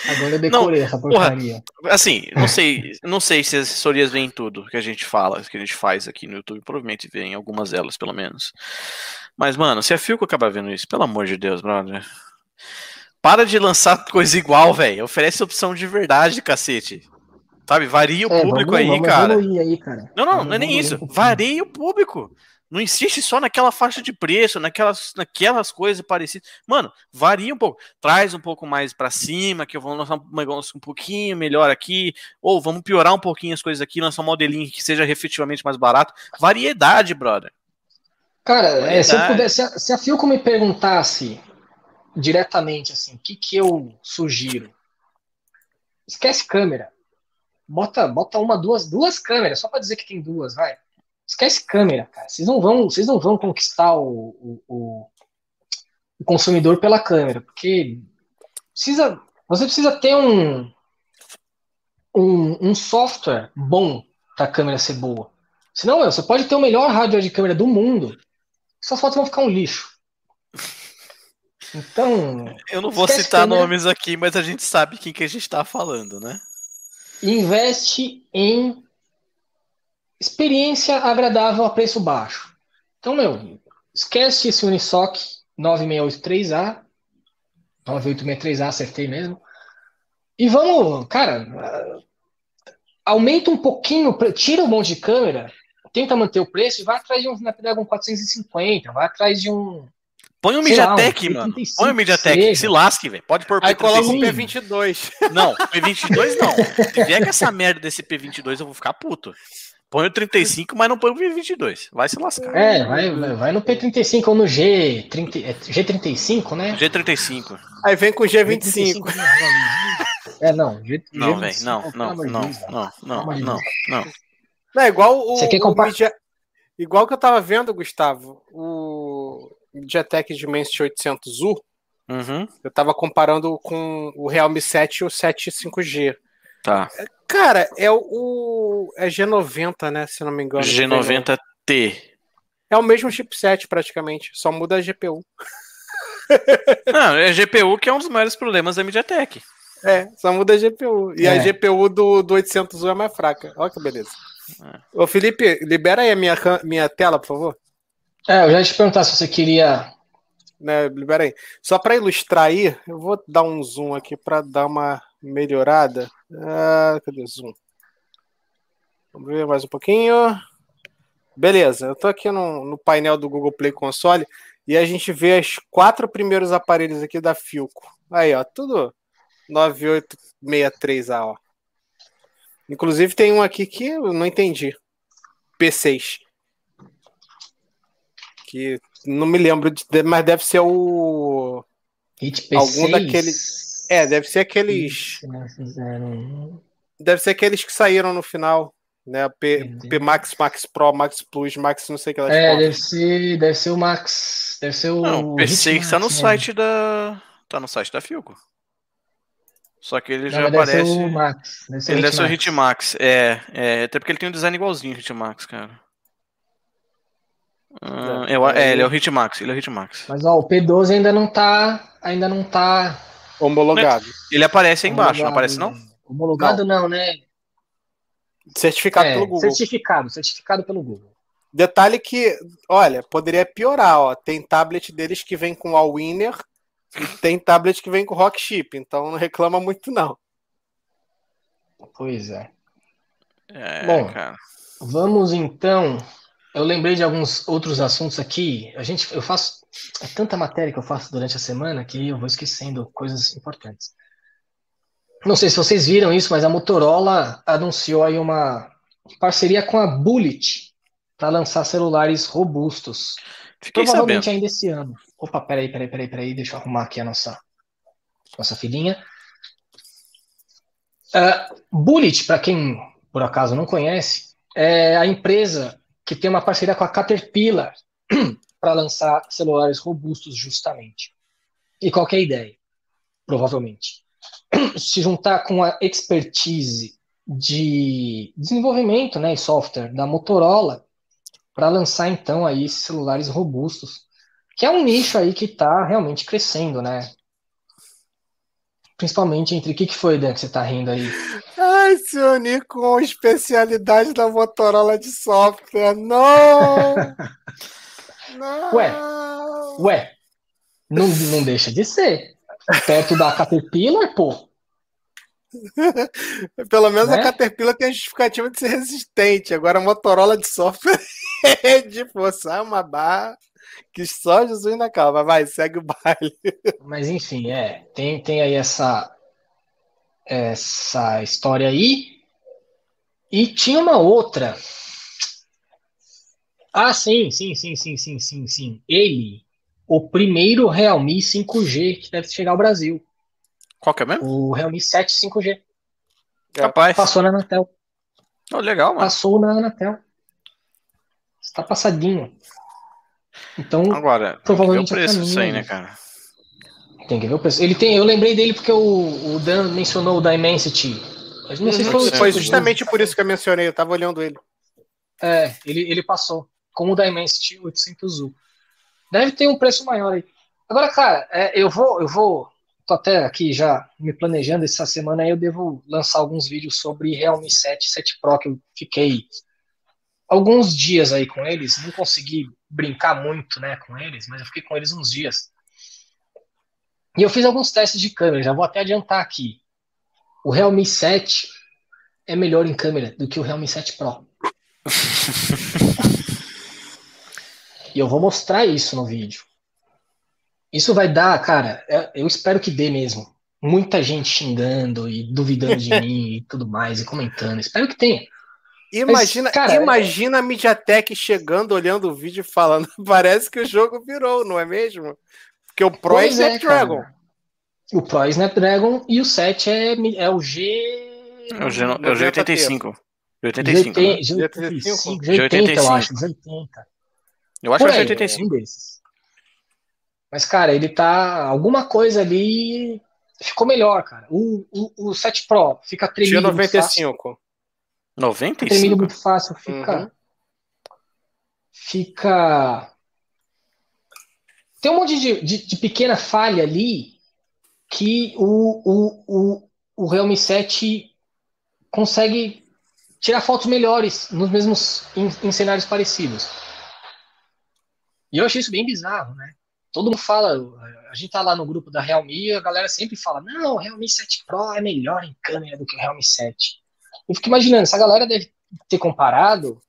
Agora eu decorei não, essa porcaria. Porra, assim, não sei, não sei se as assessorias veem tudo que a gente fala, que a gente faz aqui no YouTube, provavelmente veem algumas delas, pelo menos. Mas, mano, se a Filco acabar vendo isso, pelo amor de Deus, brother. Para de lançar coisa igual, velho. Oferece opção de verdade, cacete. Sabe, varia o é, público vamos, aí, vamos cara. aí, cara. Não, não, vamos, não é nem isso. Varia o público. Não insiste só naquela faixa de preço, naquelas, naquelas coisas parecidas. Mano, varia um pouco. Traz um pouco mais para cima, que eu vou lançar um negócio um pouquinho melhor aqui. Ou vamos piorar um pouquinho as coisas aqui, lançar um modelinho que seja efetivamente mais barato. Variedade, brother. Cara, Variedade. É, se, eu pudesse, se a Filco me perguntasse diretamente assim, o que, que eu sugiro? Esquece câmera. Bota, bota uma, duas, duas câmeras, só para dizer que tem duas, vai. Esquece câmera, cara. Vocês não vão, vocês não vão conquistar o, o, o consumidor pela câmera, porque precisa, você precisa ter um, um, um software bom para a câmera ser boa. Senão, você pode ter o melhor hardware de câmera do mundo, suas fotos vão ficar um lixo. Então. Eu não vou citar câmera, nomes aqui, mas a gente sabe quem que a gente está falando, né? Investe em experiência agradável a preço baixo. Então, meu, esquece esse Unisoc 9683A, 9863A, acertei mesmo. E vamos, cara, aumenta um pouquinho, tira um monte de câmera tenta manter o preço e vai atrás de um Snapdragon 450, vai atrás de um. Põe um MediaTek, mano. P35 Põe o MediaTek, seja. se lasque, velho. Pode pôr Aí coloca um P35. P22. Não, P22 não. Se vier com essa merda desse P22, eu vou ficar puto. Põe o 35, mas não põe o P22. Vai se lascar. É, vai, vai, no P35 ou no G30, é, G35, né? G35. Aí vem com G25. É, não. G, Não, G25, velho. Não, não, não, não, não, não, não. Não, é igual o. Você quer o compar- Media- Igual que eu tava vendo, Gustavo, o MediaTek Dimensity 800U, Uhum. eu tava comparando com o Realme 7 e o 7 5G. Tá. Cara, é o, o- é G90, né, se não me engano. G90T. É o mesmo chipset praticamente, só muda a GPU. Não, é GPU que é um dos maiores problemas da MediaTek. É, só muda a GPU. E a É. GPU do, do 800U é mais fraca. Olha que beleza. É. Ô Felipe, libera aí a minha, minha tela, por favor. É, eu já ia te perguntar se você queria. né, libera aí. Só para ilustrar aí, eu vou dar um zoom aqui para dar uma melhorada. Ah, cadê o zoom? Vamos ver mais um pouquinho. Beleza, eu tô aqui no, no painel do Google Play Console e a gente vê os quatro primeiros aparelhos aqui da Filco. Aí, ó, tudo 9863A, ó. Inclusive tem um aqui que eu não entendi. P6. Que não me lembro, de, mas deve ser o. Hit P6? Algum daqueles- É, deve ser aqueles. Fizeram... Deve ser aqueles que saíram no final. Né? P. P Max, Max Pro, Max Plus, Max não sei o que lá. É, deve ser, deve ser o Max. Deve ser o. Não, o PC Hitmax, está no né? site da. Tá no site da Filco. Só que ele Não, já mas deve ser aparece. o Max. Deve ser Ele o deve ser o Hitmax. É, é, até porque ele tem um design igualzinho ao Hitmax, cara. Ah, É, eu- é, ele é o Hitmax, ele é o Hitmax. Mas ó, o P12 ainda não tá. Ainda não tá. Homologado. Ele aparece aí embaixo, não aparece não? Homologado não, né? Certificado É, pelo Google. certificado, certificado pelo Google. Detalhe que, olha, poderia piorar, ó. Tem tablet deles que vem com All Winner e tem tablet que vem com Rock Chip, então não reclama muito, não. Pois é. É, Bom. cara. Vamos então. Eu lembrei de alguns outros assuntos aqui. A gente, eu faço é tanta matéria que eu faço durante a semana que eu vou esquecendo coisas importantes. Não sei se vocês viram isso, mas a Motorola anunciou aí uma parceria com a Bullet para lançar celulares robustos. Fiquei Provavelmente sabendo. ainda esse ano. Opa, peraí, peraí, peraí, peraí, deixa eu arrumar aqui a nossa, nossa filhinha. Ah, Bullet, para quem por acaso não conhece, é a empresa que tem uma parceria com a Caterpillar para lançar celulares robustos justamente. E qual é a ideia? Provavelmente. Se juntar com a expertise de desenvolvimento né, e software da Motorola para lançar então aí celulares robustos, que é um nicho aí que está realmente crescendo, né? Principalmente entre o que, que foi, Dan, que você está rindo aí? Ai, se unir com especialidade da Motorola de software. Não! Não! Ué. Ué, não, não deixa de ser. Perto da Caterpillar, pô. Pelo menos Né? a Caterpillar tem a justificativa de ser resistente. Agora a Motorola de software é de forçar uma barra que só Jesus na calma. Vai, segue o baile. Mas enfim, é, tem, tem aí essa essa história aí. E tinha uma outra. Ah, sim, sim, sim, sim, sim, sim, sim. Ele, o primeiro Realme 5G que deve chegar ao Brasil. Qual que é mesmo? O Realme 7 5G. Capaz. Passou na Anatel. Oh, legal, mano. Passou na Anatel. Está passadinho. Então, Agora, Provavelmente tem que ver o preço disso aí, né, cara? Tem que ver o preço. Ele tem, eu lembrei dele porque o, o Dan mencionou o Dimensity. Mas não sei se foi, o Uhum, Foi sim. justamente por isso que eu mencionei. Eu tava olhando ele. É, ele, ele passou com o Dimensity 800U. Deve ter um preço maior aí. Agora, cara, é, eu vou, eu vou, tô até aqui já me planejando essa semana aí eu devo lançar alguns vídeos sobre Realme 7, 7 Pro que eu fiquei alguns dias aí com eles, não consegui brincar muito, né, com eles, mas eu fiquei com eles uns dias. E eu fiz alguns testes de câmera, já vou até adiantar aqui. O Realme 7 é melhor em câmera do que o Realme 7 Pro. e eu vou mostrar isso no vídeo. Isso vai dar, cara, eu espero que dê mesmo. Muita gente xingando e duvidando de mim e tudo mais, e comentando. Espero que tenha. Imagina, Mas, cara, imagina a Mediatek chegando, olhando o vídeo e falando: parece que o jogo virou, não é mesmo? Porque o Pro é Snapdragon. É, o Pro é Snapdragon e o 7 é, é o G. É o, G, é o G85. G85. G80, G85, G80, eu acho. G80. Eu acho que é G85. É um desses. Mas, cara, ele tá. Alguma coisa ali ficou melhor, cara. O, o, o 7 Pro fica tremido. Tinha 95. 95? Tremido muito fácil, fica. Uhum. Fica. Tem um monte de, de, de, pequena falha ali que o, o, o, o Realme 7 consegue tirar fotos melhores nos mesmos em, em, cenários parecidos. E eu achei isso bem bizarro, né? Todo mundo fala, a gente tá lá no grupo da Realme, a galera sempre fala, não, o Realme 7 Pro é melhor em câmera do que o Realme 7. Eu fico imaginando, essa galera deve ter comparado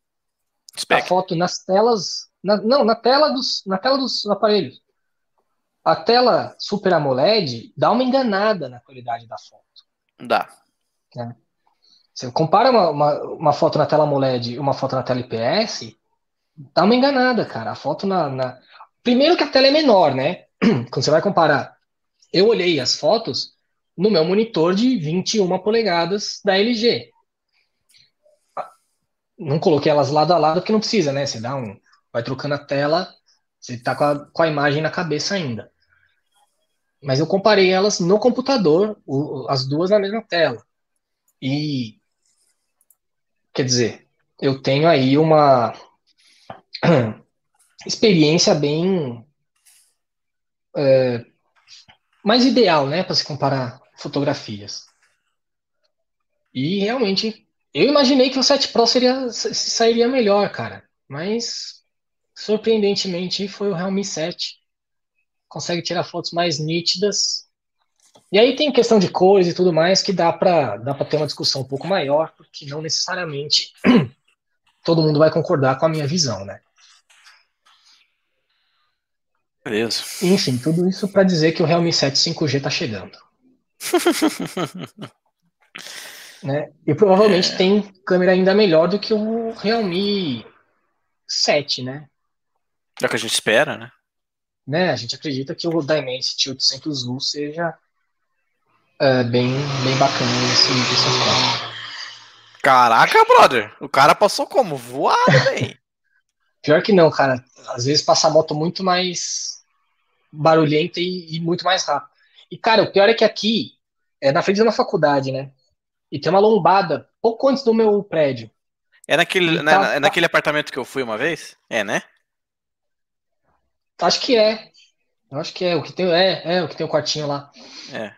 Spec. a foto nas telas. Na, não, na tela dos, na tela dos aparelhos. A tela Super AMOLED dá uma enganada na qualidade da foto. Dá. É. Você compara uma, uma, uma, foto na tela AMOLED e uma foto na tela IPS, dá uma enganada, cara. A foto na, na. Primeiro que a tela é menor, né? Quando você vai comparar. Eu olhei as fotos no meu monitor de 21 polegadas da LG não coloquei elas lado a lado porque não precisa, né? Você dá um. Vai trocando a tela, você tá com a, com a imagem na cabeça ainda. Mas eu comparei elas no computador, o, as duas na mesma tela. E. Quer dizer, eu tenho aí uma experiência bem. É, mais ideal, né? Para se comparar fotografias. E realmente eu imaginei que o 7 Pro seria, sairia melhor, cara. Mas, surpreendentemente, foi o Realme 7. Consegue tirar fotos mais nítidas. E aí tem questão de cores e tudo mais que dá para dá ter uma discussão um pouco maior, porque não necessariamente todo mundo vai concordar com a minha visão, né? Beleza. Enfim, tudo isso para dizer que o Realme 7 5G tá chegando. Né? E provavelmente é. tem câmera ainda melhor do que o Realme 7, né? É o que a gente espera, né? né? A gente acredita que o Dimensity 800U seja uh, bem, bem bacana nesse, nesse aspecto. Caraca, brother! O cara passou como? Voado, velho! Pior que não, cara. Às vezes passa a moto muito mais barulhenta e, e, muito mais rápido. E, cara, o pior é que aqui, é na frente de uma faculdade, né? E tem uma lombada pouco antes do meu prédio. É naquele, na, tá, é naquele apartamento que eu fui uma vez? É, né? Acho que é. Eu acho que é. O que tem, é, é o que tem o quartinho lá. É.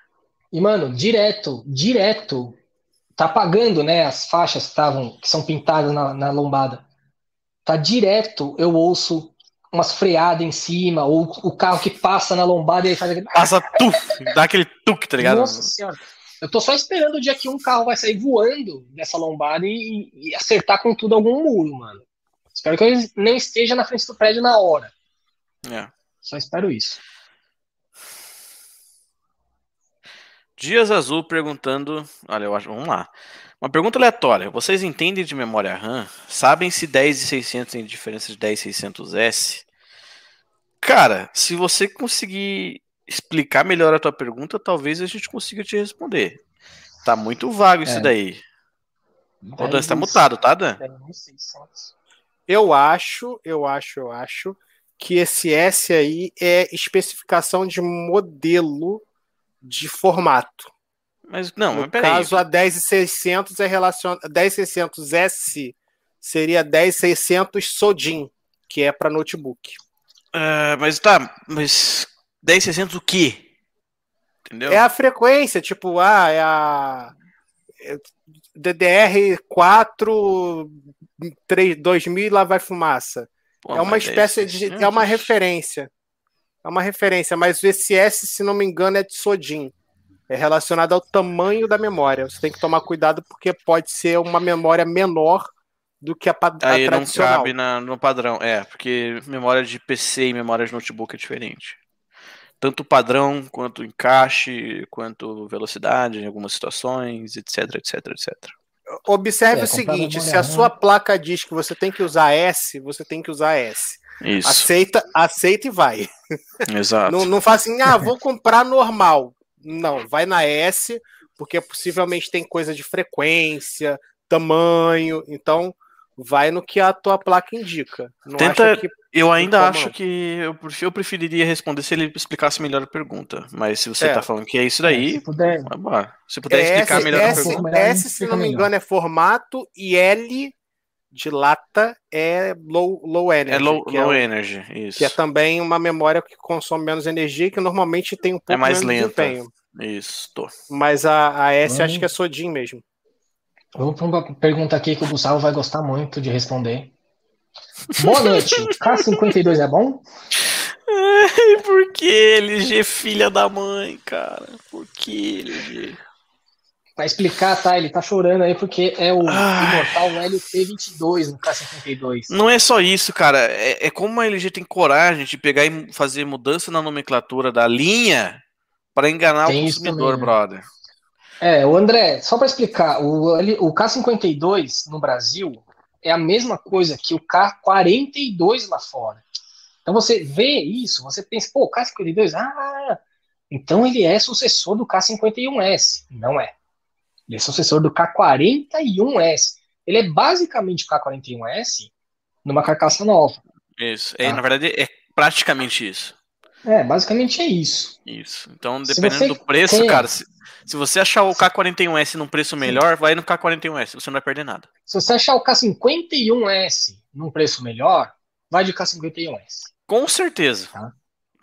E, mano, direto, direto, tá apagando, né, as faixas que, estavam, que são pintadas na, na lombada. Tá direto, eu ouço umas freadas em cima, ou o carro que passa na lombada e aí faz aquele. Passa tuf, dá aquele tuk, tá ligado? Nossa senhora. Eu tô só esperando o dia que um carro vai sair voando dessa lombada e, e acertar com tudo algum muro, mano. Espero que eu não esteja na frente do prédio na hora. É. Só espero isso. Dias Azul perguntando. Olha, eu acho. Vamos lá. Uma pergunta aleatória. Vocês entendem de memória RAM? Sabem se 10 e 600 tem diferença de 10 e 600S? Cara, se você conseguir explicar melhor a tua pergunta, talvez a gente consiga te responder. Tá muito vago isso é. daí. O Dan está mutado, tá, Dan? Eu acho, eu acho, eu acho que esse S aí é especificação de modelo de formato. Mas não, no mas peraí. caso a 10600 é relacionado 10600S seria 10600 Sodin, que é para notebook. Uh, mas tá, mas 10,600 o quê? Entendeu? É a frequência, tipo, ah, é a DDR4 2000 lá vai fumaça. Pô, é uma espécie de. É uma referência. É uma referência, mas o SS, se não me engano, é de Sodin. É relacionado ao tamanho da memória. Você tem que tomar cuidado porque pode ser uma memória menor do que a, a Aí não tradicional. cabe na- no padrão. É, porque memória de PC e memória de notebook é diferente. Tanto o padrão, quanto o encaixe, quanto velocidade em algumas situações, etc, etc, etc. Observe É, o seguinte: se a sua placa diz que você tem que usar S, você tem que usar S. Isso, Aceita, aceita e vai. exato. Não, não faz assim, ah, vou comprar normal. Não, vai na S, porque possivelmente tem coisa de frequência, tamanho. Então, vai no que a tua placa indica. Não Tenta- acha que Eu ainda Como acho não? que eu, pref- eu preferiria responder se ele explicasse melhor a pergunta. Mas se você É. tá falando que é isso daí, Se puder. Se puder é explicar S, melhor a S, pergunta. pergunta. S, se não me engano, é formato e L de lata é low, low energy. É low, low é, energy, isso. que é também uma memória que consome menos energia e que normalmente tem um pouco É mais menos lenta. desempenho. Isso, tô. Mas a, a S Hum. acho que é Sodin mesmo. Vamos para uma pergunta aqui que o Gustavo vai gostar muito de responder. Boa noite. K52 é bom? Ai, por que LG filha da mãe, cara? Por que LG? Vai explicar, tá? Ele tá chorando aí porque é o Ai. imortal LT22 no K52. Não é só isso, cara. É, é como a LG tem coragem de pegar e fazer mudança na nomenclatura da linha para enganar Tem o consumidor, também, né? brother. É, o André, só para explicar, o, o K52 no Brasil é a mesma coisa que o K42 lá fora. Então você vê isso, você pensa, pô, o K52, ah, então ele é sucessor do K51S. Não é. Ele é sucessor do K41S. Ele é basicamente o K41S numa carcaça nova. Isso. É, Tá. Na verdade, é praticamente isso. É, basicamente é isso. Isso. Então, dependendo do preço, quer- cara, se, se você achar o K41S num preço melhor, vai no K41S, você não vai perder nada. Se você achar o K51S num preço melhor, vai de K51S. Com certeza. Tá.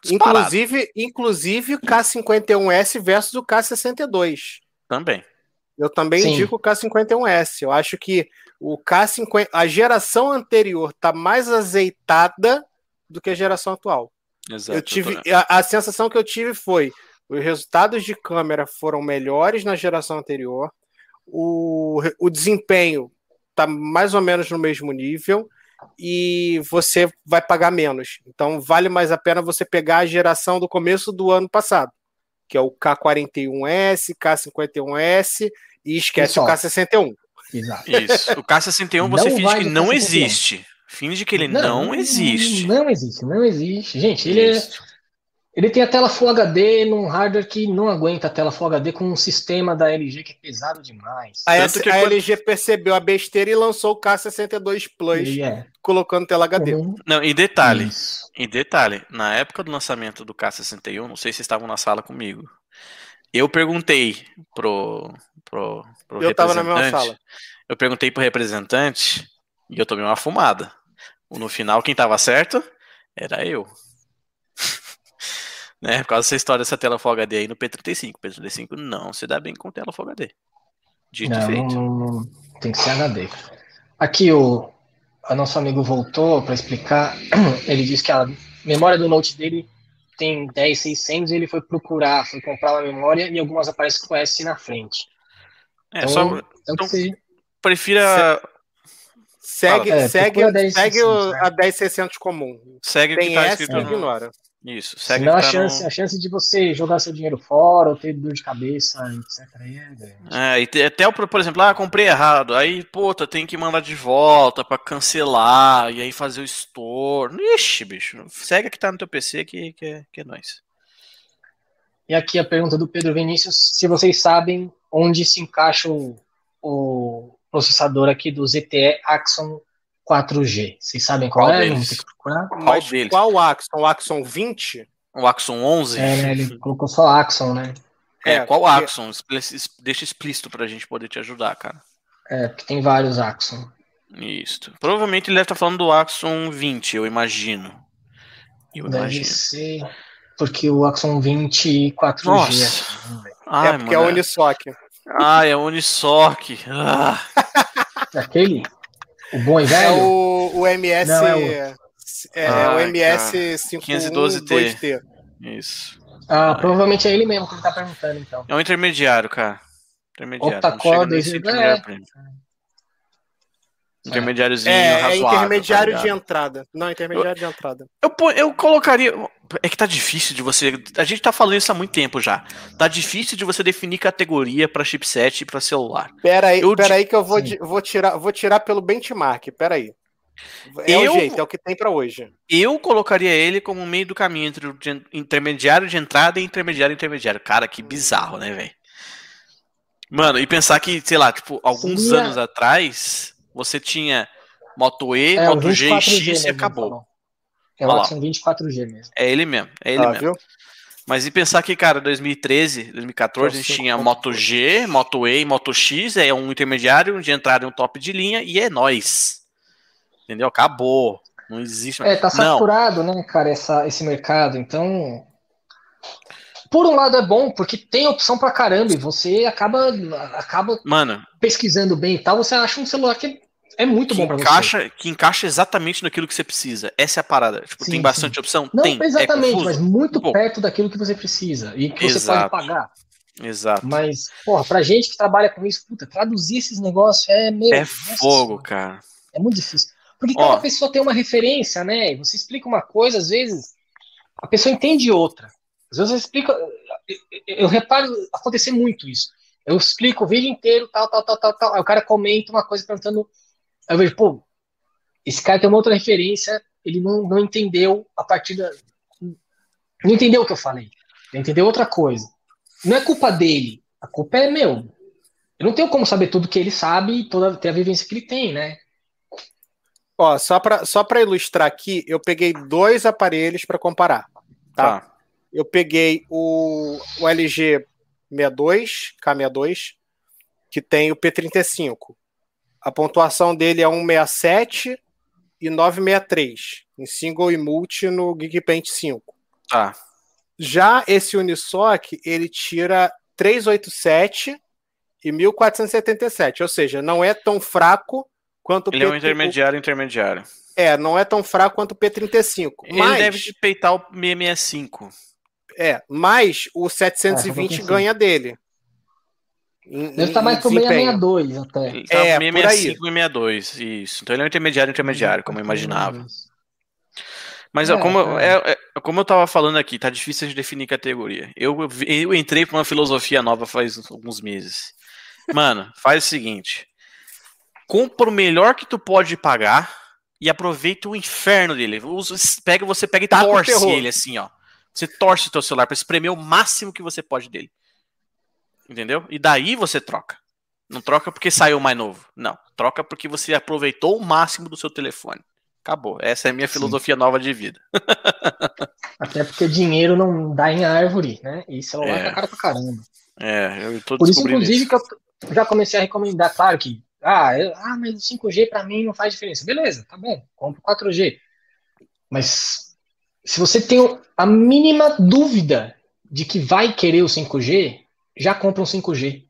Disparado. Inclusive, inclusive o K51S versus o K62. Também. Eu também Sim. indico o K51S. Eu acho que o K50, a geração anterior está mais azeitada do que a geração atual. Exato. eu tive a, a sensação que eu tive foi os resultados de câmera foram melhores na geração anterior. O, o desempenho está mais ou menos no mesmo nível e você vai pagar menos. Então vale mais a pena você pegar a geração do começo do ano passado, que é o K41S, K51S e esquece Pessoal. o K61. Exato. Isso. O K61 você Não finge que não K61. existe. Finge que ele não, existe. Não existe, não existe. Gente, ele, é- ele tem a tela Full HD num hardware que não aguenta a tela Full HD com um sistema da LG que é pesado demais. A, Tanto que a quando- LG percebeu a besteira e lançou o K62 Plus, é. colocando tela HD. comum. Não, e detalhe, Isso. e detalhe, na época do lançamento do K61, não sei se vocês estavam na sala comigo. Eu perguntei pro, pro, pro Eu tava na mesma representante- sala. Eu perguntei pro representante e eu tomei uma fumada. No final, quem tava certo era eu. né? Por causa dessa história dessa tela Full HD aí no P35. O P35 não se dá bem com tela Full HD. Dito e Não, feito. não, não- tem que ser HD. Aqui o a nosso amigo voltou para explicar. Ele disse que a memória do Note dele tem 10600 e ele foi procurar, foi comprar uma memória e algumas aparecem com S na frente. É, Então, só então então- você- prefira. Segue. É, segue, procura 10 segue o- 600, né? a 10600 comum. Segue o que Tem tá S, escrito no. ignora. Isso, segue senão a tá chance, no. a chance de você jogar seu dinheiro fora ou ter dor de cabeça, etc. é. É, e até, o, por exemplo, ah, comprei errado. Aí, puta, tem que mandar de volta pra cancelar. E aí fazer o store. Ixi, bicho. Segue que tá no teu PC que, que, é, que é nóis. E aqui a pergunta do Pedro Vinícius, se vocês sabem onde se encaixa o, o processador aqui do ZTE Axon 4G. Vocês sabem qual, Qual é? deles? Que procurar. Mas deles? qual Axon? O Axon 20? O Axon 11? É, né, ele colocou só Axon, né? É, É, qual porque- Axon? Deixa explícito pra gente poder te ajudar, cara. É, porque tem vários Axon. Isso. Provavelmente ele deve estar falando do Axon 20, eu imagino. Eu Deve imagino. ser porque o Axon 20 4G. Nossa. aqui, vamos ver. Ai, é porque é mano, o Unisoc. Ah, é Unisoc. Ah. Aquele? O bom e É velho? o, o MS. Não, é o- é, é o MS 512T. 512T. Isso. Ah, provavelmente é ele mesmo que ele tá perguntando, então. É um intermediário, cara. Intermediário. Octa-core, não chega nem é. Ele. Intermediáriozinho É, é razoável. intermediário tá de entrada. Não, intermediário de entrada. Eu, eu colocaria. É que tá difícil de você. A gente tá falando isso há muito tempo já. Tá difícil de você definir categoria pra chipset e pra celular. Pera aí, Eu pera aí que eu vou, Sim. vou, tirar, vou tirar pelo benchmark. Pera aí. É Eu- o jeito, é o que tem pra hoje. Eu colocaria ele como meio do caminho entre o de- intermediário de entrada e intermediário intermediário. Cara, que bizarro, né, velho? Mano, e pensar que, sei lá, tipo, alguns Seria- anos atrás, você tinha Moto E, É, Moto G e 24G X e mesmo, acabou. É o. Action 24G mesmo. É ele mesmo, é ele Ah, mesmo. viu? Mas e pensar que, cara, 2013, 2014, a gente tinha Moto. G, Moto E e Moto X, é um intermediário, um de entrada e um top de linha, e é nós. Entendeu? Acabou. Não existe mais. É, tá Não, saturado, né, cara, essa, esse mercado. Então, por um lado é bom, porque tem opção pra caramba e você acaba, acaba mano, pesquisando bem e tal, você acha um celular que é muito bom pra você. encaixa, que encaixa exatamente naquilo que você precisa. Essa é a parada. Tipo, Sim, tem bastante opção? Não tem. exatamente, é confuso? mas muito Um perto daquilo que você precisa e que você Exato. pode pagar. Exato. Mas, porra, pra gente que trabalha com isso, puta, traduzir esses negócios é meio. É nossa fogo, senhora, cara. É muito difícil. Porque Ó. cada pessoa tem uma referência, né? E você explica uma coisa, às vezes, a pessoa entende outra. Às vezes você explica. Eu, eu- eu reparo acontecer muito isso. Eu explico o vídeo inteiro, tal, tal, tal, tal, tal. Aí o cara comenta uma coisa perguntando. Aí eu vejo, pô, esse cara tem uma outra referência, ele não, não entendeu a partir da. Não entendeu o que eu falei. Ele entendeu outra coisa. Não é culpa dele. A culpa é meu. Eu não tenho como saber tudo que ele sabe e toda ter a vivência que ele tem, né? Ó, só pra, só pra ilustrar aqui, eu peguei dois aparelhos pra comparar. Tá? Tá. Eu peguei o, o LG 62, K62, que tem o P35. A pontuação dele é 167 e 963, em single e multi no Geekbench 5. Tá. Já esse Unisoc, ele tira 387 e 1477, ou seja, não é tão fraco quanto o Ele é um P- intermediário, intermediário. É, não é tão fraco quanto o P35. Ele mas, deve de peitar o 665. É, mas o É, 720 eu ganha dele. Em- estar em mais pro desempenho. 662 até. Ele tá É, 665 e 62. Isso. Então ele é um intermediário, intermediário, como eu imaginava. Mas É, como, cara. é, é- como eu tava falando aqui, tá difícil de definir categoria. Eu, vi- eu entrei pra uma filosofia nova faz alguns meses. Mano, faz o seguinte: compra o melhor que tu pode pagar e aproveita o inferno dele. Pega, você pega e o torce ele assim, ó. Você torce o teu celular pra espremer o máximo que você pode dele. Entendeu? E daí você troca. Não troca porque saiu mais novo. Não. Troca porque você aproveitou o máximo do seu telefone. Acabou. Essa é a minha Sim. filosofia nova de vida. Até porque dinheiro não dá em árvore, né? E celular É. tá caro pra caramba. É, eu tô Por isso, inclusive, isso. que eu já comecei a recomendar, claro que. Ah, eu- ah, mas o 5G pra mim não faz diferença. Beleza, tá bom, compra o 4G. Mas se você tem a mínima dúvida de que vai querer o 5G, já compra um 5G.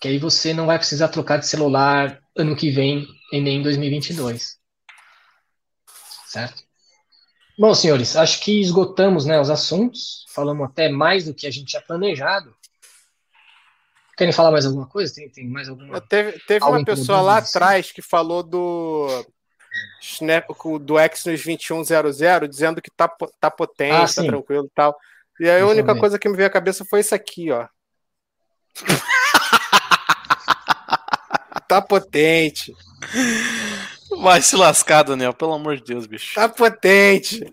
Que aí você não vai precisar trocar de celular ano que vem e nem em 2022. Certo? Bom, senhores, acho que esgotamos né, os assuntos. Falamos até mais do que a gente tinha planejado. Querem falar mais alguma coisa? Tem, tem mais alguma? Teve, teve uma pessoa lá isso? atrás que falou do Snap, do Exynos 2100, dizendo que tá, tá potente, Ah, tá tranquilo e tal. E aí a única coisa que me veio à cabeça foi isso aqui, ó. tá potente, Vai se lascar, Daniel. Pelo amor de Deus, bicho. tá potente.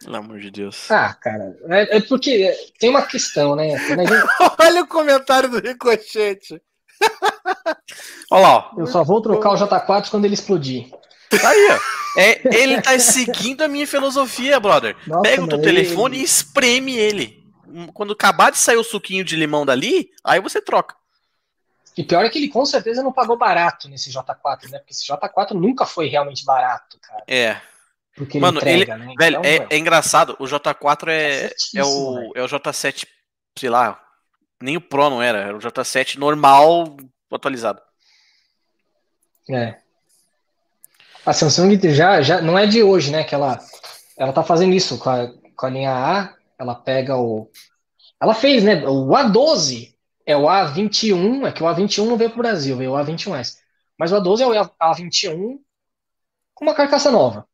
Pelo amor de Deus. Ah, cara, é, é porque tem uma questão, né? Gente- Olha o comentário do Ricochete. Olha lá, ó. eu só vou trocar o J4 quando ele explodir. Tá aí, ó. É, ele tá seguindo a minha filosofia, brother. Nossa, Pega o teu telefone ele- e espreme ele. Quando acabar de sair o suquinho de limão dali, aí você troca. E pior é que ele com certeza não pagou barato nesse J4, né? Porque esse J4 nunca foi realmente barato, cara. É. Porque ele Mano, entrega, né? Velho, Então, é, é engraçado. O J4 é, é, certíssimo, o, velho. é o J7, sei lá. Nem o Pro não era. Era o J7 normal atualizado. É. A Samsung já, já não é de hoje, né? Que ela, ela tá fazendo isso com a, com a linha A. Ela pega o. Ela fez, né? O A12 é o A21. É que o A21 não veio pro Brasil, veio o A21S. Mas o A12 é o A21 com uma carcaça nova.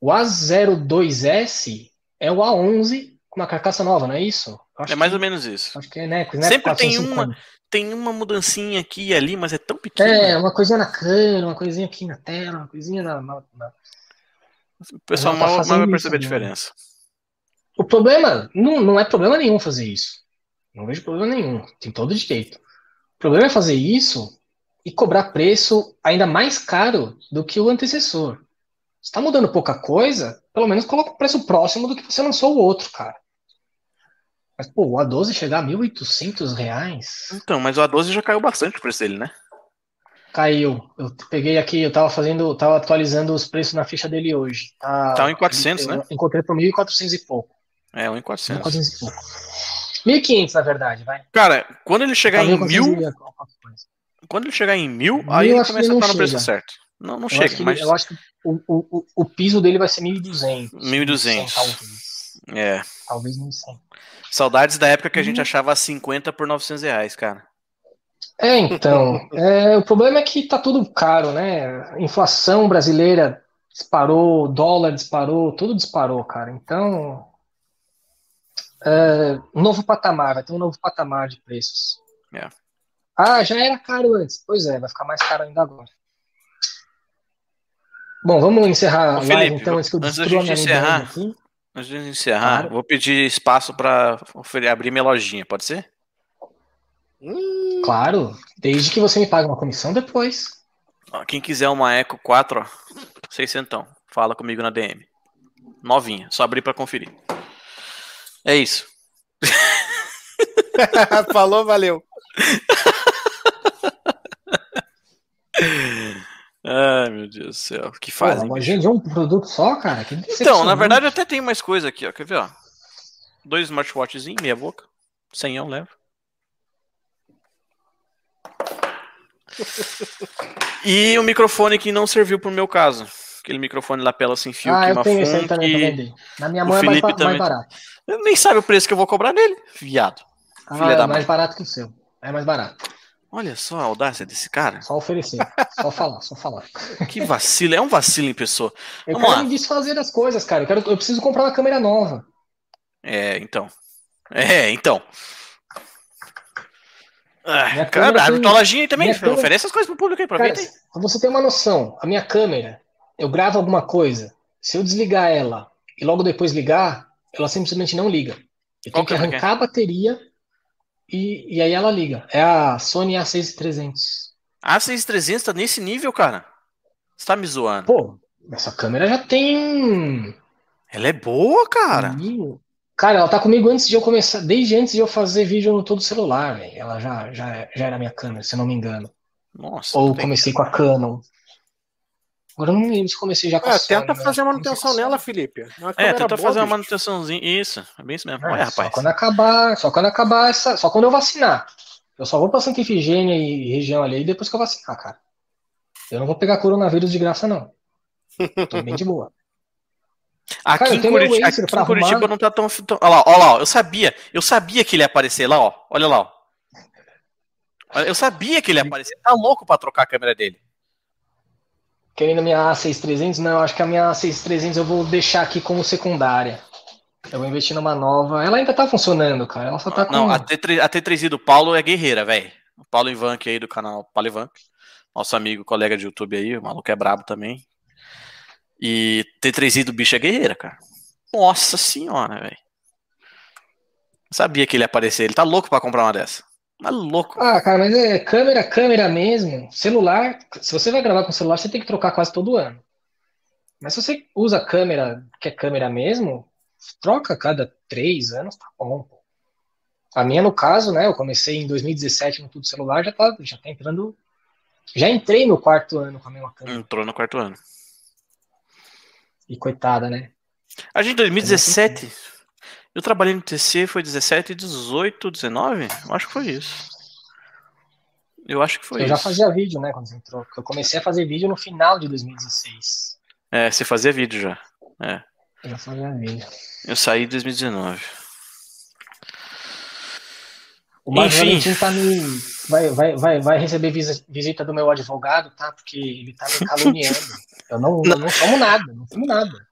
O A02S é o A11 com uma carcaça nova, não é isso? É mais que, ou menos isso. Acho que é, né? né Sempre tem uma, tem uma mudancinha aqui e ali, mas é tão pequena. É, uma coisinha na câmera, uma coisinha aqui na tela, uma coisinha na. na, na... O pessoal tá mal, mal vai perceber isso, a diferença. O problema, não, não é problema nenhum fazer isso. Não vejo problema nenhum. Tem todo direito. O problema é fazer isso e cobrar preço ainda mais caro do que o antecessor. Se está mudando pouca coisa, pelo menos coloca o preço próximo do que você lançou o outro, cara. Mas, pô, o A12 chegar a 1.800 reais. Então, mas o A12 já caiu bastante o preço dele, né? Caiu. Eu peguei aqui, eu tava fazendo, tava atualizando os preços na ficha dele hoje. Tá, tá 1.400, né? Encontrei por 1.400 e pouco. É, 1.400. 1.400 e pouco. 1.500, na verdade, vai. Cara, quando ele chegar tá em 1.000... Quando ele chegar em 1.000, aí ele começa a estar no preço certo. Não, não eu chega, mas... eu acho que o, o, o, piso dele vai ser 1.200. 1.200. É. Talvez 1.100. Saudades da época que a gente uhum. achava 50 por 900 reais, cara. É, então. é, o problema é que tá tudo caro, né? Inflação brasileira disparou, dólar disparou, tudo disparou, cara. Então. É, novo patamar, vai ter um novo patamar de preços. É. Ah, já era caro antes. Pois é, vai ficar mais caro ainda agora. Bom, vamos encerrar Ô, a live então, antes que eu destrua a minha encerrar, aqui. Antes de encerrar, claro. vou pedir espaço para abrir minha lojinha, pode ser? Hum. Claro, desde que você me pague uma comissão depois. Quem quiser uma Eco 4, ó, 600, fala comigo na DM. Novinha, só abrir para conferir. É isso. Falou, valeu. Ai, meu Deus do céu. que fazem? Pô, de um produto só, cara? então, na verdade, até tem mais coisa aqui, ó. Quer ver, ó? Dois smartwatches, meia boca. Senhão, leva. e o um microfone que não serviu pro meu caso. Aquele microfone lapela sem fio. Ah, eu tenho esse aí também, Na minha mão é mais, também... mais barato. Eu nem sabe o preço que eu vou cobrar nele, viado. Ah, é mais mãe. barato que o seu. É mais barato. Olha só a audácia desse cara. Só oferecer. só falar, só falar. Que vacilo, é um vacilo em pessoa. Eu Vamos quero lá. me desfazer das coisas, cara. Eu, quero, eu preciso comprar uma câmera nova. É, então. É, então. Ah, cara, abre tua lojinha aí também. Câmera... Oferece as coisas pro público aí, aproveita cara, aí. Pra você ter uma noção, a minha câmera, eu gravo alguma coisa, se eu desligar ela e logo depois ligar, ela simplesmente não liga. Eu tenho que arrancar a bateria e, e aí ela liga. É a Sony A6300. A A6300 tá nesse nível, cara? Você tá me zoando? Pô, essa câmera já tem. Ela é boa, cara. Cara, ela tá comigo antes de eu começar, desde antes de eu fazer vídeo no todo celular, velho. Ela já, já, já era minha câmera, se não me engano. Nossa. Ou comecei com a Canon. Agora eu não lembro se comecei já com é, a Sony, Tenta fazer a manutenção nela, Felipe. É, tenta fazer uma manutençãozinha. Isso, é bem isso mesmo. É, Olha, rapaz. Só quando acabar, só quando acabar essa. Só quando eu vacinar. Eu só vou pra Santa Ifigênia e região ali depois que eu vacinar, cara. Eu não vou pegar coronavírus de graça, não. Tô bem de boa. Aqui, cara, em, Curitiba, aqui em Curitiba não tá tão, tão. Olha lá, olha lá, eu sabia. Eu sabia que ele ia aparecer lá, ó. Olha lá, ó. Eu sabia que ele ia aparecer. Tá louco pra trocar a câmera dele. Querendo a minha A6300? Não, acho que a minha A6300 eu vou deixar aqui como secundária. Eu vou investir numa nova. Ela ainda tá funcionando, cara. Ela só tá Não, a, T3, a T3i do Paulo é guerreira, velho. O Paulo Ivank aí do canal Paulo Ivank. Nosso amigo, colega de YouTube aí, o maluco é brabo também. E T3i do bicho é guerreira, cara. Nossa senhora, velho. Sabia que ele ia aparecer. Ele tá louco pra comprar uma dessa. Tá louco. Ah, cara, mas é câmera, câmera mesmo. Celular, se você vai gravar com celular, você tem que trocar quase todo ano. Mas se você usa câmera, que é câmera mesmo, troca a cada três anos, tá bom. A minha, no caso, né, eu comecei em 2017 no tudo celular, já tá, já tá entrando. Já entrei no quarto ano com a mesma câmera. Entrou no quarto ano. E coitada, né? A gente, 2017, eu trabalhei no TC, foi 17, 18, 19? Eu acho que foi isso. Eu acho que foi eu isso. Eu já fazia vídeo, né, quando você entrou. Eu comecei a fazer vídeo no final de 2016. É, você fazia vídeo já. É. Eu já fazia vídeo. Eu saí em 2019. O Marcos Valentim tá me. Vai, vai, vai, vai receber visita do meu advogado, tá? Porque ele tá me caluniando. Eu não, não. não somos nada, não somos nada.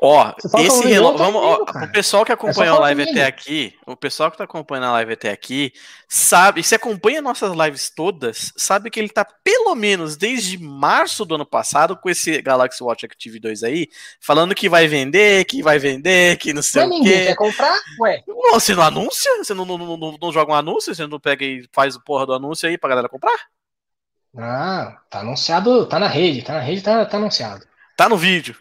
Ó, esse relo... vamos, ó, o pessoal que é acompanhou é a live até aqui, o pessoal que tá acompanhando a live até aqui, sabe, se acompanha nossas lives todas, sabe que ele tá pelo menos desde março do ano passado com esse Galaxy Watch Active 2 aí, falando que vai vender, que vai vender, que não sei Mas o quê. quer comprar? Ué. Não, você não anuncia? Você não, não, não, não, joga um anúncio? Você não pega e faz o porra do anúncio aí pra galera comprar? Ah, tá anunciado, tá na rede, tá na rede, tá, tá anunciado. Tá no vídeo.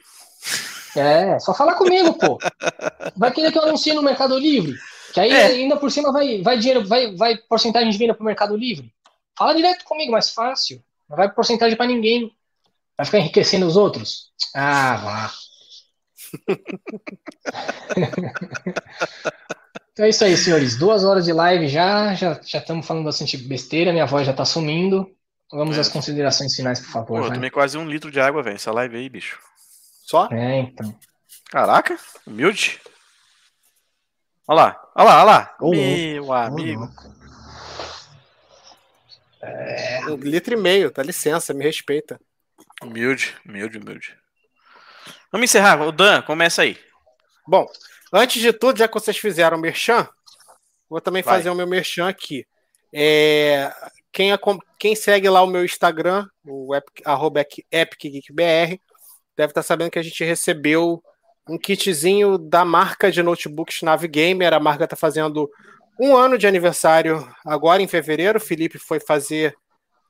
É, só falar comigo, pô. Vai querer que eu anuncie no Mercado Livre? Que aí é. ainda por cima vai, vai dinheiro, vai, vai porcentagem de venda pro Mercado Livre. Fala direto comigo, mais fácil. Não vai porcentagem para ninguém. Vai ficar enriquecendo os outros? Ah, vá. então é isso aí, senhores. Duas horas de live já, já, estamos falando bastante besteira, minha voz já tá sumindo. Vamos é. às considerações finais, por favor. Pô, eu tomei quase um litro de água, velho. Essa live aí, bicho. Só? É, então. Caraca, humilde. Olha lá, olha lá, olha lá. Oh, Meu amigo. É... Um litro e meio, dá licença, me respeita. Humilde, humilde, humilde. Vamos encerrar. O Dan, começa aí. Bom, antes de tudo, já que vocês fizeram o merchan, vou também Vai. fazer o meu merchan aqui. É, quem, quem segue lá o meu Instagram, o epic, arroba EpicGeekBR, deve estar sabendo que a gente recebeu um kitzinho da marca de notebooks Nave Gamer. A marca está fazendo um ano de aniversário agora em fevereiro. O Felipe foi fazer,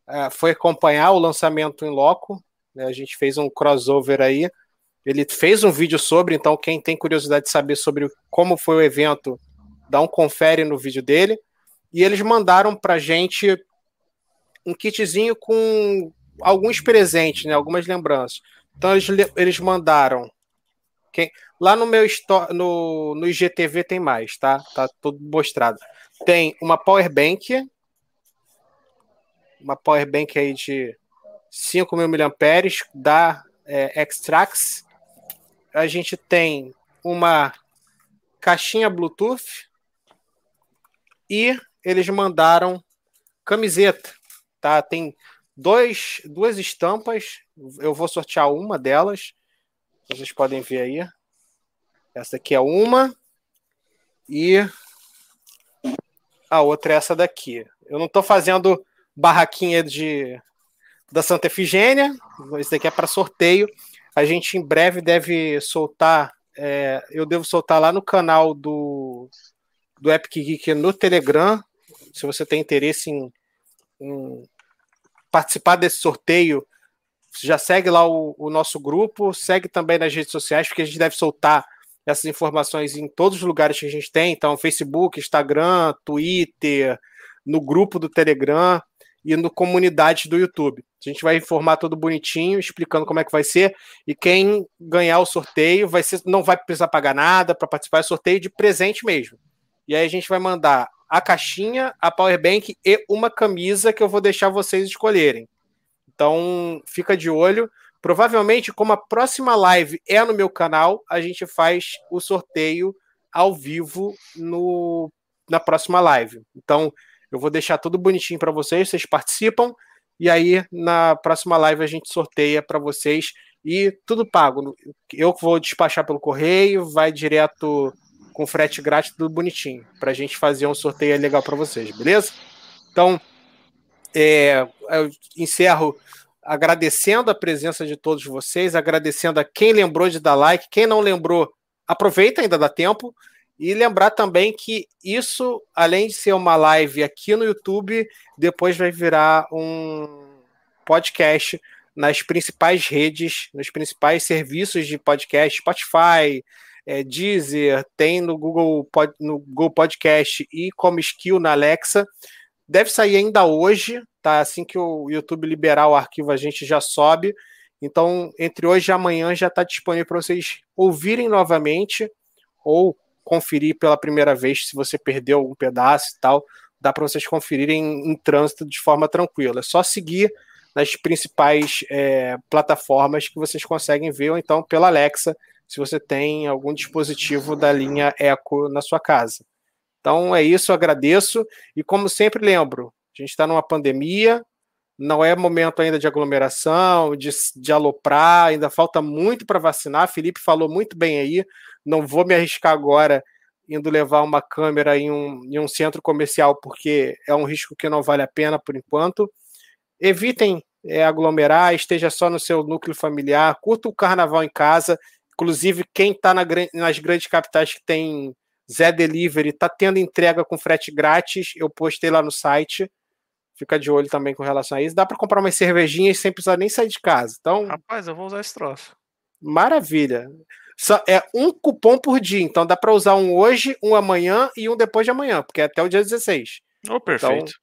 uh, foi acompanhar o lançamento em loco. Né? A gente fez um crossover aí. Ele fez um vídeo sobre, então quem tem curiosidade de saber sobre como foi o evento, dá um confere no vídeo dele. E eles mandaram para gente um kitzinho com alguns presentes, né? Algumas lembranças. Então eles, eles mandaram. Quem, lá no meu no, no IGTV tem mais, tá? Tá tudo mostrado. Tem uma power bank, uma power bank aí de 5.000 mAh da é, Extrax. A gente tem uma caixinha Bluetooth e eles mandaram camiseta, tá? Tem dois, duas estampas. Eu vou sortear uma delas. Vocês podem ver aí. Essa aqui é uma. E a outra é essa daqui. Eu não estou fazendo barraquinha de da Santa Efigênia. Isso daqui é para sorteio. A gente em breve deve soltar. É, eu devo soltar lá no canal do, do Epic Geek no Telegram. Se você tem interesse em, em participar desse sorteio, já segue lá o, o, nosso grupo, segue também nas redes sociais, porque a gente deve soltar essas informações em todos os lugares que a gente tem, então Facebook, Instagram, Twitter, no grupo do Telegram e no comunidade do YouTube. A gente vai informar tudo bonitinho, explicando como é que vai ser, e quem ganhar o sorteio vai ser, não vai precisar pagar nada para participar do sorteio de presente mesmo. E aí a gente vai mandar a caixinha, a power bank e uma camisa que eu vou deixar vocês escolherem. Então, fica de olho. Provavelmente, como a próxima live é no meu canal, a gente faz o sorteio ao vivo no, na próxima live. Então, eu vou deixar tudo bonitinho para vocês, vocês participam e aí na próxima live a gente sorteia para vocês e tudo pago. Eu vou despachar pelo correio, vai direto com frete grátis, tudo bonitinho, para a gente fazer um sorteio legal para vocês, beleza? Então, é, eu encerro agradecendo a presença de todos vocês, agradecendo a quem lembrou de dar like, quem não lembrou, aproveita, ainda dá tempo. E lembrar também que isso, além de ser uma live aqui no YouTube, depois vai virar um podcast nas principais redes, nos principais serviços de podcast, Spotify, é, Deezer, tem no Google, Pod, no Google Podcast e como skill na Alexa. Deve sair ainda hoje, tá? Assim que o YouTube liberar o arquivo, a gente já sobe. Então, entre hoje e amanhã já está disponível para vocês ouvirem novamente ou conferir pela primeira vez se você perdeu algum pedaço e tal. Dá para vocês conferirem em, em trânsito de forma tranquila. É só seguir nas principais é, plataformas que vocês conseguem ver, ou então pela Alexa, se você tem algum dispositivo da linha Echo na sua casa. Então é isso, agradeço. E como sempre lembro, a gente está numa pandemia, não é momento ainda de aglomeração, de, de aloprar, ainda falta muito para vacinar. Felipe falou muito bem aí. Não vou me arriscar agora indo levar uma câmera em um, em um centro comercial, porque é um risco que não vale a pena por enquanto. Evitem é, aglomerar, esteja só no seu núcleo familiar, curta o carnaval em casa. Inclusive, quem está na, nas grandes capitais que tem Zé Delivery, está tendo entrega com frete grátis. Eu postei lá no site. Fica de olho também com relação a isso. Dá para comprar umas cervejinhas sem precisar nem sair de casa. Então, rapaz, eu vou usar esse troço. Maravilha. Só é um cupom por dia, então dá para usar um hoje, um amanhã e um depois de amanhã, porque é até o dia 16. Oh, perfeito. Então,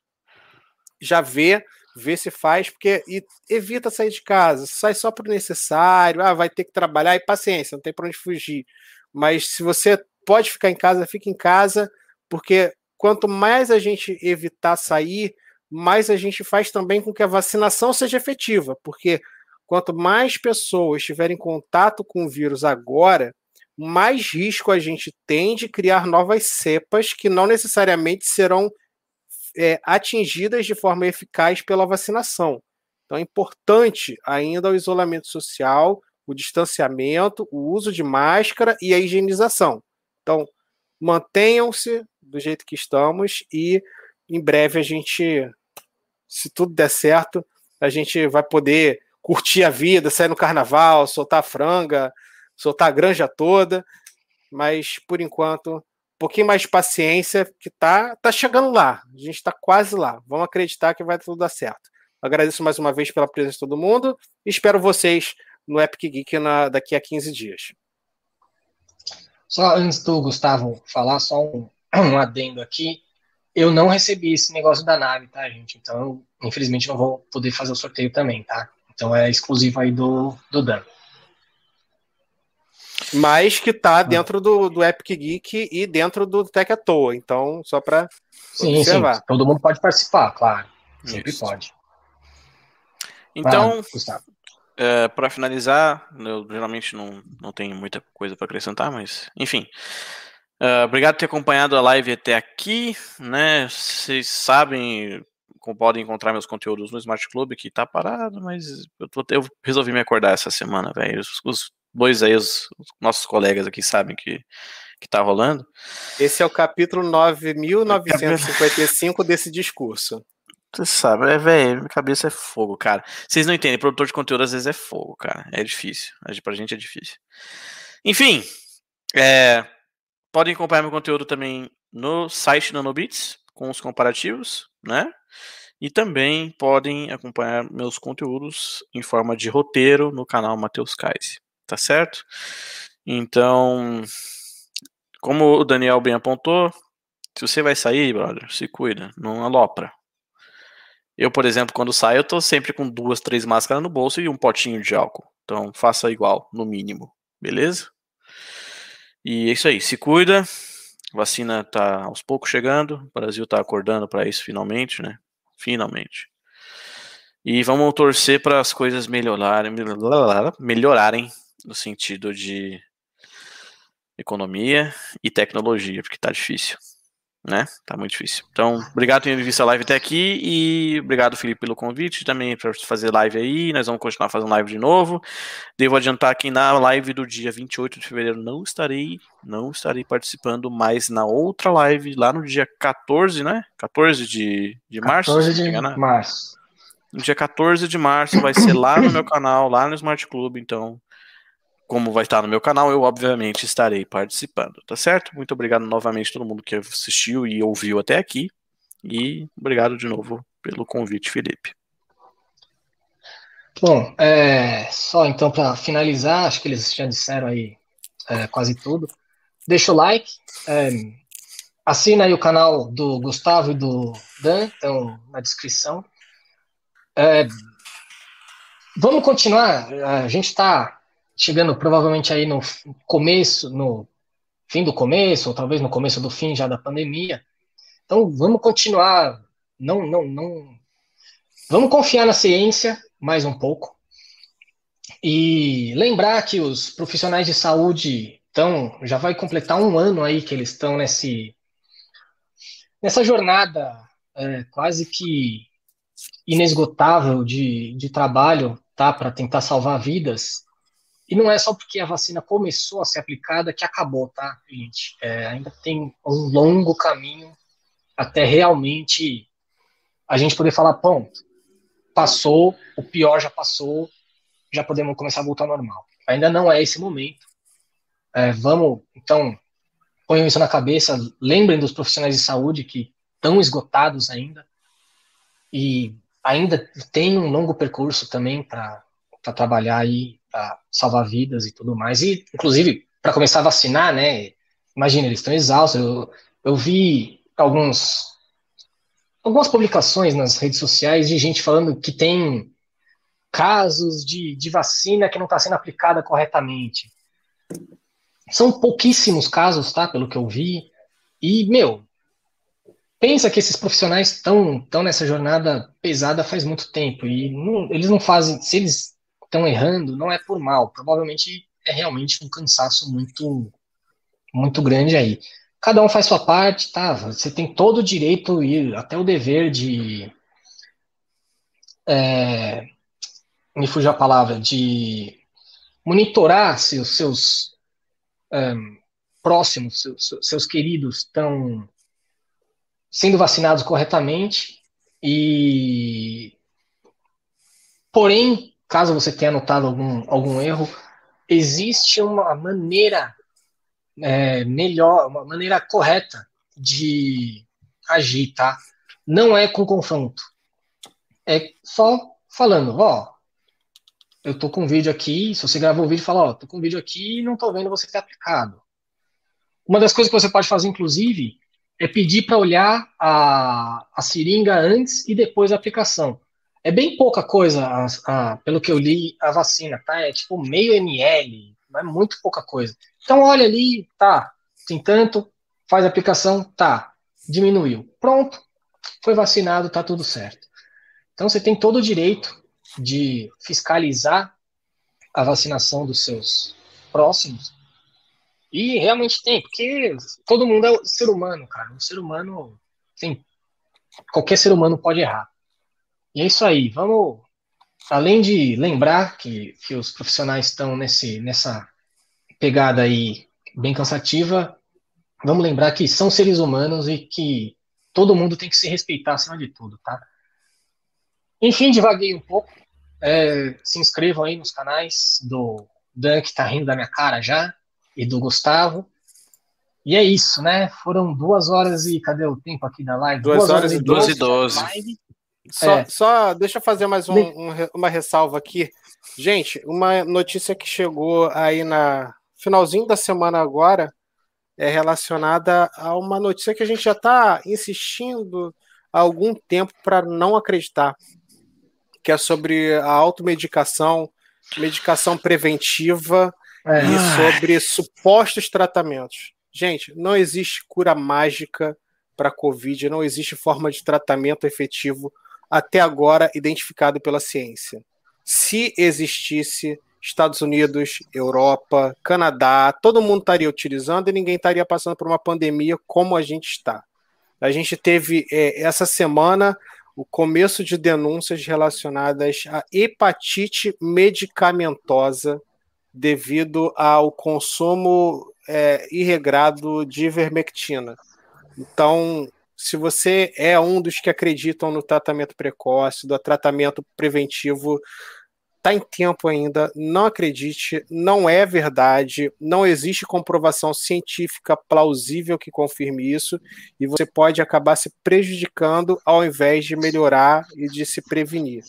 já vê, vê se faz, porque evita sair de casa, sai só para o necessário, ah, vai ter que trabalhar e paciência, não tem para onde fugir. Mas se você pode ficar em casa, fique em casa, porque quanto mais a gente evitar sair, mais a gente faz também com que a vacinação seja efetiva, porque quanto mais pessoas estiverem em contato com o vírus agora, mais risco a gente tem de criar novas cepas que não necessariamente serão é, atingidas de forma eficaz pela vacinação. Então é importante ainda o isolamento social, o distanciamento, o uso de máscara e a higienização. Então, mantenham-se do jeito que estamos e em breve a gente se tudo der certo, a gente vai poder curtir a vida, sair no carnaval, soltar a franga, soltar a granja toda. Mas por enquanto, pouquinho mais de paciência, que tá, tá chegando lá. A gente está quase lá. Vamos acreditar que vai tudo dar certo. Agradeço mais uma vez pela presença de todo mundo e espero vocês no Epic Geek na, daqui a 15 dias. Só antes do Gustavo falar, só um, um adendo aqui eu não recebi esse negócio da nave, tá, gente? Então, infelizmente, não vou poder fazer o sorteio também, tá? Então é exclusivo aí do, do Dan. Mas que tá ah. dentro do, do Epic Geek e dentro do Tech à toa. Então, só para sim, observar. Sim, todo mundo pode participar, claro. Sempre Isso. pode. Então, é, para finalizar, eu geralmente não, não tenho muita coisa para acrescentar, mas enfim. Uh, obrigado por ter acompanhado a live até aqui, né? Vocês sabem como podem encontrar meus conteúdos no Smart Club, que tá parado, mas eu, tô, eu resolvi me acordar essa semana, velho. Os, os dois aí, os, os, nossos colegas aqui sabem que, que tá rolando. Esse é o capítulo 9955 desse discurso. Você sabe, é, velho, minha cabeça é fogo, cara. Vocês não entendem, produtor de conteúdo às vezes é fogo, cara. É difícil. Pra gente é difícil. Enfim, é, Podem acompanhar meu conteúdo também no site Nanobits, com os comparativos, né? E também podem acompanhar meus conteúdos em forma de roteiro no canal Matheus Kaise, tá certo? Então, como o Daniel bem apontou, se você vai sair, brother, se cuida, não alopra. Eu, por exemplo, quando saio, eu tô sempre com duas, três máscaras no bolso e um potinho de álcool. Então, faça igual, no mínimo, beleza? E é isso aí, se cuida. Vacina tá aos poucos chegando. O Brasil tá acordando para isso finalmente, né? Finalmente. E vamos torcer para as coisas melhorarem, melhorarem no sentido de economia e tecnologia, porque tá difícil né? Tá muito difícil. Então, obrigado por ter visto a live até aqui e obrigado, Felipe, pelo convite também para fazer live aí. Nós vamos continuar fazendo live de novo. Devo adiantar que na live do dia 28 de fevereiro não estarei, não estarei participando, mas na outra live, lá no dia 14, né? 14 de, de março. 14 de março. No dia 14 de março vai ser lá no meu canal, lá no Smart Club, então como vai estar no meu canal, eu obviamente estarei participando, tá certo? Muito obrigado novamente a todo mundo que assistiu e ouviu até aqui. E obrigado de novo pelo convite, Felipe. Bom, é, só então para finalizar, acho que eles já disseram aí é, quase tudo. Deixa o like, é, assina aí o canal do Gustavo e do Dan, estão na descrição. É, vamos continuar, a gente está chegando provavelmente aí no começo, no fim do começo, ou talvez no começo do fim já da pandemia. Então vamos continuar, não, não, não, vamos confiar na ciência mais um pouco. E lembrar que os profissionais de saúde estão, já vai completar um ano aí que eles estão nesse nessa jornada é, quase que inesgotável de, de trabalho tá, para tentar salvar vidas, e não é só porque a vacina começou a ser aplicada que acabou, tá, gente? É, ainda tem um longo caminho até realmente a gente poder falar, ponto, passou, o pior já passou, já podemos começar a voltar ao normal. Ainda não é esse momento. É, vamos, então, ponham isso na cabeça, lembrem dos profissionais de saúde que estão esgotados ainda e ainda tem um longo percurso também para trabalhar aí, para salvar vidas e tudo mais. E, inclusive, para começar a vacinar, né? Imagina, eles estão exaustos. Eu, eu vi alguns algumas publicações nas redes sociais de gente falando que tem casos de, de vacina que não está sendo aplicada corretamente. São pouquíssimos casos, tá? Pelo que eu vi. E, meu, pensa que esses profissionais estão estão nessa jornada pesada faz muito tempo. E não, eles não fazem. Se eles estão errando, não é por mal. Provavelmente é realmente um cansaço muito, muito grande aí. Cada um faz sua parte, tá? Você tem todo o direito e até o dever de. É, me fugiu a palavra, de monitorar se os seus um, próximos, seus, seus queridos estão sendo vacinados corretamente e porém, caso você tenha notado algum, algum erro, existe uma maneira é, melhor, uma maneira correta de agir, tá? Não é com confronto. É só falando, ó, eu tô com um vídeo aqui, se você gravou o vídeo, fala, ó, tô com um vídeo aqui e não tô vendo você ter aplicado. Uma das coisas que você pode fazer, inclusive, é pedir para olhar a, a seringa antes e depois da aplicação. É bem pouca coisa, a, a, pelo que eu li, a vacina, tá? É tipo meio ml, é muito pouca coisa. Então, olha ali, tá, tem tanto, faz a aplicação, tá, diminuiu. Pronto, foi vacinado, tá tudo certo. Então, você tem todo o direito de fiscalizar a vacinação dos seus próximos. E realmente tem, porque todo mundo é ser humano, cara. O ser humano tem. Qualquer ser humano pode errar. E é isso aí. Vamos. Além de lembrar que, que os profissionais estão nesse, nessa pegada aí bem cansativa, vamos lembrar que são seres humanos e que todo mundo tem que se respeitar acima de tudo, tá? Enfim, divaguei um pouco, é, se inscrevam aí nos canais do Dan, que tá rindo da minha cara já, e do Gustavo. E é isso, né? Foram duas horas e. Cadê o tempo aqui da live? Duas, duas horas, horas, e doze. e doze. Só, é. só deixa eu fazer mais um, um, uma ressalva aqui. Gente, uma notícia que chegou aí na finalzinho da semana agora é relacionada a uma notícia que a gente já está insistindo há algum tempo para não acreditar que é sobre a automedicação, medicação preventiva é. e sobre supostos tratamentos. Gente, não existe cura mágica para a Covid, não existe forma de tratamento efetivo até agora identificado pela ciência. Se existisse, Estados Unidos, Europa, Canadá, todo mundo estaria utilizando e ninguém estaria passando por uma pandemia como a gente está. A gente teve é, essa semana o começo de denúncias relacionadas à hepatite medicamentosa devido ao consumo é, irregrado de ivermectina. Então, se você é um dos que acreditam no tratamento precoce, do tratamento preventivo Está em tempo ainda, não acredite, não é verdade, não existe comprovação científica plausível que confirme isso, e você pode acabar se prejudicando ao invés de melhorar e de se prevenir.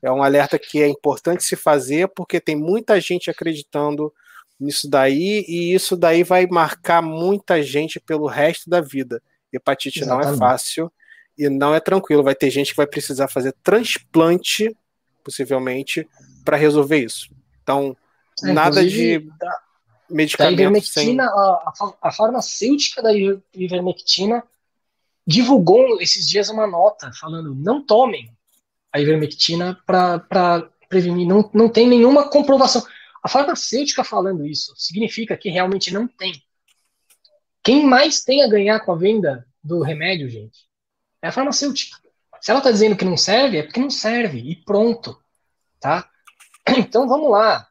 É um alerta que é importante se fazer, porque tem muita gente acreditando nisso daí, e isso daí vai marcar muita gente pelo resto da vida. Hepatite Exatamente. não é fácil e não é tranquilo. Vai ter gente que vai precisar fazer transplante, possivelmente, para resolver isso. Então, é, nada de da, medicamento. Da ivermectina, sem... a, a, farmacêutica da ivermectina divulgou esses dias uma nota falando: não tomem a ivermectina para prevenir, não, não tem nenhuma comprovação. A farmacêutica falando isso significa que realmente não tem. Quem mais tem a ganhar com a venda do remédio, gente, é a farmacêutica. Se ela está dizendo que não serve, é porque não serve, e pronto. Tá? Então vamos lá.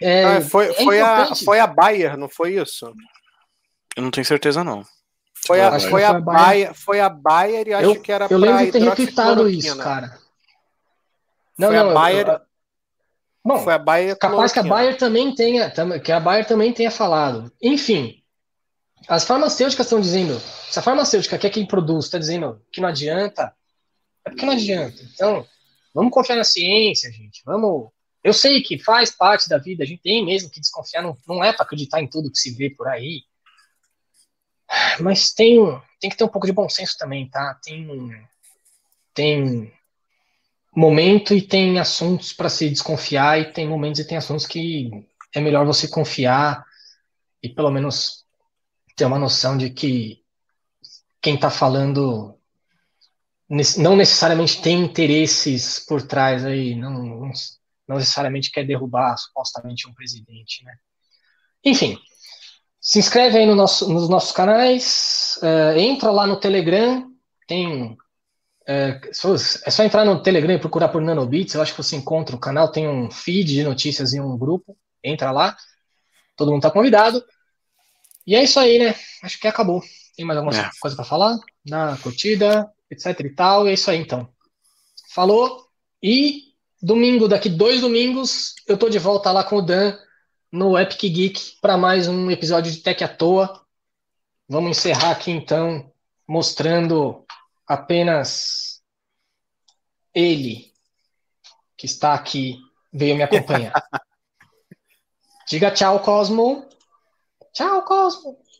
É, ah, foi, é foi, a, foi a Bayer, não foi isso? Eu não tenho certeza, não. Foi a, foi, a, Bayer, foi a Bayer e acho eu, que era Eu lembro de ter retweetado isso, cara. Não, foi não, a Bayer. Eu, bom, foi a Bayer capaz que a Bayer também tenha, que a Bayer também tenha falado. Enfim, as farmacêuticas estão dizendo, se a farmacêutica que é quem produz está dizendo que não adianta, é porque não adianta. Então, vamos confiar na ciência, gente. Vamos. Eu sei que faz parte da vida, a gente tem mesmo que desconfiar, não, não é para acreditar em tudo que se vê por aí. Mas tem, tem que ter um pouco de bom senso também, tá? Tem, tem momento e tem assuntos para se desconfiar, e tem momentos e tem assuntos que é melhor você confiar e pelo menos ter uma noção de que quem está falando não necessariamente tem interesses por trás aí, não, não necessariamente quer derrubar supostamente um presidente, né? Enfim, se inscreve aí no nosso, nos nossos canais, uh, entra lá no Telegram, tem. Uh, é só entrar no Telegram e procurar por Nanobits, eu acho que você encontra o canal, tem um feed de notícias e um grupo, entra lá, todo mundo está convidado. E é isso aí, né? Acho que acabou. Tem mais alguma é. coisa para falar? Na curtida, etc e tal. É isso aí, então. Falou. E domingo, daqui dois domingos, eu tô de volta lá com o Dan no Epic Geek para mais um episódio de Tech à Toa. Vamos encerrar aqui então mostrando apenas ele que está aqui, veio me acompanhar. Diga tchau, Cosmo. Tchau, Cosmo.